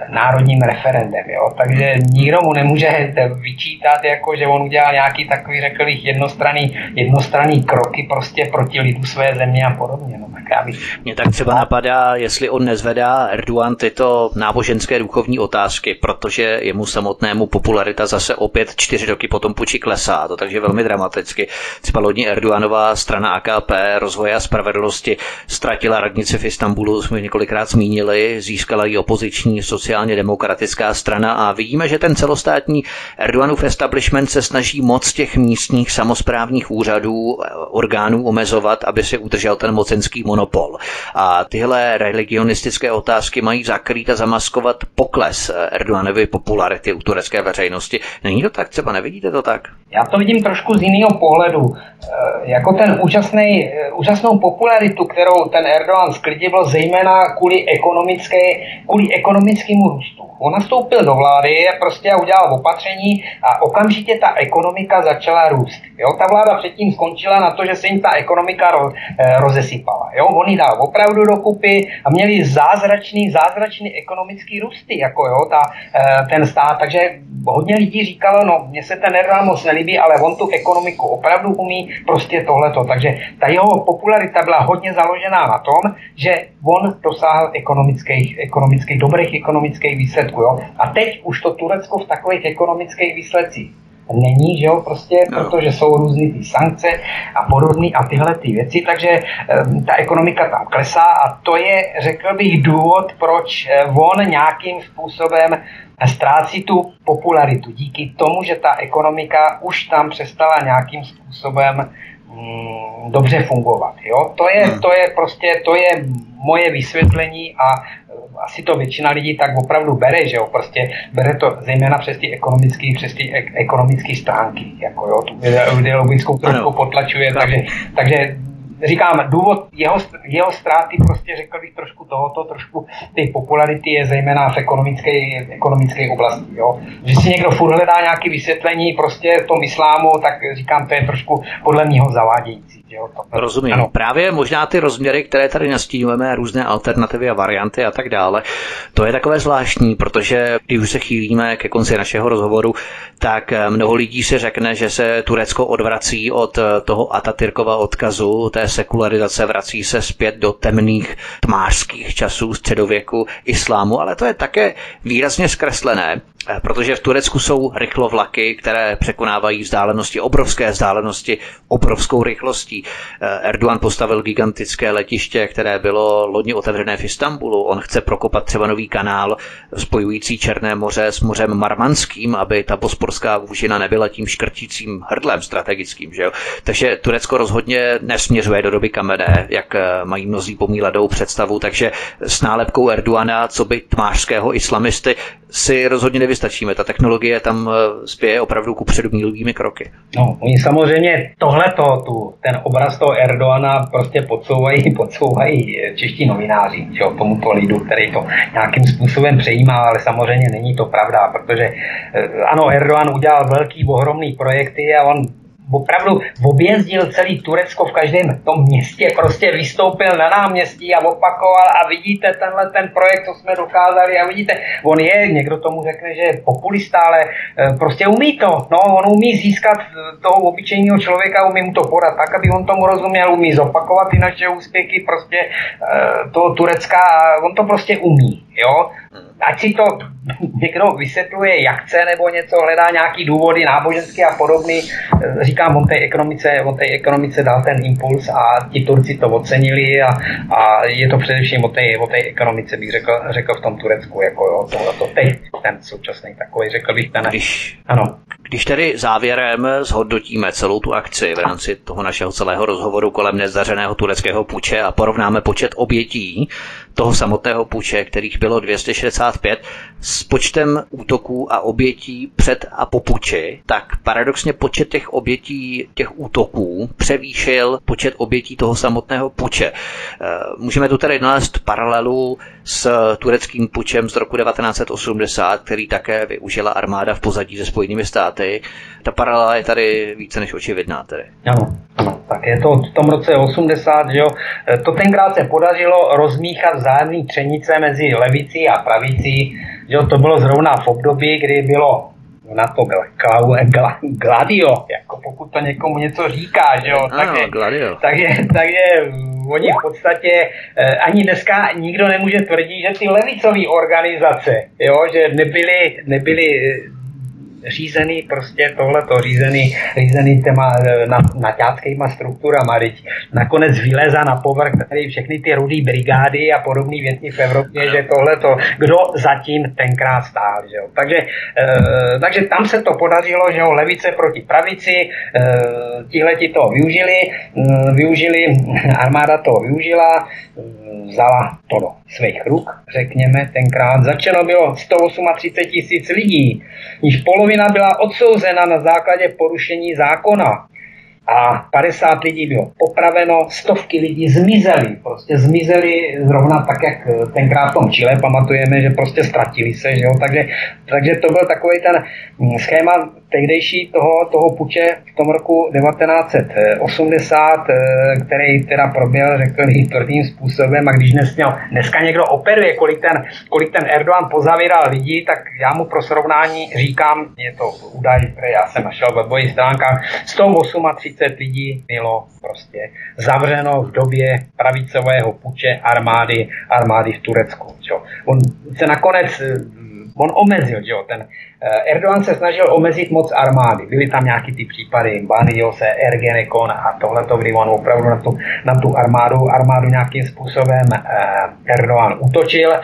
Speaker 2: národním referendem. Jo? Takže nikdo mu nemůže vyčítat, jako, že on udělal nějaký takový, řekl bych, jednostranný, jednostranný kroky prostě proti lidu své země a podobně. No, tak já bych...
Speaker 1: Mě tak třeba napadá, jestli on nezvedá Erdogan tyto náboženské duchovní otázky, protože jemu samotnému popularita zase opět čtyři roky potom puči klesá, to takže velmi dramaticky. Třeba lodní Erdoganová strana AKP rozvoje a spravedlnosti ztratila radnici v Istanbulu, jsme několikrát zmínili, získala ji opoziční sociálně demokratická strana a vidíme, že ten celostátní Erdoganův establishment se snaží moc těch místních samozprávních úřadů, eh, orgánů omezovat, aby si udržel ten mocenský monopol. A tyhle religionistické otázky mají zakrýt a zamaskovat pokles eh, Erdoganovy popularity u turecké veřejnosti. Není to tak? Třeba nevidíte to tak?
Speaker 2: Já to vidím trošku z jiného pohledu. Eh, jako ten úžasný, úžasnou popularitu, kterou ten Erdogan sklidil, zejména kvůli ekonomické, kvůli ekonomickému růstu. On nastoupil do vlády prostě a udělal opatření a okamžitě ta ekonomika začala růst. Jo? Ta vláda předtím skončila na to, že se jim ta ekonomika ro, eh, rozesypala. Jo? On ji dal opravdu dokupy a měli zázračný, zázračný ekonomický růsty, jako jo, ta, eh, ten stát. Takže hodně lidí říkalo, no mně se ten Erdogan moc ale on tu ekonomiku opravdu umí, prostě tohleto. Takže ta jeho popularita byla hodně založená na tom, že on dosáhl ekonomických, ekonomických dobrých ekonomických výsledků. Jo? A teď už to Turecko v takových ekonomických výsledcích není, že jo, prostě, no. protože jsou různé ty sankce a podobné a tyhle ty věci, takže um, ta ekonomika tam klesá a to je, řekl bych, důvod, proč eh, on nějakým způsobem ztrácí tu popularitu díky tomu, že ta ekonomika už tam přestala nějakým způsobem mm, dobře fungovat. Jo? To, je, hmm. to je prostě, to je moje vysvětlení a asi to většina lidí tak opravdu bere, že jo, prostě bere to zejména přes ty ekonomické, přes ty ek- ekonomické stránky, jako jo, tu ideologickou trošku potlačuje, takže, takže říkám, důvod jeho, jeho ztráty prostě řekl bych trošku tohoto, trošku té popularity je zejména v ekonomické, ekonomické oblasti. Jo. Že si někdo furt hledá nějaké vysvětlení prostě v tom islámu, tak říkám, to je trošku podle mého zavádějící. Jo,
Speaker 1: to, Rozumím. Ano. Právě možná ty rozměry, které tady nastínujeme, různé alternativy a varianty a tak dále, to je takové zvláštní, protože když už se chýlíme ke konci našeho rozhovoru, tak eh, mnoho lidí si řekne, že se Turecko odvrací od eh, toho Atatürkova odkazu, té sekularizace, vrací se zpět do temných tmářských časů středověku islámu, ale to je také výrazně zkreslené, protože v Turecku jsou rychlovlaky, které překonávají vzdálenosti, obrovské vzdálenosti, obrovskou rychlostí. Erdogan postavil gigantické letiště, které bylo lodně otevřené v Istanbulu. On chce prokopat třeba nový kanál spojující Černé moře s mořem Marmanským, aby ta bosporská úžina nebyla tím škrtícím hrdlem strategickým. Že jo? Takže Turecko rozhodně nesměřuje do doby kamenné, jak eh, mají mnozí pomíladou představu, takže s nálepkou Erdoana, co by tmářského islamisty, si rozhodně nevystačíme. Ta technologie tam eh, spěje opravdu ku předu mílovými kroky.
Speaker 2: No, oni samozřejmě tohleto, tu, ten obraz toho Erdoana prostě podsouvají, podsouvají čeští novináři, jo, tomuto lidu, který to nějakým způsobem přejímá, ale samozřejmě není to pravda, protože eh, ano, Erdogan udělal velký, ohromný projekty a on opravdu objezdil celý Turecko v každém tom městě, prostě vystoupil na náměstí a opakoval a vidíte tenhle ten projekt, co jsme dokázali a vidíte, on je, někdo tomu řekne, že je populista, ale e, prostě umí to, no, on umí získat toho obyčejného člověka, umí mu to podat tak, aby on tomu rozuměl, umí zopakovat ty naše úspěchy prostě e, toho Turecka on to prostě umí, jo, ať si to někdo vysvětluje, jak chce nebo něco, hledá nějaký důvody náboženské a podobný. Říkám, on té ekonomice, on té ekonomice dal ten impuls a ti Turci to ocenili a, a je to především o té, o té ekonomice, bych řekl, řekl v tom Turecku, jako jo, to teď, ten současný takový, řekl bych ten.
Speaker 1: Když, ano. Když tedy závěrem zhodnotíme celou tu akci v rámci toho našeho celého rozhovoru kolem nezdařeného tureckého puče a porovnáme počet obětí toho samotného puče, kterých bylo 265, s počtem útoků a obětí před a po puči, tak paradoxně počet těch obětí těch útoků převýšil počet obětí toho samotného puče. Eh, můžeme tu tady nalézt paralelu s tureckým pučem z roku 1980, který také využila armáda v pozadí se Spojenými státy. Ta paralela je tady více než očividná. Tedy.
Speaker 2: Ano, ano, tak je to v tom roce 80, že jo, eh, to tenkrát se podařilo rozmíchat vzájemný třenice mezi levicí a pravicí, že to bylo zrovna v období, kdy bylo na to byl Gladio, jako pokud to někomu něco říká, že jo, takže, takže, takže oni v podstatě eh, ani dneska nikdo nemůže tvrdit, že ty levicové organizace, jo, že nebyly, nebyly řízený prostě tohleto, řízený, řízený těma e, naťáckýma strukturama. Teď nakonec vyleza na povrch tady všechny ty rudý brigády a podobné věci v Evropě, že tohleto, kdo zatím tenkrát stál. Že jo. Takže, e, takže tam se to podařilo, že jo, levice proti pravici, e, tihleti to využili, e, využili, armáda to využila, vzala to do svých ruk, řekněme, tenkrát. Začeno bylo 138 tisíc lidí, níž polovina byla odsouzena na základě porušení zákona a 50 lidí bylo popraveno, stovky lidí zmizely, prostě zmizely zrovna tak, jak tenkrát v tom Chile, pamatujeme, že prostě ztratili se, že jo? Takže, takže to byl takový ten schéma tehdejší toho, toho puče v tom roku 1980, eh, který teda proběhl, řekl tvrdým způsobem a když dnes měl, dneska někdo operuje, kolik ten, kolik ten Erdogan pozavíral lidí, tak já mu pro srovnání říkám, je to údaj, který já jsem našel ve boji stránkách, 138 lidí bylo prostě zavřeno v době pravicového puče armády, armády v Turecku. Čo? On se nakonec eh, on omezil, že jo, ten Eh, Erdogan se snažil omezit moc armády. Byly tam nějaký ty případy, Baniose, Ergenekon a tohleto, kdy on opravdu na tu, na tu armádu, armádu nějakým způsobem eh, Erdogan útočil, eh,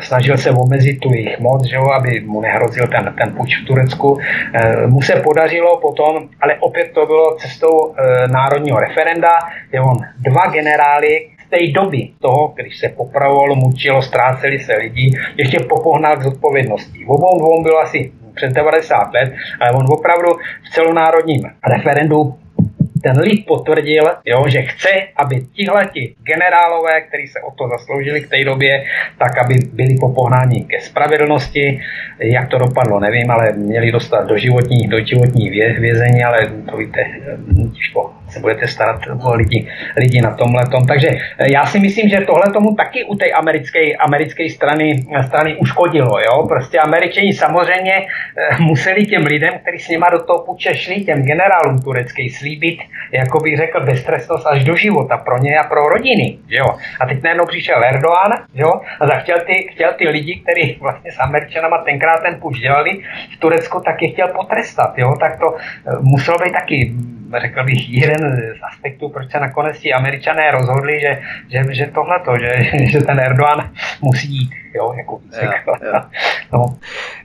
Speaker 2: snažil se omezit tu jejich moc, že jo, aby mu nehrozil ten, ten puč v Turecku. Eh, mu se podařilo potom, ale opět to bylo cestou eh, národního referenda, kde on dva generály, té doby toho, když se popravovalo, mučilo, ztráceli se lidi, ještě popohnal k zodpovědnosti. Obou dvou bylo asi přes 90 let, ale on opravdu v celonárodním referendu ten lid potvrdil, jo, že chce, aby tihleti generálové, kteří se o to zasloužili k té době, tak aby byli popohnáni ke spravedlnosti. Jak to dopadlo, nevím, ale měli dostat do životní, do životní vězení, ale to víte, těžko se budete starat o lidi, lidi na tomhle. Takže eh, já si myslím, že tohle tomu taky u té americké, americké strany, strany uškodilo. Jo? Prostě američani samozřejmě eh, museli těm lidem, kteří s nima do toho půjče šli, těm generálům tureckých, slíbit, jako bych řekl, beztrestnost až do života pro ně a pro rodiny. Jo? A teď najednou přišel Erdogan jo? a chtěl ty, chtěl ty lidi, kteří vlastně s Američanama tenkrát ten půjč dělali v Turecku, tak je chtěl potrestat. Jo? Tak to eh, muselo být taky řekl bych, jeden z aspektů, proč se nakonec ti američané rozhodli, že, že, že tohleto, že, že ten Erdogan musí jít. Jo, jako jo, jo.
Speaker 1: No.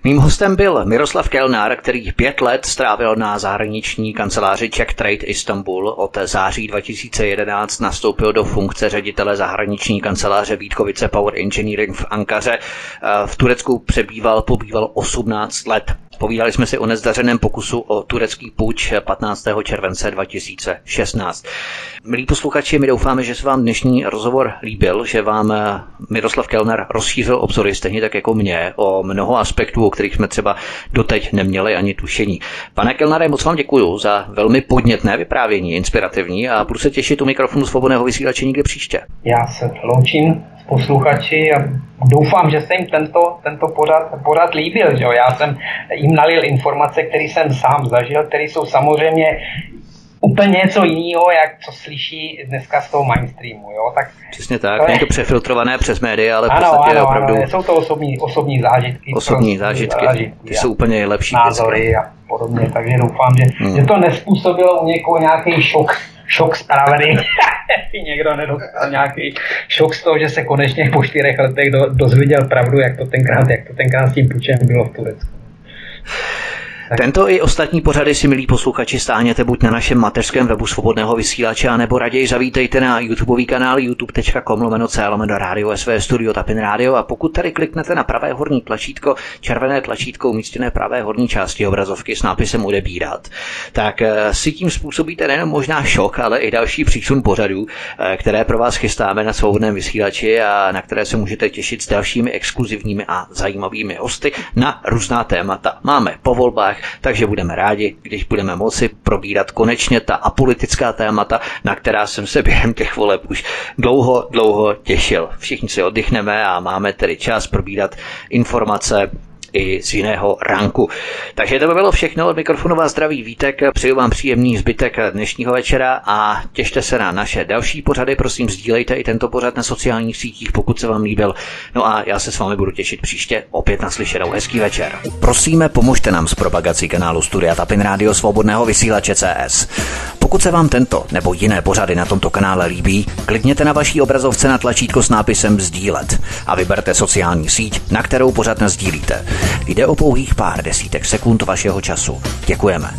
Speaker 1: Mým hostem byl Miroslav Kelnár, který pět let strávil na zahraniční kanceláři Czech Trade Istanbul. Od září 2011 nastoupil do funkce ředitele zahraniční kanceláře Vítkovice Power Engineering v Ankaře. V Turecku přebýval, pobýval 18 let. Povídali jsme si o nezdařeném pokusu o turecký půjč 15. července 2016. Milí posluchači, my doufáme, že se vám dnešní rozhovor líbil, že vám Miroslav Kellner rozšířil obzory stejně tak jako mě o mnoho aspektů, o kterých jsme třeba doteď neměli ani tušení. Pane Kellnere, moc vám děkuji za velmi podnětné vyprávění, inspirativní a budu se těšit u mikrofonu svobodného vysílače někde příště.
Speaker 2: Já se loučím posluchači a doufám, že se jim tento, tento pořad, pořad líbil. Že jo? Já jsem jim nalil informace, které jsem sám zažil, které jsou samozřejmě úplně něco jiného, jak co slyší dneska z toho mainstreamu, jo, tak...
Speaker 1: Přesně tak, to není to přefiltrované přes média, ale v
Speaker 2: ano,
Speaker 1: podstatě
Speaker 2: ano,
Speaker 1: opravdu...
Speaker 2: Ano, jsou to osobní, osobní zážitky.
Speaker 1: Osobní zážitky, zážitky ty jsou úplně lepší.
Speaker 2: Názory vždycky. a podobně, takže doufám, že, hmm. že to nespůsobilo u někoho nějaký šok, šok spravedlivý. někdo nedostal nějaký šok z toho, že se konečně po čtyřech letech do, dozvěděl pravdu, jak to tenkrát, jak to tenkrát s tím pučem bylo v Turecku.
Speaker 1: Tento i ostatní pořady si, milí posluchači, stáhněte buď na našem mateřském webu svobodného vysílače, nebo raději zavítejte na YouTubeový kanál youtube.com lomeno lomeno radio sv studio tapin radio a pokud tady kliknete na pravé horní tlačítko, červené tlačítko umístěné pravé horní části obrazovky s nápisem odebírat, tak eh, si tím způsobíte nejen možná šok, ale i další přísun pořadů, eh, které pro vás chystáme na svobodném vysílači a na které se můžete těšit s dalšími exkluzivními a zajímavými hosty na různá témata. Máme po volbách volbách, takže budeme rádi, když budeme moci probírat konečně ta apolitická témata, na která jsem se během těch voleb už dlouho, dlouho těšil. Všichni si oddychneme a máme tedy čas probírat informace i z jiného ranku. Takže to by bylo všechno od mikrofonu vás zdraví Vítek, přeju vám příjemný zbytek dnešního večera a těšte se na naše další pořady, prosím sdílejte i tento pořad na sociálních sítích, pokud se vám líbil. No a já se s vámi budu těšit příště opět na slyšenou. Hezký večer. Prosíme, pomožte nám s propagací kanálu Studia Tapin Radio Svobodného vysílače CS. Pokud se vám tento nebo jiné pořady na tomto kanále líbí, klikněte na vaší obrazovce na tlačítko s nápisem Sdílet a vyberte sociální síť, na kterou pořád sdílíte. Jde o pouhých pár desítek sekund vašeho času. Děkujeme.